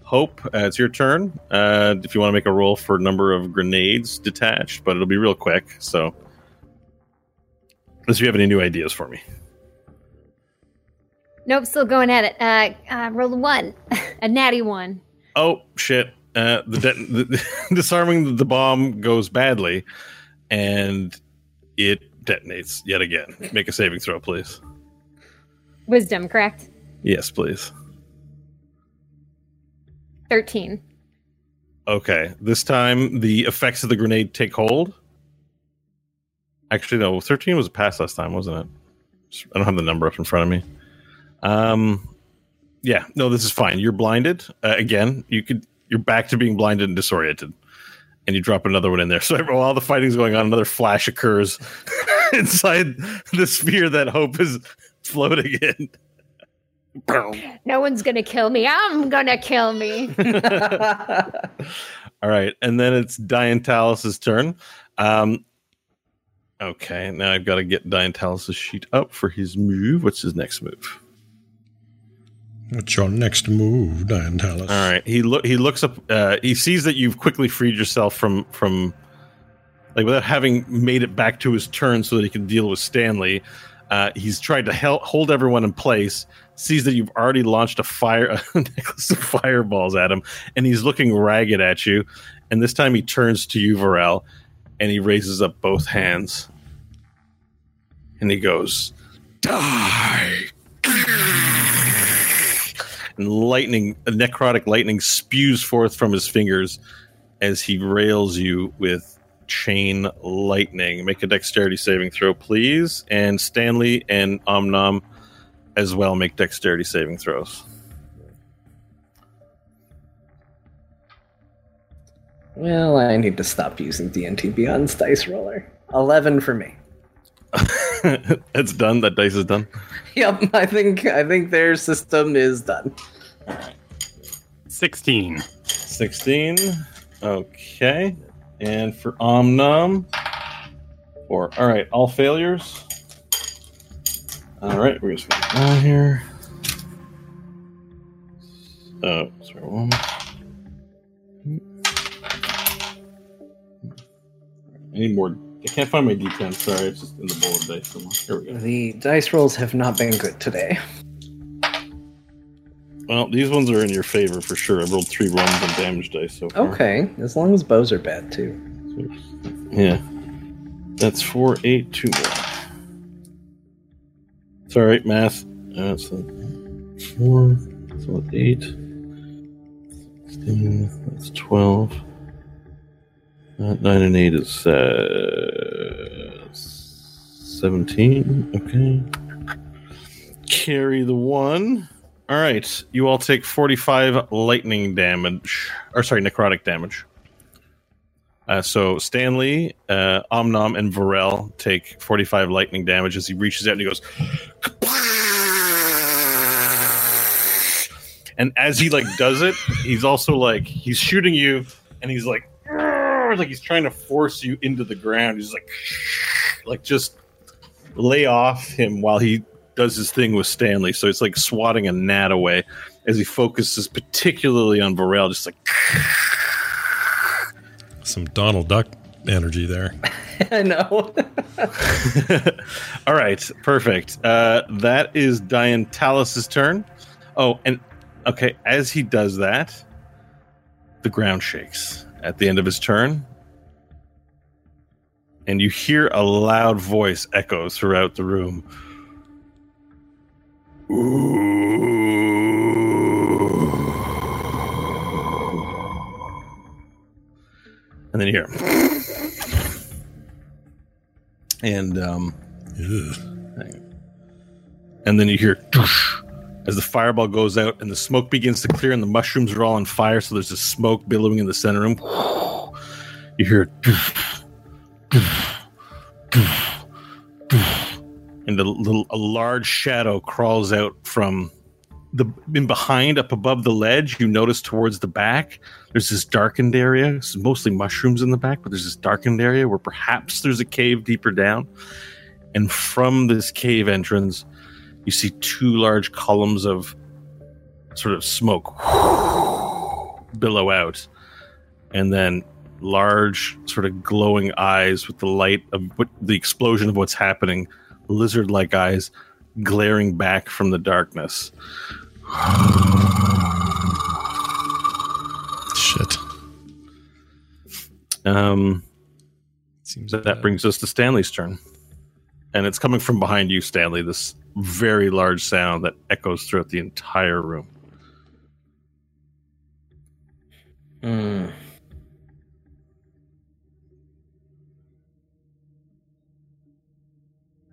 Speaker 2: Hope, uh, it's your turn. Uh, if you want to make a roll for a number of grenades detached, but it'll be real quick. So, unless you have any new ideas for me.
Speaker 3: Nope, still going at it. Uh, uh roll a one, a natty one.
Speaker 2: Oh shit! Uh, the, det- the disarming the bomb goes badly, and it detonates yet again. Make a saving throw, please.
Speaker 3: Wisdom, correct?
Speaker 2: Yes, please.
Speaker 3: Thirteen.
Speaker 2: Okay, this time the effects of the grenade take hold. Actually, no, thirteen was a pass last time, wasn't it? I don't have the number up in front of me. Um, yeah, no, this is fine. You're blinded uh, again. You could. You're back to being blinded and disoriented, and you drop another one in there. So while the fighting's going on, another flash occurs inside the sphere that Hope is floating in.
Speaker 3: No one's gonna kill me. I'm gonna kill me.
Speaker 2: All right, and then it's Diantalis' turn. Um, okay, now I've got to get Diantalis' sheet up for his move. What's his next move?
Speaker 1: What's your next move, Diantalis?
Speaker 2: All right, he look he looks up. Uh, he sees that you've quickly freed yourself from from like without having made it back to his turn, so that he can deal with Stanley. Uh, he's tried to hel- hold everyone in place. Sees that you've already launched a fire a necklace of fireballs at him, and he's looking ragged at you. And this time he turns to you, Varel, and he raises up both hands, and he goes, "Die!" And lightning, necrotic lightning spews forth from his fingers as he rails you with chain lightning. Make a dexterity saving throw, please. And Stanley and Omnom as well make dexterity saving throws.
Speaker 4: well, I need to stop using D&D Beyond's dice roller. Eleven for me.
Speaker 2: It's done. That dice is done.
Speaker 4: Yep, I think I think their system is done.
Speaker 5: 16.
Speaker 2: 16. Okay. And for Omnom, Four. All right, all failures. All right, we're just gonna go here. Oh, sorry, one. I need more. Hmm. I can't find my D10. Sorry, it's just in the bowl of dice somewhere. Here we go.
Speaker 4: The dice rolls have not been good today.
Speaker 2: Well, these ones are in your favor for sure. I rolled three ones and damage dice so far.
Speaker 4: Okay, as long as bows are bad too.
Speaker 2: Yeah. That's four, eight, two more. It's all right, math. That's uh, four. So that's eight. 16, that's 12. Nine and eight is uh, 17. Okay. Carry the one. All right. You all take 45 lightning damage. Or, sorry, necrotic damage. Uh, so Stanley, uh, Omnom, and Varel take 45 lightning damage as he reaches out and he goes. And as he like does it, he's also like he's shooting you, and he's like, like he's trying to force you into the ground. He's like, like just lay off him while he does his thing with Stanley. So it's like swatting a gnat away as he focuses particularly on Varel, just like.
Speaker 1: Some Donald Duck energy there.
Speaker 4: I know.
Speaker 2: All right, perfect. Uh, that is Diantalis's turn. Oh, and okay, as he does that, the ground shakes at the end of his turn, and you hear a loud voice echo throughout the room. And then you hear, and um, and then you hear as the fireball goes out and the smoke begins to clear and the mushrooms are all on fire so there's this smoke billowing in the center room you hear and a little a large shadow crawls out from the in behind up above the ledge. You notice towards the back there's this darkened area. It's mostly mushrooms in the back but there's this darkened area where perhaps there's a cave deeper down. And from this cave entrance you see two large columns of sort of smoke billow out and then large sort of glowing eyes with the light of what the explosion of what's happening lizard like eyes glaring back from the darkness
Speaker 1: Shit.
Speaker 2: um
Speaker 1: Seems
Speaker 2: that
Speaker 1: bad.
Speaker 2: brings us to stanley's turn and it's coming from behind you stanley this very large sound that echoes throughout the entire room
Speaker 4: Hmm.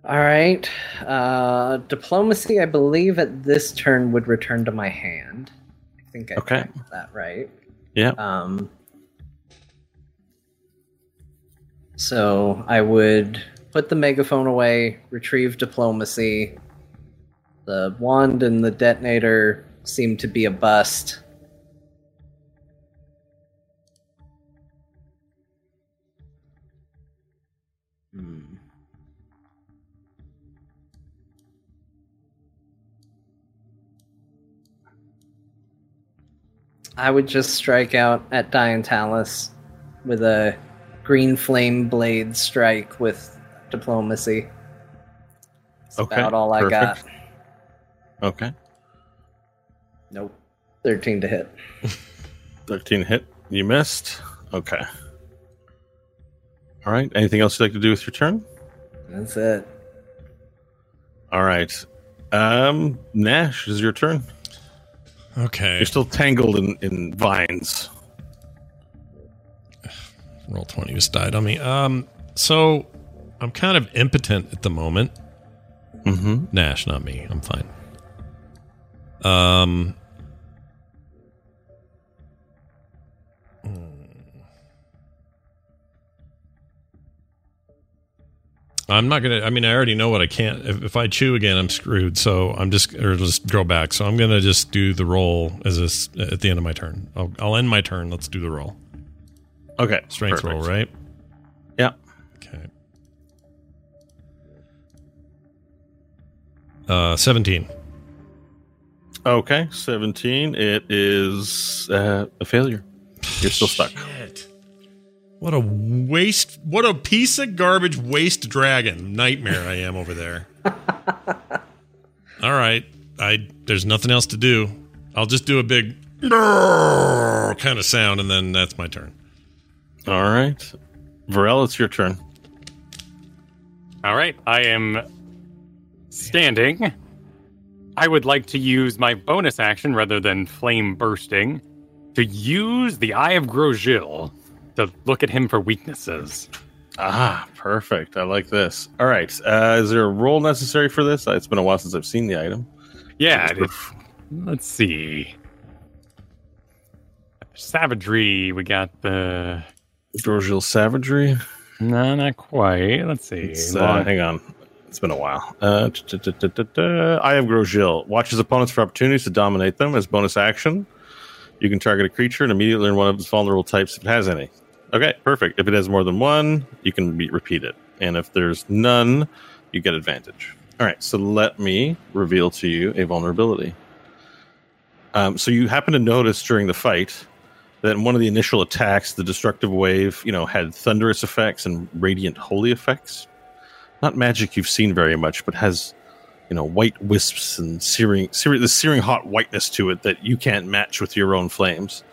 Speaker 4: All right. Uh, diplomacy, I believe, at this turn would return to my hand. I think I
Speaker 2: Okay.
Speaker 4: got that right.
Speaker 2: yeah
Speaker 4: Um, so I would put the megaphone away, retrieve diplomacy. The wand and the detonator seem to be a bust. Hmm. I would just strike out at Diantalis with a green flame blade strike with diplomacy. That's
Speaker 2: Okay,
Speaker 4: about all I got.
Speaker 2: Perfect. okay
Speaker 4: Nope. 13 to hit.
Speaker 2: 13 hit. You missed. Okay. All right. Anything else you'd like to do with your turn?
Speaker 4: That's it.
Speaker 2: All right. Um, Nash, is your turn.
Speaker 1: Okay.
Speaker 2: You're still tangled in, in vines.
Speaker 1: Roll20 just died on me. Um, so I'm kind of impotent at the moment.
Speaker 2: Mm-hmm.
Speaker 1: Nash, not me. I'm fine. Um, hmm. I'm not gonna. I mean, I already know what I can't. If, if, I chew again, I'm screwed. So I'm just or just go back. So I'm gonna just do the roll as this at the end of my turn. I'll, I'll end my turn. Let's do the roll.
Speaker 2: Okay,
Speaker 1: strength
Speaker 2: perfect.
Speaker 1: roll, right?
Speaker 2: Yeah.
Speaker 1: Okay. Uh, seventeen.
Speaker 2: Okay, 17. It is uh, a failure. You're still stuck.
Speaker 1: Shit. What a waste. What a piece of garbage waste dragon nightmare I am over there. All right. I there's nothing else to do. I'll just do a big kind of sound and then that's my turn.
Speaker 2: All right. Varel, it's your turn.
Speaker 5: All right, I am standing. I would like to use my bonus action rather than flame bursting to use the Eye of Grosjean to look at him for weaknesses.
Speaker 2: Ah, perfect. I like this. All right. Uh, is there a roll necessary for this? It's been a while since I've seen the item.
Speaker 5: Yeah, it- let's see. Savagery, we got the.
Speaker 2: Dorgil Savagery.
Speaker 5: No, not quite. Let's see.
Speaker 2: Uh, hang on. It's been a while. Uh, Eye of Grosjean. Watches opponents for opportunities to dominate them as bonus action. You can target a creature and immediately learn one of its vulnerable types if it has any. Okay, perfect. If it has more than one, you can repeat it. And if there's none, you get advantage. All right, so let me reveal to you a vulnerability. Um, so you happen to notice during the fight that in one of the initial attacks, the destructive wave, you know, had thunderous effects and radiant holy effects. Not magic you've seen very much, but has, you know, white wisps and searing, searing, the searing hot whiteness to it that you can't match with your own flames.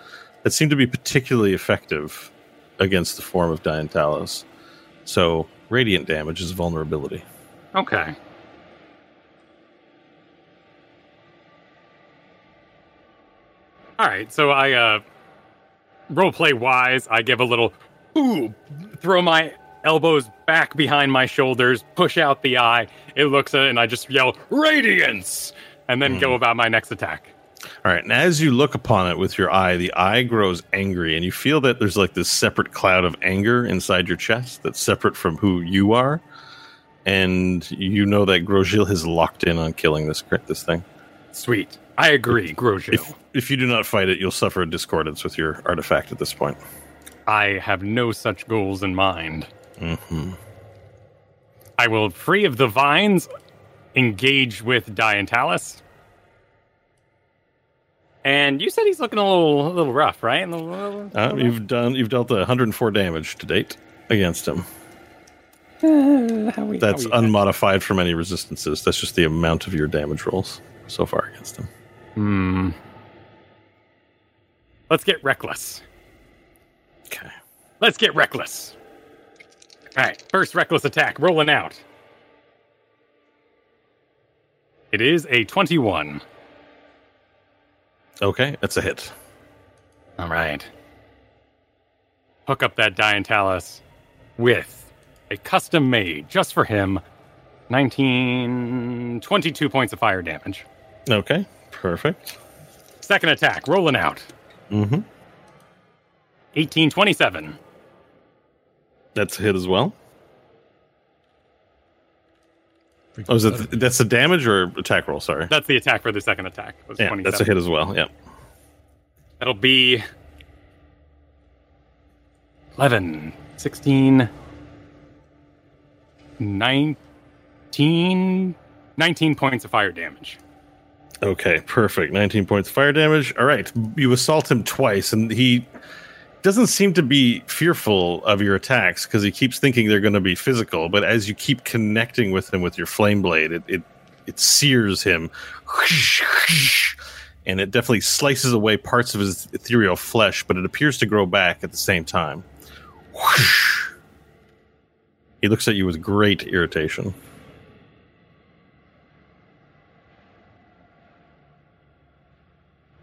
Speaker 2: That seem to be particularly effective against the form of Diantalis. So, radiant damage is vulnerability.
Speaker 5: Okay. All right, so I uh roleplay wise, I give a little ooh, throw my elbows back behind my shoulders, push out the eye. It looks at it, and I just yell radiance, and then go hmm. about my next attack.
Speaker 2: All right, and as you look upon it with your eye, the eye grows angry, and you feel that there's like this separate cloud of anger inside your chest that's separate from who you are. And you know that Grosjean has locked in on killing this this thing.
Speaker 5: Sweet, I agree, Grosjean.
Speaker 2: If if you do not fight it, you'll suffer a discordance with your artifact at this point.
Speaker 5: I have no such goals in mind.
Speaker 2: Hmm
Speaker 5: I will, free of the vines, engage with Diantalis. And you said he's looking a little, a little rough, right? A little- a little-
Speaker 2: Uh, you've done you've dealt 104 damage to date against him.
Speaker 5: Uh, how we-
Speaker 2: That's
Speaker 5: how we-
Speaker 2: unmodified from any resistances. That's just the amount of your damage rolls so far against him.
Speaker 5: Hmm. Let's get reckless.
Speaker 2: Okay.
Speaker 5: Let's get reckless. All right, first reckless attack, rolling out. It is a 21.
Speaker 2: Okay, that's a hit.
Speaker 5: All right. Hook up that Diantalis with a custom made just for him 19, 22 points of fire damage.
Speaker 2: Okay, perfect.
Speaker 5: Second attack, rolling out.
Speaker 2: Mm-hmm.
Speaker 5: 18, 27.
Speaker 2: That's a hit as well. Oh, is it that's the damage or attack roll? Sorry.
Speaker 5: That's the attack for the second attack. Was
Speaker 2: Yeah, that's a hit as well. Yeah.
Speaker 5: That'll be 11, 16, 19, 19 points of fire damage.
Speaker 2: Okay, perfect. 19 points of fire damage. All right. You assault him twice, and he doesn't seem to be fearful of your attacks because he keeps thinking they're going to be physical. But as you keep connecting with him with your flame blade, it, it, it sears him. And it definitely slices away parts of his ethereal flesh, but it appears to grow back at the same time. He looks at you with great irritation.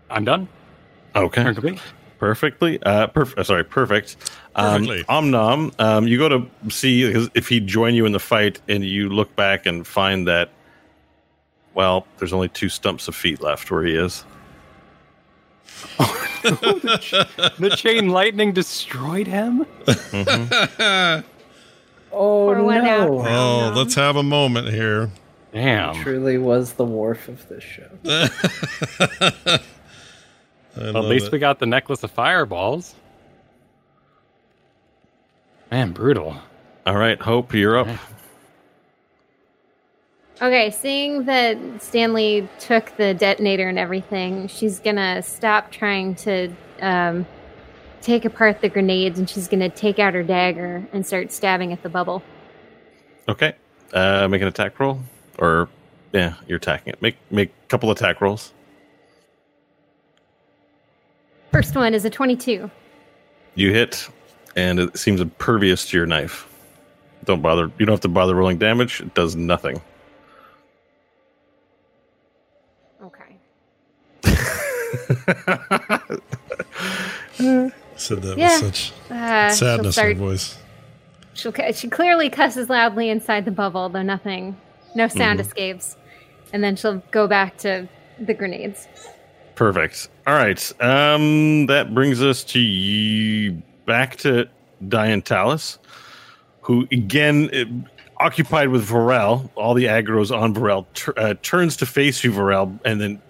Speaker 5: I'm done.
Speaker 2: Okay.
Speaker 5: Turn complete.
Speaker 2: perfectly. Uh, perf- uh, sorry, perfect. Um,
Speaker 1: Perfectly.
Speaker 2: Omnom, um, you go to see if he'd join you in the fight, and you look back and find that, well, there's only two stumps of feet left where he is.
Speaker 5: The chain lightning destroyed him?
Speaker 4: Oh
Speaker 3: Pour one out.
Speaker 4: no!
Speaker 1: Oh, let's have a moment here.
Speaker 5: Damn.
Speaker 4: Truly was the wharf of this show.
Speaker 1: I
Speaker 5: At least
Speaker 1: it.
Speaker 5: we got the necklace of fireballs. Man, brutal.
Speaker 2: All right, Hope, you're up.
Speaker 3: Okay, seeing that Stanley took the detonator and everything, she's gonna stop trying to um, take apart the grenades and she's gonna take out her dagger and start stabbing at the bubble.
Speaker 2: Okay. Uh, make an attack roll, or yeah, you're attacking it. Make make a couple attack rolls.
Speaker 3: First one is a 22.
Speaker 2: You hit, and it seems impervious to your knife. Don't bother. You don't have to bother rolling damage. It does nothing.
Speaker 3: Okay.
Speaker 1: Said that
Speaker 3: Yeah.
Speaker 1: with such
Speaker 3: Uh, she'll
Speaker 1: sadness in her voice.
Speaker 3: she'll, she clearly cusses loudly inside the bubble, though nothing, no sound escapes. And then she'll go back to the grenades.
Speaker 2: Perfect. All right. Um, that brings us to y- back to Diantalis, who again eh, occupied with Varel. All the aggro's on Varel. Uh, turns to face you, Varel, and then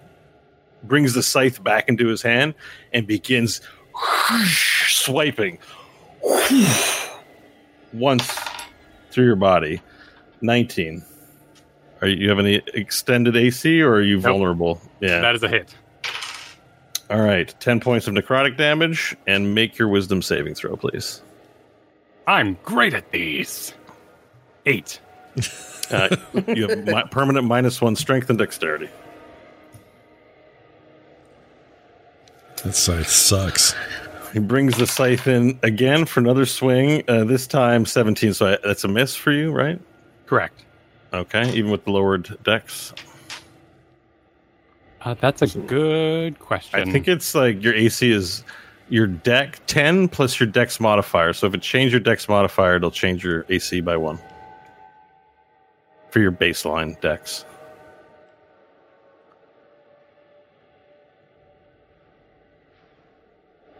Speaker 2: brings the scythe back into his hand and begins swiping once through your body. Nineteen. Are you, you have any extended AC, or are you
Speaker 5: Nope.
Speaker 2: vulnerable? Yeah.
Speaker 5: That is a hit.
Speaker 2: All right, 10 points of necrotic damage, and make your wisdom saving throw, please.
Speaker 5: I'm great at these. Eight.
Speaker 2: Uh, you have mi- permanent minus one strength and dexterity.
Speaker 1: That scythe sucks.
Speaker 2: He brings the scythe in again for another swing, uh, this time 17, so I, that's a miss for you, right?
Speaker 5: Correct.
Speaker 2: Okay, even with the lowered dex.
Speaker 5: Uh, that's a good question.
Speaker 2: I think it's like your AC is your deck 10 plus your dex modifier. So if it changes your dex modifier, it'll change your AC by one for your baseline dex.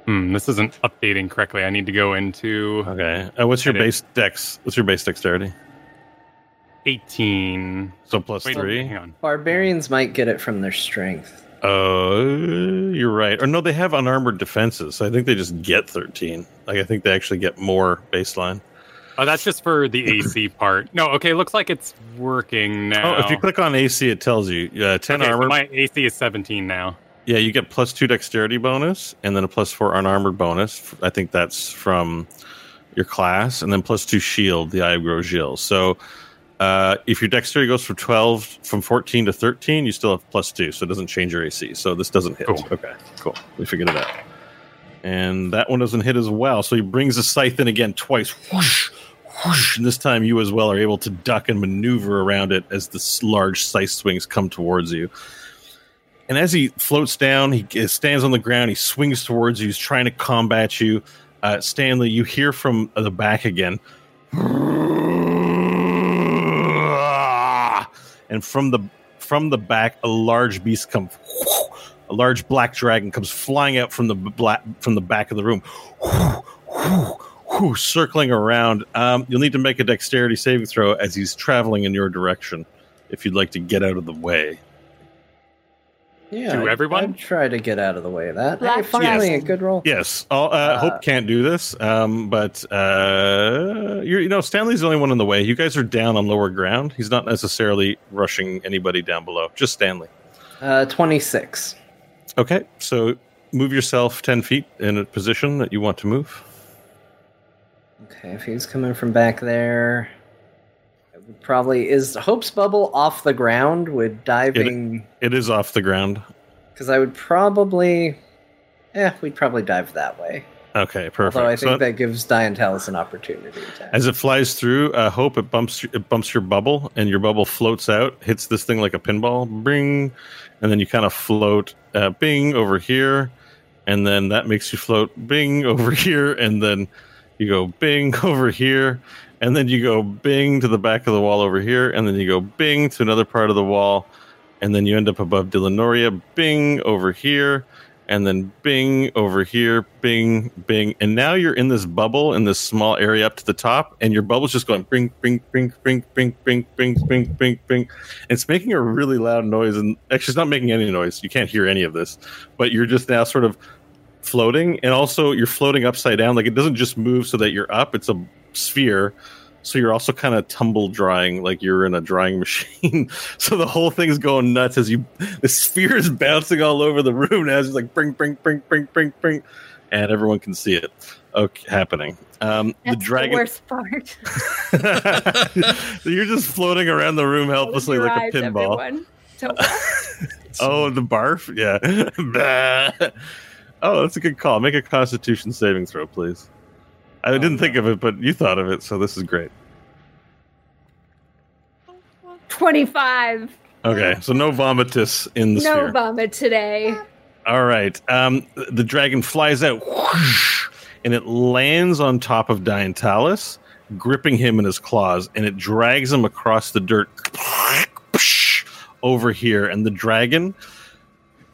Speaker 5: Hmm, this isn't updating correctly. I need to go into
Speaker 2: Okay. Uh, what's your
Speaker 5: I did.
Speaker 2: base dex? What's your base dexterity?
Speaker 5: 18.
Speaker 2: So plus
Speaker 5: Wait,
Speaker 2: three.
Speaker 5: hang on.
Speaker 4: Barbarians might get it from their strength.
Speaker 2: Uh, you're right. Or no, they have unarmored defenses. So I think they just get 13. Like I think they actually get more baseline.
Speaker 5: Oh, that's just for the AC part. No, okay, looks like it's working now.
Speaker 2: Oh, if you click on AC, it tells you uh, 10
Speaker 5: Okay, so
Speaker 2: armor.
Speaker 5: my AC is 17 now.
Speaker 2: yeah, you get plus two dexterity bonus, and then a plus four unarmored bonus. I think that's from your class, and then plus two shield, the Eye of Grosjean. So uh, if your dexterity goes from 12, from 14 to 13, you still have plus two, so it doesn't change your AC. So this doesn't hit.
Speaker 5: Cool.
Speaker 2: Okay, cool. We figured it out. And that one doesn't hit as well. So he brings the scythe in again twice. Whoosh, whoosh, and this time you as well are able to duck and maneuver around it as the large scythe swings come towards you. And as he floats down, he stands on the ground. He swings towards you. He's trying to combat you. Uh, Stanley, you hear from the back again. And from the from the back, a large beast comes. A large black dragon comes flying out from the black from the back of the room, circling around. Um, you'll need to make a dexterity saving throw as he's traveling in your direction. If you'd like to get out of the way.
Speaker 4: Yeah,
Speaker 5: To
Speaker 4: I'd-
Speaker 5: everyone?
Speaker 4: I'd try to get out of the way of that.
Speaker 3: Black
Speaker 4: Hey, finally,
Speaker 3: Yes.
Speaker 4: a good roll.
Speaker 2: Yes, I'll, uh, Hope can't do this, um, but uh, you're, you know Stanley's the only one in the way. You guys are down on lower ground. He's not necessarily rushing anybody down below. Just Stanley.
Speaker 4: Uh, Twenty-six.
Speaker 2: Okay, so move yourself ten feet in a position that you want to move.
Speaker 4: Okay, if he's coming from back there, I would probably is Hope's bubble off the ground. Would diving
Speaker 2: It is off the ground.
Speaker 4: because I would probably, yeah, we'd probably dive that way.
Speaker 2: Okay, perfect.
Speaker 4: Although I
Speaker 2: So
Speaker 4: think that gives Diantalis an opportunity attack.
Speaker 2: as it flies through, uh, Hope it bumps it bumps your bubble, and your bubble floats out, hits this thing like a pinball, bing, and then you kind of float, uh, bing over here, and then that makes you float, bing over here, and then you go bing over here, and then you go bing to the back of the wall over here, and then you go bing to another part of the wall, and then you end up above Dillanoria, bing over here, and then bing over here, bing, bing, and now you're in this bubble in this small area up to the top, and your bubble's just going bing, bing, bing, bing, bing, bing, bing, bing, bing, bing. And it's making a really loud noise, and actually, it's not making any noise. You can't hear any of this, but you're just now sort of floating, and also you're floating upside down. Like it doesn't just move so that you're up; it's a sphere So you're also kind of tumble drying, like you're in a drying machine. so the whole thing's going nuts as you the sphere is bouncing all over the room now. It's like bring, bring, bring, bring, bring, bring, and everyone can see it. Okay, happening. Um,
Speaker 3: That's
Speaker 2: the dragon.
Speaker 3: worst part.
Speaker 2: you're just floating around the room helplessly like a pinball.
Speaker 3: everyone. Don't watch.
Speaker 2: Oh, the barf? Yeah. Oh, that's a good call. Make a constitution saving throw, please. I didn't think of it, but you thought of it, so this is great.
Speaker 3: 25.
Speaker 2: Okay, so no vomitus in the
Speaker 3: No
Speaker 2: sphere.
Speaker 3: vomit today.
Speaker 2: All right. Um, the dragon flies out whoosh, and it lands on top of Diantalis, gripping him in his claws, and it drags him across the dirt over here. And the dragon,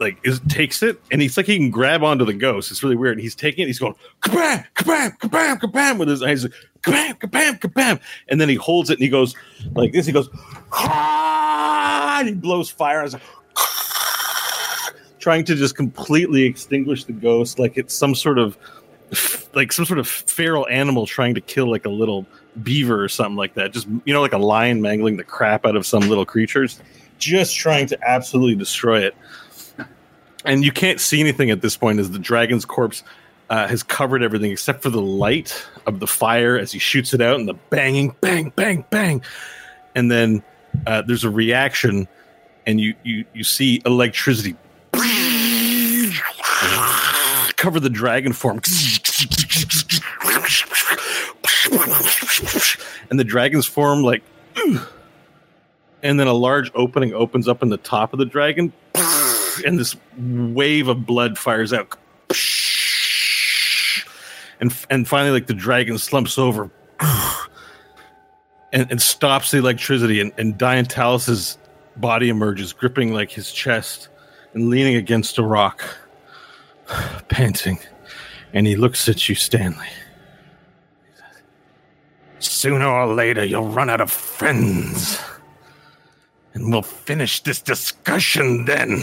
Speaker 2: like, is, takes it, and he's like he can grab onto the ghost. It's really weird. And he's taking it, he's going kabam, kabam, kabam, kabam with his eyes, like, kabam, kabam, kabam, and then he holds it and he goes like this. He goes, ah, and he blows fire. And it's like, trying to just completely extinguish the ghost like it's some sort of like some sort of feral animal trying to kill like a little beaver or something like that just you know like a lion mangling the crap out of some little creatures just trying to absolutely destroy it and you can't see anything at this point as the dragon's corpse uh, has covered everything except for the light of the fire as he shoots it out and the banging bang bang bang. And then uh, there's a reaction and you you you see electricity cover the dragon form. And the dragon's form like and then a large opening opens up in the top of the dragon and this wave of blood fires out. And and finally like the dragon slumps over and, and stops the electricity and, and Diantalis' body emerges gripping like his chest and leaning against a rock panting. And he looks at you stanley. Sooner or later you'll run out of friends. And we'll finish this discussion then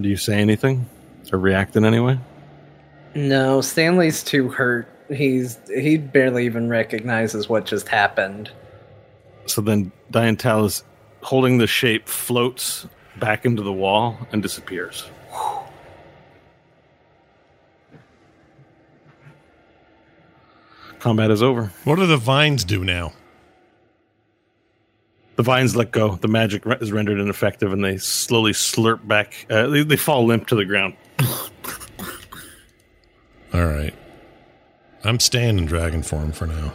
Speaker 2: do you say anything or react in any way
Speaker 4: No, Stanley's too hurt. He's he barely even recognizes what just happened.
Speaker 2: So then Diantalis, holding the shape, floats back into the wall and disappears. Combat is over.
Speaker 1: What do the vines do now?
Speaker 2: The vines let go. The magic is rendered ineffective, and they slowly slurp back. Uh, they, they fall limp to the ground.
Speaker 1: All right. I'm staying in dragon form for now.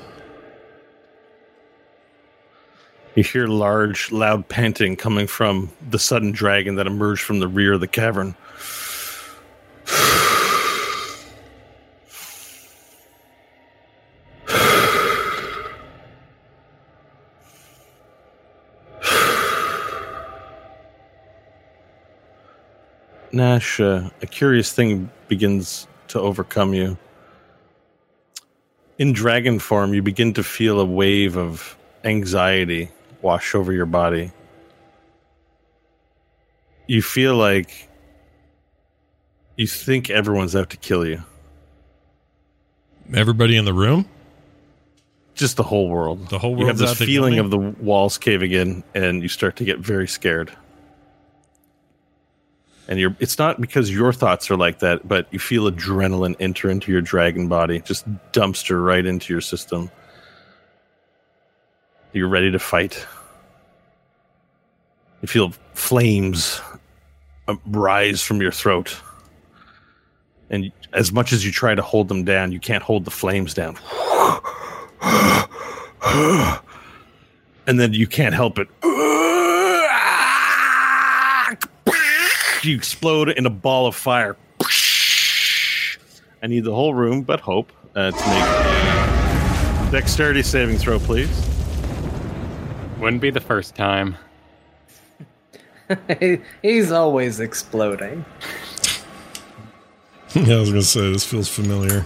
Speaker 2: You hear large, loud panting coming from the sudden dragon that emerged from the rear of the cavern. Nash, uh, a curious thing begins to overcome you. In dragon form, you begin to feel a wave of anxiety wash over your body. You feel like you think everyone's out to kill you.
Speaker 1: Everybody in the room?
Speaker 2: Just the whole world.
Speaker 1: The whole world.
Speaker 2: You have this feeling of the walls caving in, and you start to get very scared. And you're it's not because your thoughts are like that, but you feel adrenaline enter into your dragon body, just dumpster right into your system. You're ready to fight. You feel flames uh, rise from your throat. And as much as you try to hold them down, you can't hold the flames down. and then you can't help it. You explode in a ball of fire. I need the whole room, but hope uh, to make a dexterity saving throw, please.
Speaker 5: Wouldn't be the first time.
Speaker 4: He's always exploding.
Speaker 1: yeah, I was going to say, this feels familiar.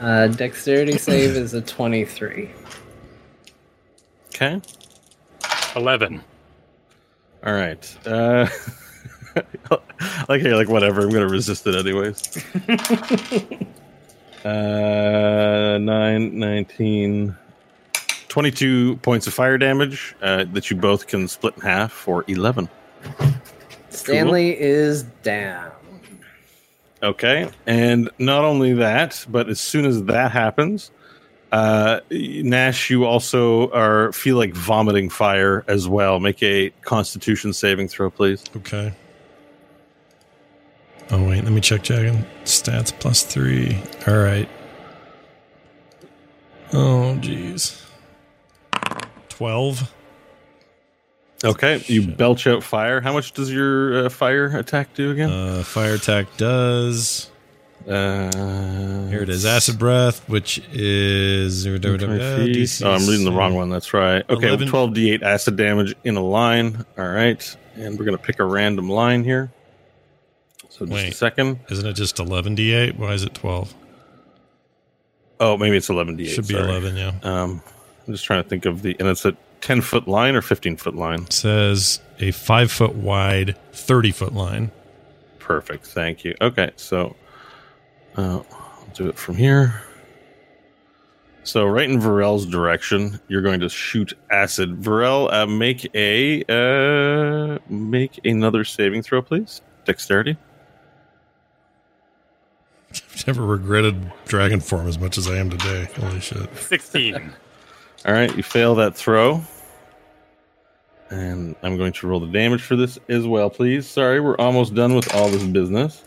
Speaker 4: Uh, dexterity save is a 23.
Speaker 2: Okay.
Speaker 5: 11.
Speaker 2: All right. Uh, like, hey, like whatever. I'm gonna resist it anyways. Uh, 9, 19, 22 points of fire damage uh, that you both can split in half for 11.
Speaker 4: Stanley is down.
Speaker 2: Okay. And not only that, but as soon as that happens, uh, Nash, you also are feel like vomiting fire as well. Make a Constitution saving throw, please.
Speaker 1: Okay. Oh wait, let me check Jagged. Stats plus three. All right. Oh jeez. Twelve.
Speaker 2: Okay. You belch out fire. How much does your uh, fire attack do again?
Speaker 1: Uh, fire attack does.
Speaker 2: Uh,
Speaker 1: Here it is. Acid breath, which is.
Speaker 2: Oh, I'm reading the wrong one. That's right. Okay,
Speaker 1: 11.
Speaker 2: 12d8 acid damage in a line. All right. And we're going to pick a random line here. So just a second.
Speaker 1: Isn't it just eleven d8? Why is it twelve?
Speaker 2: Oh, maybe it's 11d8.
Speaker 1: Should be
Speaker 2: sorry.
Speaker 1: eleven. Yeah.
Speaker 2: Um, I'm just trying to think of the. And it's a 10 foot line or 15 foot line.
Speaker 1: It says a five foot wide, thirty foot line.
Speaker 2: Perfect. Thank you. Okay. So uh, I'll do it from here. So right in Varel's direction, you're going to shoot acid. Varel, uh, make a uh, make another saving throw, please. Dexterity.
Speaker 1: I've never regretted dragon form as much as I am today. Holy shit.
Speaker 5: 16.
Speaker 2: All right, you fail that throw. And I'm going to roll the damage for this as well, please. Sorry, we're almost done with all this business.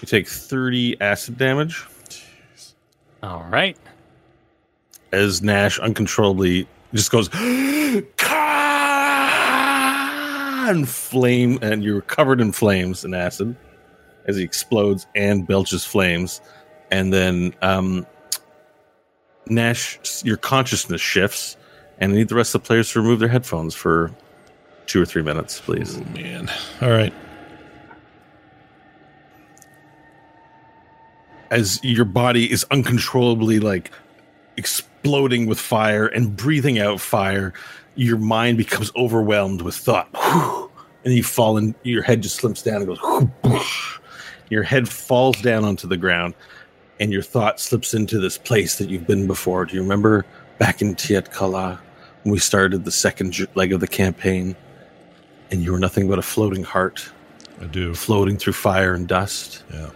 Speaker 2: You take 30 acid damage
Speaker 5: All right.
Speaker 2: as Nash uncontrollably just goes and flame, and you're covered in flames and acid as he explodes and belches flames, and then um, Nash, your consciousness shifts, and I need the rest of the players to remove their headphones for two or three minutes, please.
Speaker 1: Oh, man. All right.
Speaker 2: as your body is uncontrollably like exploding with fire and breathing out fire, your mind becomes overwhelmed with thought. And you fall in, your head just slips down and goes. Your head falls down onto the ground, and your thought slips into this place that you've been before. Do you remember back in Tiet Kala when we started the second leg of the campaign? And you were nothing but a floating heart,
Speaker 1: I do.
Speaker 2: floating through fire and dust
Speaker 1: Yeah.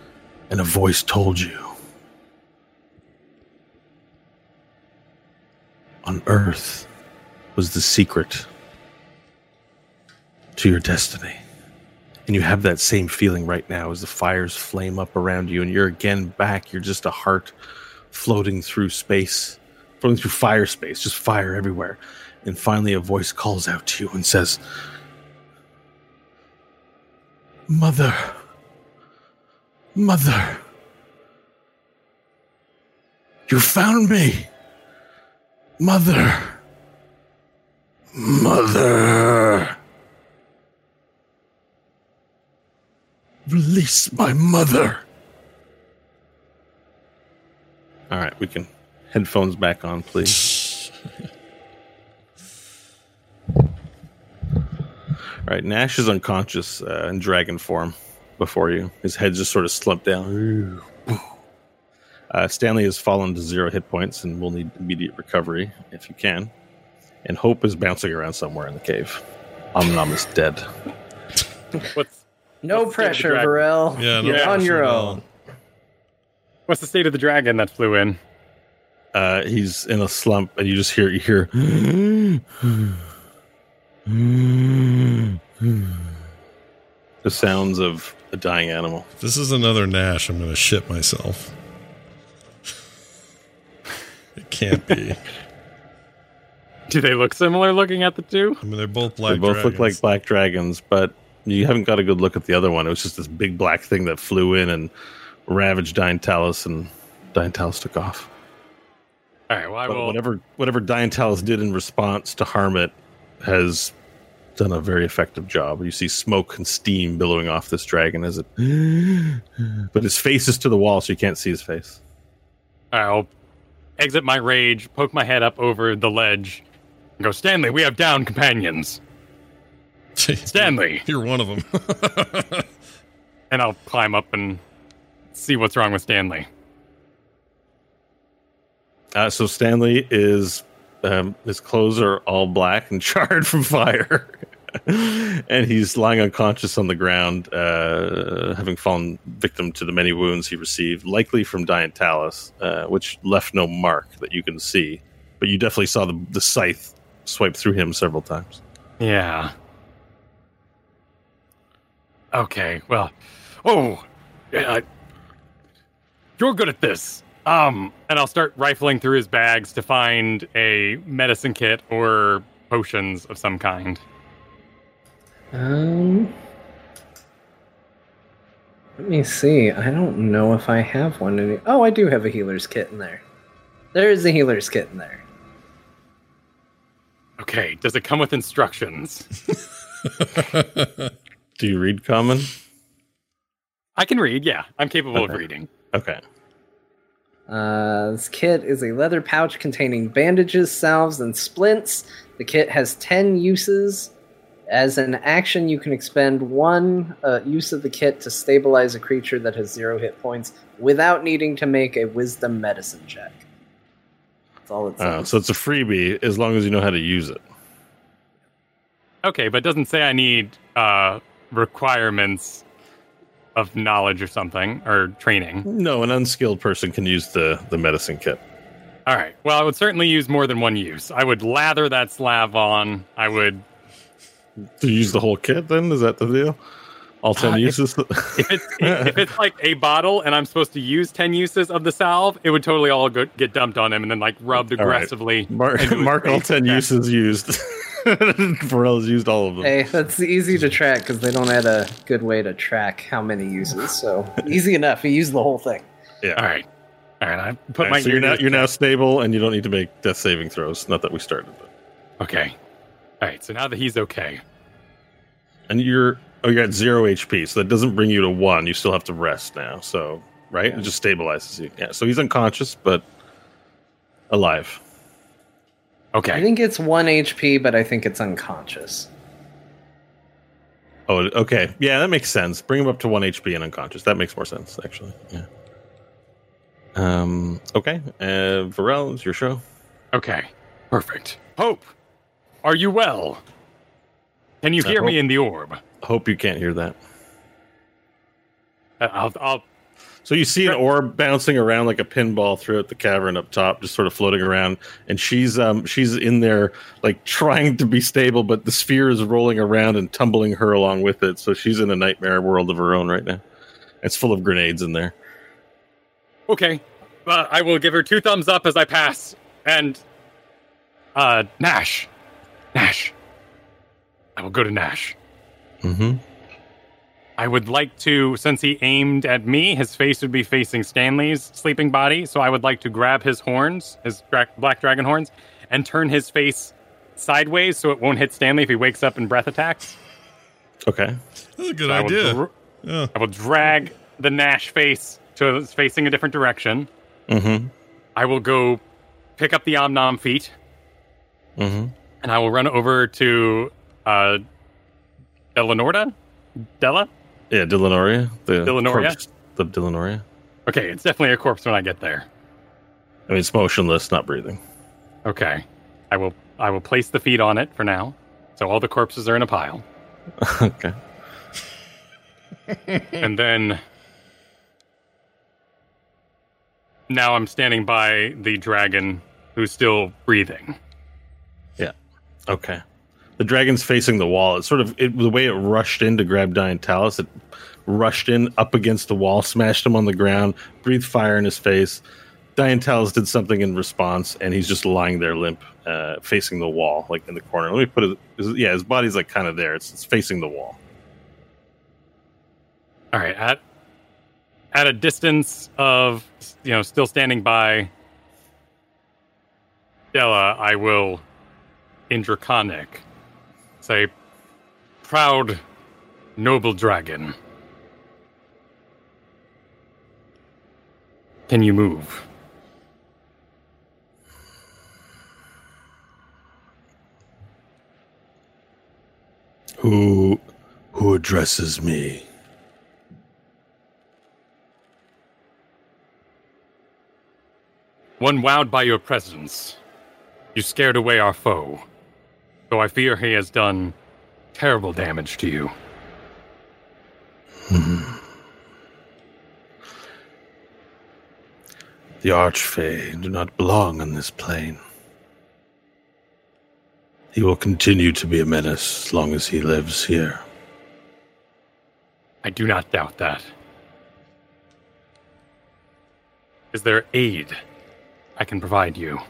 Speaker 2: and a voice told you on earth was the secret to your destiny and you have that same feeling right now as the fires flame up around you and you're again back you're just a heart floating through space floating through fire space just fire everywhere and finally a voice calls out to you and says mother Mother. You found me. Mother. Mother. Release my mother. All right, we can headphones back on, please. All right, Nash is unconscious uh, in dragon form before you. His head just sort of slumped down. Uh, Stanley has fallen to zero hit points and will need immediate recovery if you can. And Hope is bouncing around somewhere in the cave. Omnom is dead.
Speaker 5: What's
Speaker 4: No
Speaker 5: Let's get the
Speaker 4: pressure,
Speaker 5: dragon.
Speaker 4: Varel.
Speaker 1: Yeah, no
Speaker 4: You're on your own.
Speaker 5: what's the state of the dragon that flew in?
Speaker 2: Uh, he's in a slump, and you just hear you hear the sounds of a dying animal.
Speaker 1: If this is another Nash, I'm going to shit myself. it can't be.
Speaker 5: Do they look similar looking at the two?
Speaker 1: I mean, they're both black
Speaker 2: they both look like black dragons, but you haven't got a good look at the other one. It was just this big black thing that flew in and ravaged Diantalis, and Diantalis took off.
Speaker 5: All right, well, I
Speaker 2: But
Speaker 5: will.
Speaker 2: whatever whatever Diantalis did in response to harm it has done a very effective job. You see smoke and steam billowing off this dragon as it, but his face is to the wall, so you can't see his face.
Speaker 5: I'll exit my rage, poke my head up over the ledge, and go, Stanley, we have down companions. Stanley,
Speaker 1: You're one of them.
Speaker 5: and I'll climb up and see what's wrong with Stanley.
Speaker 2: Uh, so Stanley is um, his clothes are all black and charred from fire, and he's lying unconscious on the ground, uh, having fallen victim to the many wounds he received, likely from Diantalis, uh, which left no mark that you can see, but you definitely saw the, the scythe swipe through him several times.
Speaker 5: Yeah. Okay, well. Oh! Uh, you're good at this. Um, and I'll start rifling through his bags to find a medicine kit or potions of some kind.
Speaker 4: Um, let me see. I don't know if I have one. Any- oh, I do have a healer's kit in there. There is a healer's kit in there.
Speaker 5: Okay, does it come with instructions?
Speaker 2: Do you read common?
Speaker 5: I can read, yeah. I'm capable of reading.
Speaker 2: Okay.
Speaker 4: Uh, this kit is a leather pouch containing bandages, salves, and splints. The kit has 10 uses. As an action, you can expend one uh, use of the kit to stabilize a creature that has zero hit points without needing to make a wisdom medicine check. That's all it
Speaker 2: Uh, so it's a freebie as long as you know how to use it.
Speaker 5: Okay, but it doesn't say I need uh, requirements of knowledge or something, or training.
Speaker 2: No, an unskilled person can use the, the medicine kit.
Speaker 5: All right. Well, I would certainly use more than one use. I would lather that slab on. I would,
Speaker 2: To use the whole kit, then is that the deal? All ten
Speaker 5: Uh,
Speaker 2: uses.
Speaker 5: if it's if it's like a bottle and I'm supposed to use ten uses of the salve, it would totally all go, get dumped on him and then like rubbed
Speaker 2: All right.
Speaker 5: aggressively.
Speaker 2: mark mark all ten
Speaker 5: Yeah.
Speaker 2: uses used. Varel has used all of them.
Speaker 4: Hey, that's easy to track because they don't add a good way to track how many uses. So easy enough. He used the whole thing.
Speaker 2: Yeah.
Speaker 5: All right. All right. I put
Speaker 2: All
Speaker 5: my
Speaker 2: right, so you're now you're now stable, and you don't need to make death saving throws. Not that we started, but
Speaker 5: okay. All right. So now that he's okay,
Speaker 2: and you're oh you're at zero HP, so that doesn't bring you to one. You still have to rest now. So right,
Speaker 4: Yeah.
Speaker 2: it just stabilizes you. Yeah. So he's unconscious, but alive.
Speaker 5: okay.
Speaker 4: I think it's one HP, but I think it's unconscious.
Speaker 2: Oh, okay. Yeah, that makes sense. Bring him up to one HP and unconscious. That makes more sense, actually. Yeah. Um. Okay. Uh, Varel, it's your show.
Speaker 5: Okay, perfect. Hope, are you well? Can you
Speaker 2: I
Speaker 5: hear me in the orb?
Speaker 2: Hope you can't hear that.
Speaker 5: Uh, I'll, I'll.
Speaker 2: So you see an orb bouncing around like a pinball throughout the cavern up top, just sort of floating around, and she's um she's in there like trying to be stable, but the sphere is rolling around and tumbling her along with it. So she's in a nightmare world of her own right now. It's full of grenades in there.
Speaker 5: Okay, uh, I will give her two thumbs up as I pass. And uh, Nash, Nash, I will go to Nash.
Speaker 2: Mm-hmm.
Speaker 5: I would like to, since he aimed at me, his face would be facing Stanley's sleeping body. So I would like to grab his horns, his dra- black dragon horns, and turn his face sideways so it won't hit Stanley if he wakes up and breath attacks.
Speaker 2: Okay.
Speaker 1: That's a good
Speaker 5: I will,
Speaker 1: idea.
Speaker 5: dr-
Speaker 1: Yeah.
Speaker 5: I will drag the Nash face to facing a different direction.
Speaker 2: Mm-hmm.
Speaker 5: I will go pick up the Omnom feet,
Speaker 2: Mm-hmm.
Speaker 5: and I will run over to uh, Delanorda? Della?
Speaker 2: Yeah, Dillanoria. The
Speaker 5: Dillanoria?
Speaker 2: corpse- The Dillanoria.
Speaker 5: Okay, it's definitely a corpse when I get there.
Speaker 2: I mean, it's motionless, not breathing.
Speaker 5: Okay, I will. I will place the feet on it for now. So all the corpses are in a pile,
Speaker 2: okay.
Speaker 5: and then now I'm standing by the dragon who's still breathing.
Speaker 2: Yeah. Okay. The dragon's facing the wall. It's sort of it, the way it rushed in to grab Diantalis. It rushed in up against the wall, smashed him on the ground, breathed fire in his face. Diantalis did something in response, and he's just lying there limp, uh, facing the wall, like in the corner. Let me put it. Yeah, his body's like kind of there. It's, it's facing the wall.
Speaker 5: All right, at at a distance of you know, still standing by Della, I will in Draconic say, "Proud, noble dragon, can you move?"
Speaker 2: Who who addresses me?
Speaker 5: One wowed by your presence. You scared away our foe. Though I fear he has done terrible damage to you. Mm-hmm.
Speaker 2: The Archfey do not belong on this plane. He will continue to be a menace as long as he lives here.
Speaker 5: I do not doubt that. Is there aid I can provide you?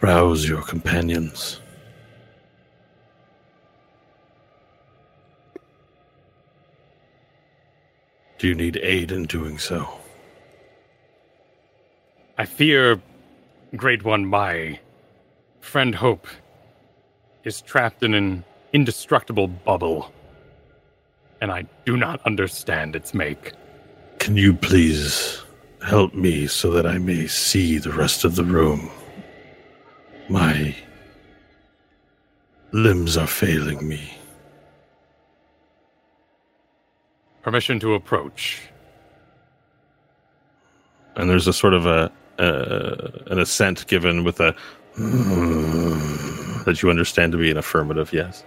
Speaker 2: Rouse your companions. Do you need aid in doing so?
Speaker 5: I fear, Great One, my friend Hope is trapped in an indestructible bubble, and I do not understand its make.
Speaker 2: Can you please help me so that I may see the rest of the room? My limbs are failing me.
Speaker 5: Permission to approach.
Speaker 2: And there's a sort of a, uh, an assent given with a that you understand to be an affirmative yes.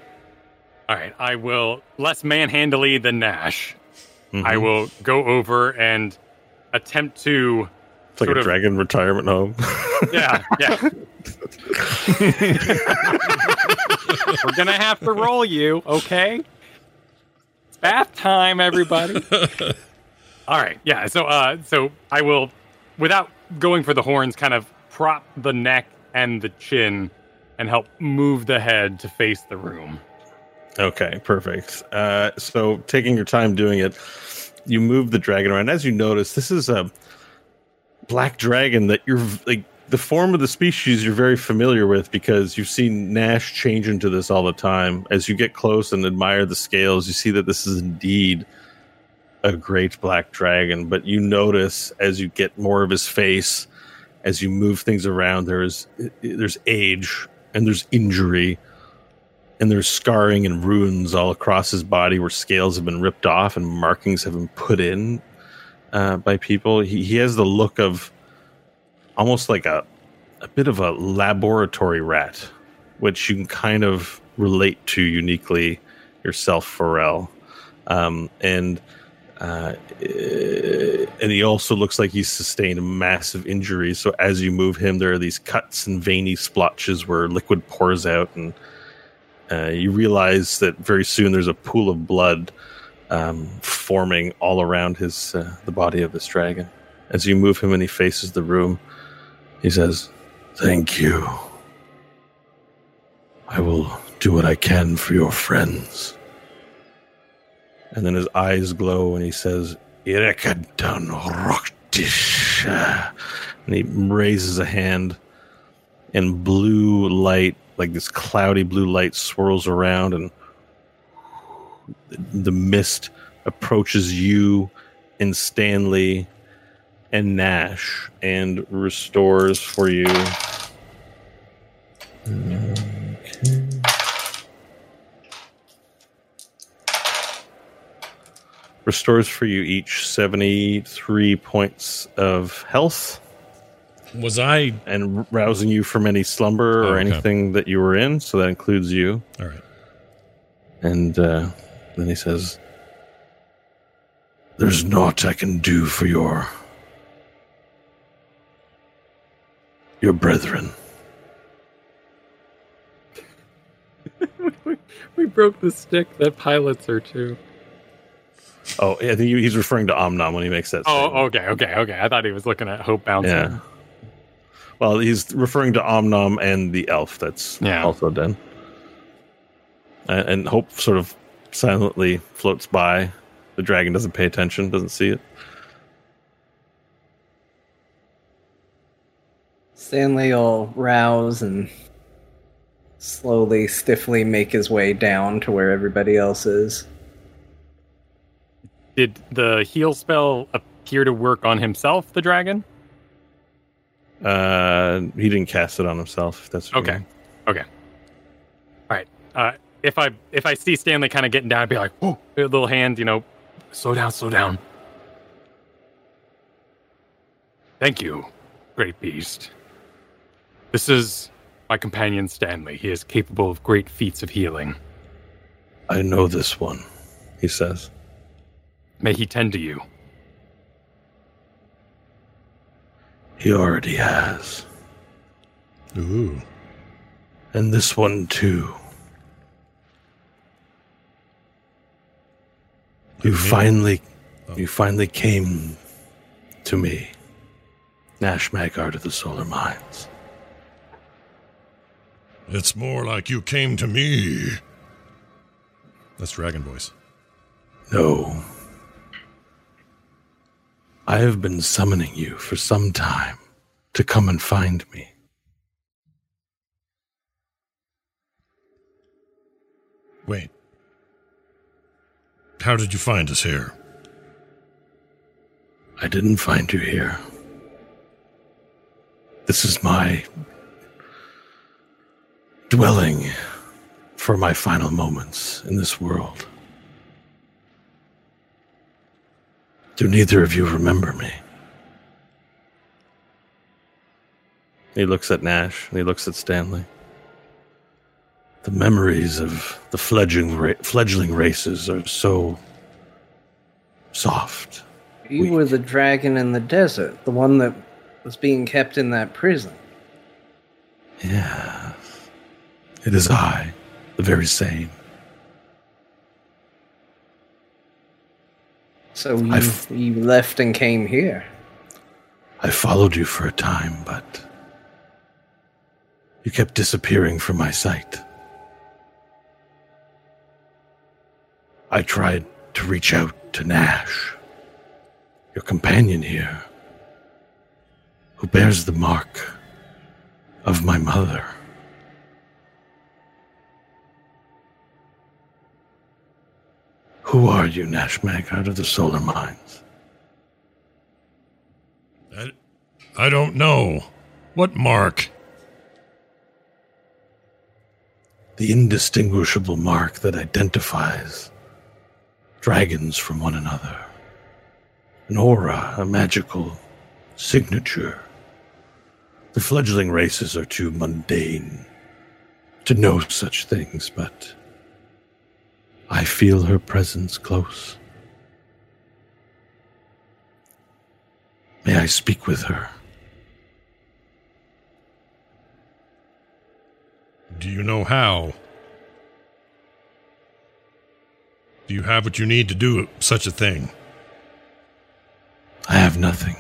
Speaker 5: All right, I will less manhandly than Nash.
Speaker 2: Mhm.
Speaker 5: I will go over and attempt to.
Speaker 2: It's like
Speaker 5: sort
Speaker 2: a
Speaker 5: of-
Speaker 2: dragon retirement home.
Speaker 5: Yeah, yeah. We're gonna have to roll you, okay? It's bath time, everybody. All right, yeah. So, uh, so I will, without going for the horns, kind of prop the neck and the chin, and help move the head to face the room.
Speaker 2: Okay, perfect. Uh, so taking your time doing it, you move the dragon around. As you notice, this is a black dragon that you're like the form of the species you're very familiar with because you've seen Nash change into this all the time. As you get close and admire the scales, you see that this is indeed a great black dragon. But you notice as you get more of his face, as you move things around, there's there's age and there's injury and there's scarring and runes all across his body where scales have been ripped off and markings have been put in uh, by people. He, he has the look of almost like a a bit of a laboratory rat, which you can kind of relate to uniquely yourself, Varel. Um, and uh, and he also looks like he's sustained massive injuries. So as you move him, there are these cuts and veiny splotches where liquid pours out, and uh, you realize that very soon there's a pool of blood um, forming all around his uh, the body of this dragon. As you move him and he faces the room, he says, "Thank you. I will do what I can for your friends." And then his eyes glow and he says, Irekadan Roktish. And he raises a hand and blue light, like this cloudy blue light, swirls around and the mist approaches you and Stanley and Nash and restores for you. Okay. Restores for you each 73 points of health
Speaker 1: Was I
Speaker 2: and rousing you from any slumber or
Speaker 1: okay.
Speaker 2: anything that you were in. So that includes you.
Speaker 1: all right?
Speaker 2: And uh, then he says, There's naught I can do for your. your brethren.
Speaker 5: We broke the stick that pilots are to.
Speaker 2: Oh, yeah, I think he's referring to Omnom when he makes that
Speaker 5: Oh,
Speaker 2: statement.
Speaker 5: okay, okay, okay. I thought he was looking at Hope bouncing.
Speaker 2: Yeah. Well, he's referring to Omnom and the elf that's
Speaker 5: Yeah.
Speaker 2: also dead. And, and Hope sort of silently floats by. The dragon doesn't pay attention, doesn't see it.
Speaker 4: Stanley will rouse and slowly, stiffly make his way down to where everybody else is.
Speaker 5: Did the heal spell appear to work on himself, the dragon?
Speaker 2: Uh, he didn't cast it on himself. That's
Speaker 5: Okay. Okay. All right. Uh, if I if I see Stanley kind of getting down, I'd be like, "Whoa!" Little hand, you know, slow down, slow down. Thank you, great beast. This is my companion Stanley. He is capable of great feats of healing.
Speaker 2: I know this one. He says.
Speaker 5: May he tend to you.
Speaker 2: He already has,
Speaker 1: Ooh.
Speaker 2: and this one too. You
Speaker 1: Me?
Speaker 2: finally,
Speaker 1: Oh.
Speaker 2: you finally came to me, Nash of the Solar Mines.
Speaker 1: It's more like you came to me. That's dragon voice.
Speaker 2: No. I have been summoning you for some time to come and find me.
Speaker 1: Wait. How did you find us here?
Speaker 2: I didn't find you here. This is my dwelling for my final moments in this world. Do neither of you remember me? He looks at Nash and he looks at Stanley. The memories of the fledgling, ra- fledgling races are so soft.
Speaker 4: You
Speaker 2: We-
Speaker 4: were the dragon in the desert, the one that was being kept in that prison.
Speaker 2: Yes. It is I, the very same.
Speaker 4: So you,
Speaker 2: I've-
Speaker 4: you left and came here.
Speaker 2: I followed you for a time, but you kept disappearing from my sight. I tried to reach out to Nash, your companion here, who bears the mark of my mother. Who are you, Nash out of the Solar Mines?
Speaker 1: I, I don't know. What mark?
Speaker 2: the indistinguishable mark that identifies dragons from one another. An aura, a magical signature. The fledgling races are too mundane to know such things, but I feel her presence close. May I speak with her?
Speaker 1: Do you know how? Do you have what you need to do such a thing?
Speaker 2: I have nothing.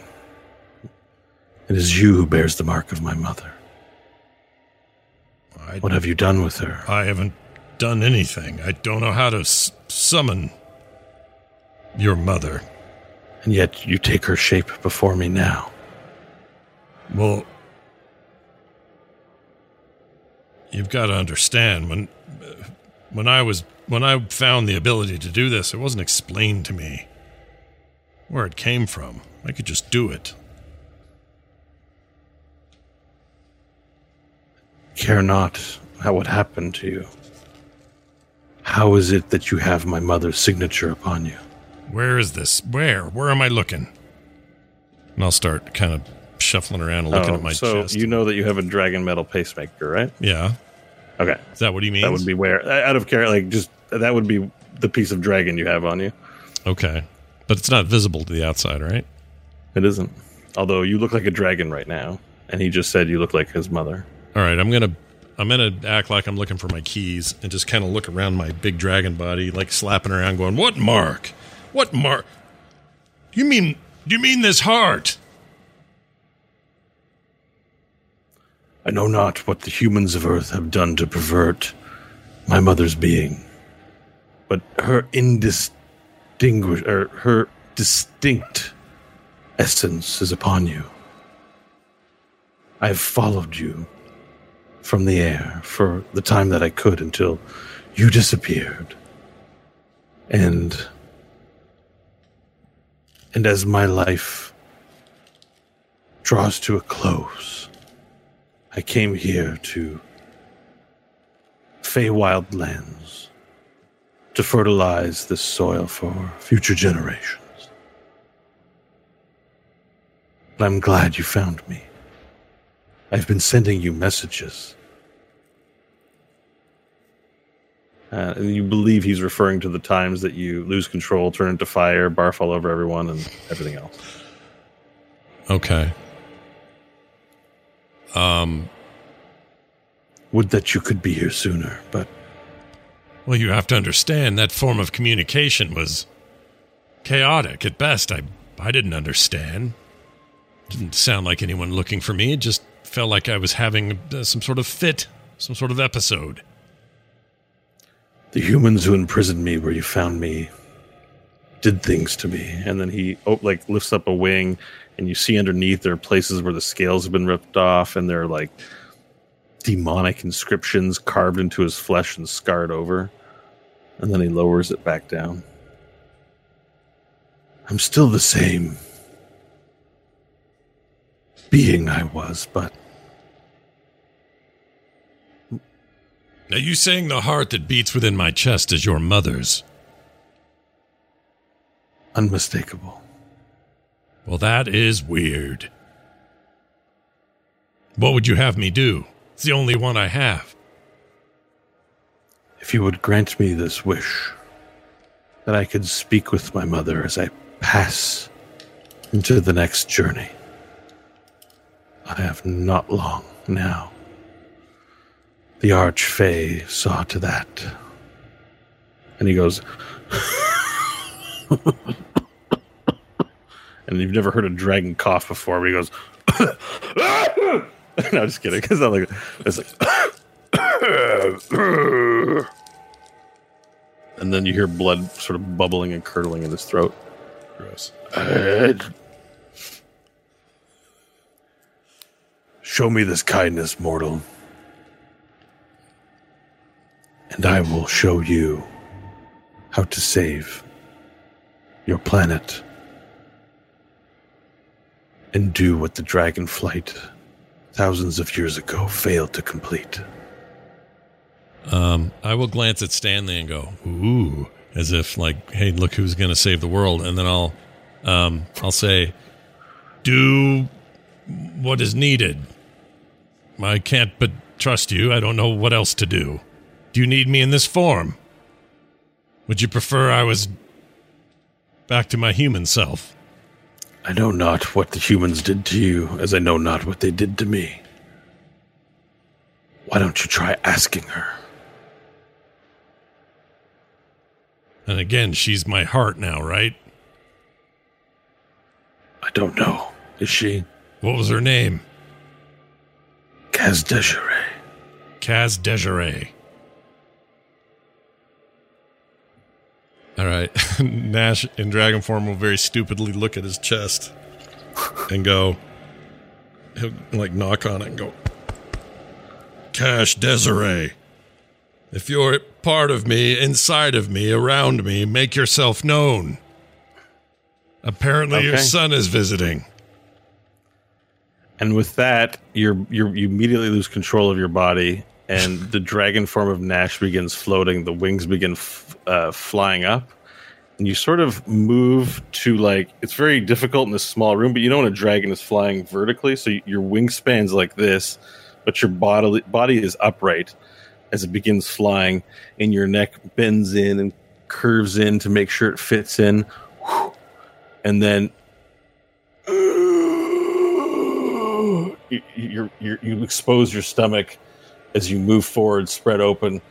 Speaker 2: It is you who bears the mark of my mother.
Speaker 1: I,
Speaker 2: What have you done with her?
Speaker 1: I haven't done anything. I don't know how to s- summon your mother.
Speaker 2: And yet you take her shape before me now.
Speaker 1: Well, you've got to understand when when I was when I found the ability to do this, it wasn't explained to me where it came from. I could just do it.
Speaker 2: Care not how what happened to you. How is it that you have my mother's signature upon you?
Speaker 1: Where is this? Where? Where am I looking? And I'll start kind of shuffling around and looking
Speaker 2: Oh,
Speaker 1: at my
Speaker 2: so
Speaker 1: chest.
Speaker 2: you know that you have a dragon metal pacemaker, right?
Speaker 1: yeah.
Speaker 2: Okay,
Speaker 1: Is that what he means?
Speaker 2: that would be where uh, out of care, like just that would be the piece of dragon you have on you.
Speaker 1: okay. But it's not visible to the outside, right?
Speaker 2: It isn't. Although you look like a dragon right now, and he just said you look like his mother.
Speaker 1: All right, I'm gonna I'm gonna act like I'm looking for my keys and just kind of look around my big dragon body, like slapping around, going, "What mark? What mark? You mean? Do you mean this heart?"
Speaker 2: I know not what the humans of Earth have done to pervert my mother's being, but her indistinguish or her distinct essence is upon you. I have followed you from the air for the time that I could until you disappeared. And and as my life draws to a close, I came here to Feywild lands to fertilize this soil for future generations. But I'm glad you found me. I've been sending you messages. Uh, and you believe he's referring to the times that you lose control, turn into fire, barf all over everyone, and everything else.
Speaker 1: Okay. Um.
Speaker 2: Would that you could be here sooner, but
Speaker 1: Well, you have to understand that form of communication was chaotic at best. I I didn't understand. Didn't sound like anyone looking for me. It just felt like I was having uh, some sort of fit, some sort of episode.
Speaker 2: the humans who imprisoned me where you found me did things to me. And then he oh, like lifts up a wing, and you see underneath there are places where the scales have been ripped off, and they're like demonic inscriptions carved into his flesh and scarred over. And then he lowers it back down. I'm still the same being I was, but
Speaker 1: Now, you saying the heart that beats within my chest is your mother's?
Speaker 2: unmistakable.
Speaker 1: Well, that is weird. What would you have me do? It's the only one I have.
Speaker 2: If you would grant me this wish, that I could speak with my mother as I pass into the next journey. I have not long now. The Archfey saw to that. And he goes, and you've never heard a dragon cough before, but he goes, no, just kidding. It's not like it's like, and then you hear blood sort of bubbling and curdling in his throat.
Speaker 1: Gross.
Speaker 2: Show me this kindness, mortal, and I will show you how to save your planet and do what the dragonflight thousands of years ago failed to complete.
Speaker 1: Um, I will glance at Stanley and go, "Ooh," as if like, "Hey, look who's going to save the world." And then I'll, um, I'll say, "Do what is needed." I can't but trust you. I don't know what else to do. Do you need me in this form? Would you prefer I was back to my human self?
Speaker 2: I know not what the humans did to you, as I know not what they did to me. Why don't you try asking her?
Speaker 1: And again, she's my heart now, right?
Speaker 2: I don't know. Is she
Speaker 1: What was her name?
Speaker 2: Kaz Desiree?
Speaker 1: Kaz Desiree. All right. Nash in dragon form will very stupidly look at his chest and go, he'll like knock on it and go, Kaz Desiree. If you're part of me, inside of me, around me, make yourself known. Apparently, your son is visiting.
Speaker 2: And with that, you're, you're you immediately lose control of your body, and the dragon form of Nash begins floating. The wings begin f- uh, flying up, and you sort of move to like it's very difficult in this small room. But you know when a dragon is flying vertically, so your wingspan's like this, but your body body is upright as it begins flying, and your neck bends in and curves in to make sure it fits in, and then you, you, you, you expose your stomach as you move forward, spread open,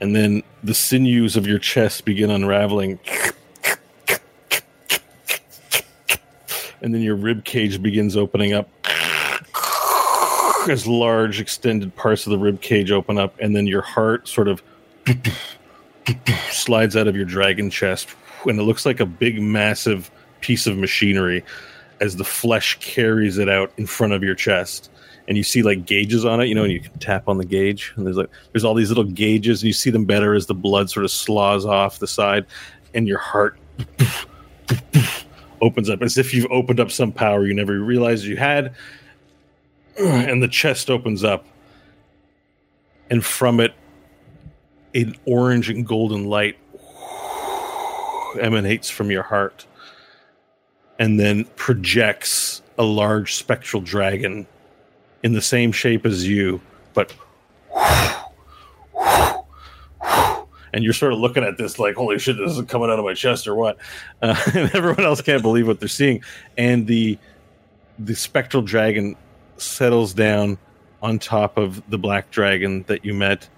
Speaker 2: and then the sinews of your chest begin unraveling. And then your rib cage begins opening up as large extended parts of the rib cage open up, and then your heart sort of slides out of your dragon chest, and it looks like a big, massive piece of machinery as the flesh carries it out in front of your chest and you see like gauges on it you know and you can tap on the gauge and there's like there's all these little gauges and you see them better as the blood sort of slows off the side and your heart opens up as if you've opened up some power you never realized you had. And the chest opens up, and from it, an orange and golden light emanates from your heart and then projects a large spectral dragon in the same shape as you, but and you're sort of looking at this like, holy shit, this is coming out of my chest or what? Uh, and everyone else can't believe what they're seeing. And the the spectral dragon settles down on top of the black dragon that you met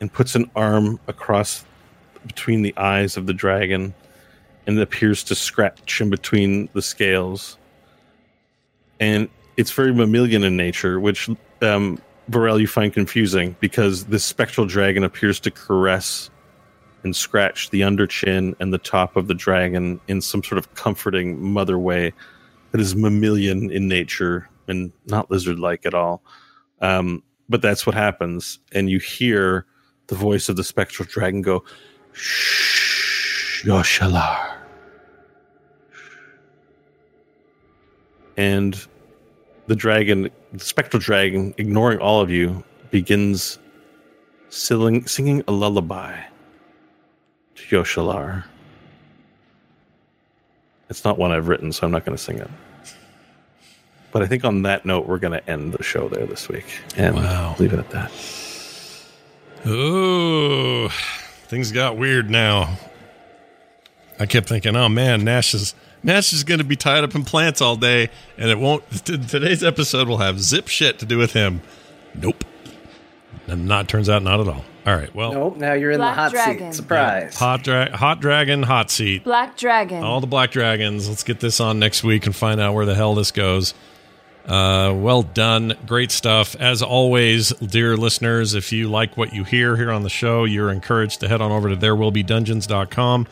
Speaker 2: and puts an arm across between the eyes of the dragon and appears to scratch in between the scales. And it's very mammalian in nature, which um, Varel you find confusing because this spectral dragon appears to caress and scratch the under chin and the top of the dragon in some sort of comforting mother way that is mammalian in nature and not lizard like at all. Um, but that's what happens. And you hear the voice of the spectral dragon go, Shh, Yoshalar. And the dragon, the spectral dragon, ignoring all of you, begins singing, singing a lullaby to Yoshalar. It's not one I've written, so I'm not going to sing it. But I think on that note, we're going to end the show there this week and
Speaker 1: Wow.
Speaker 2: leave it at that.
Speaker 1: Ooh, things got weird now. I kept thinking, oh man, Nash is Nash is going to be tied up in plants all day, and it won't. T- today's episode will have zip shit to do with him. Nope. And not turns out not at all. All right. Well,
Speaker 4: Nope, now you're in
Speaker 6: Black
Speaker 4: the hot
Speaker 6: dragon.
Speaker 4: seat. Surprise.
Speaker 1: hot dra- hot dragon, hot seat.
Speaker 6: Black Dragon.
Speaker 1: All the black dragons. Let's get this on next week and find out where the hell this goes. Uh, well done. Great stuff. As always, dear listeners, if you like what you hear here on the show, you're encouraged to head on over to therewillbedungeons.com.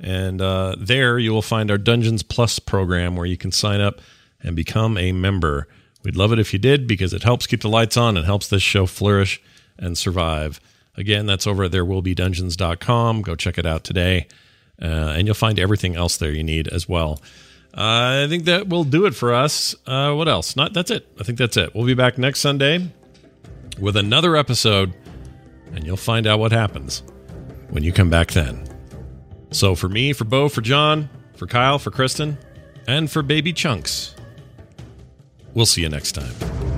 Speaker 1: And uh, there you will find our Dungeons Plus program where you can sign up and become a member. We'd love it if you did because it helps keep the lights on and helps this show flourish and survive. Again, that's over at therewillbedungeons.com. Go check it out today. Uh, and you'll find everything else there you need as well. Uh, I think that will do it for us. Uh, what else? Not that's it. I think that's it. We'll be back next Sunday with another episode, and you'll find out what happens when you come back then. So for me, for Bo, for John, for Kyle, for Kristen, and for Baby Chunks, we'll see you next time.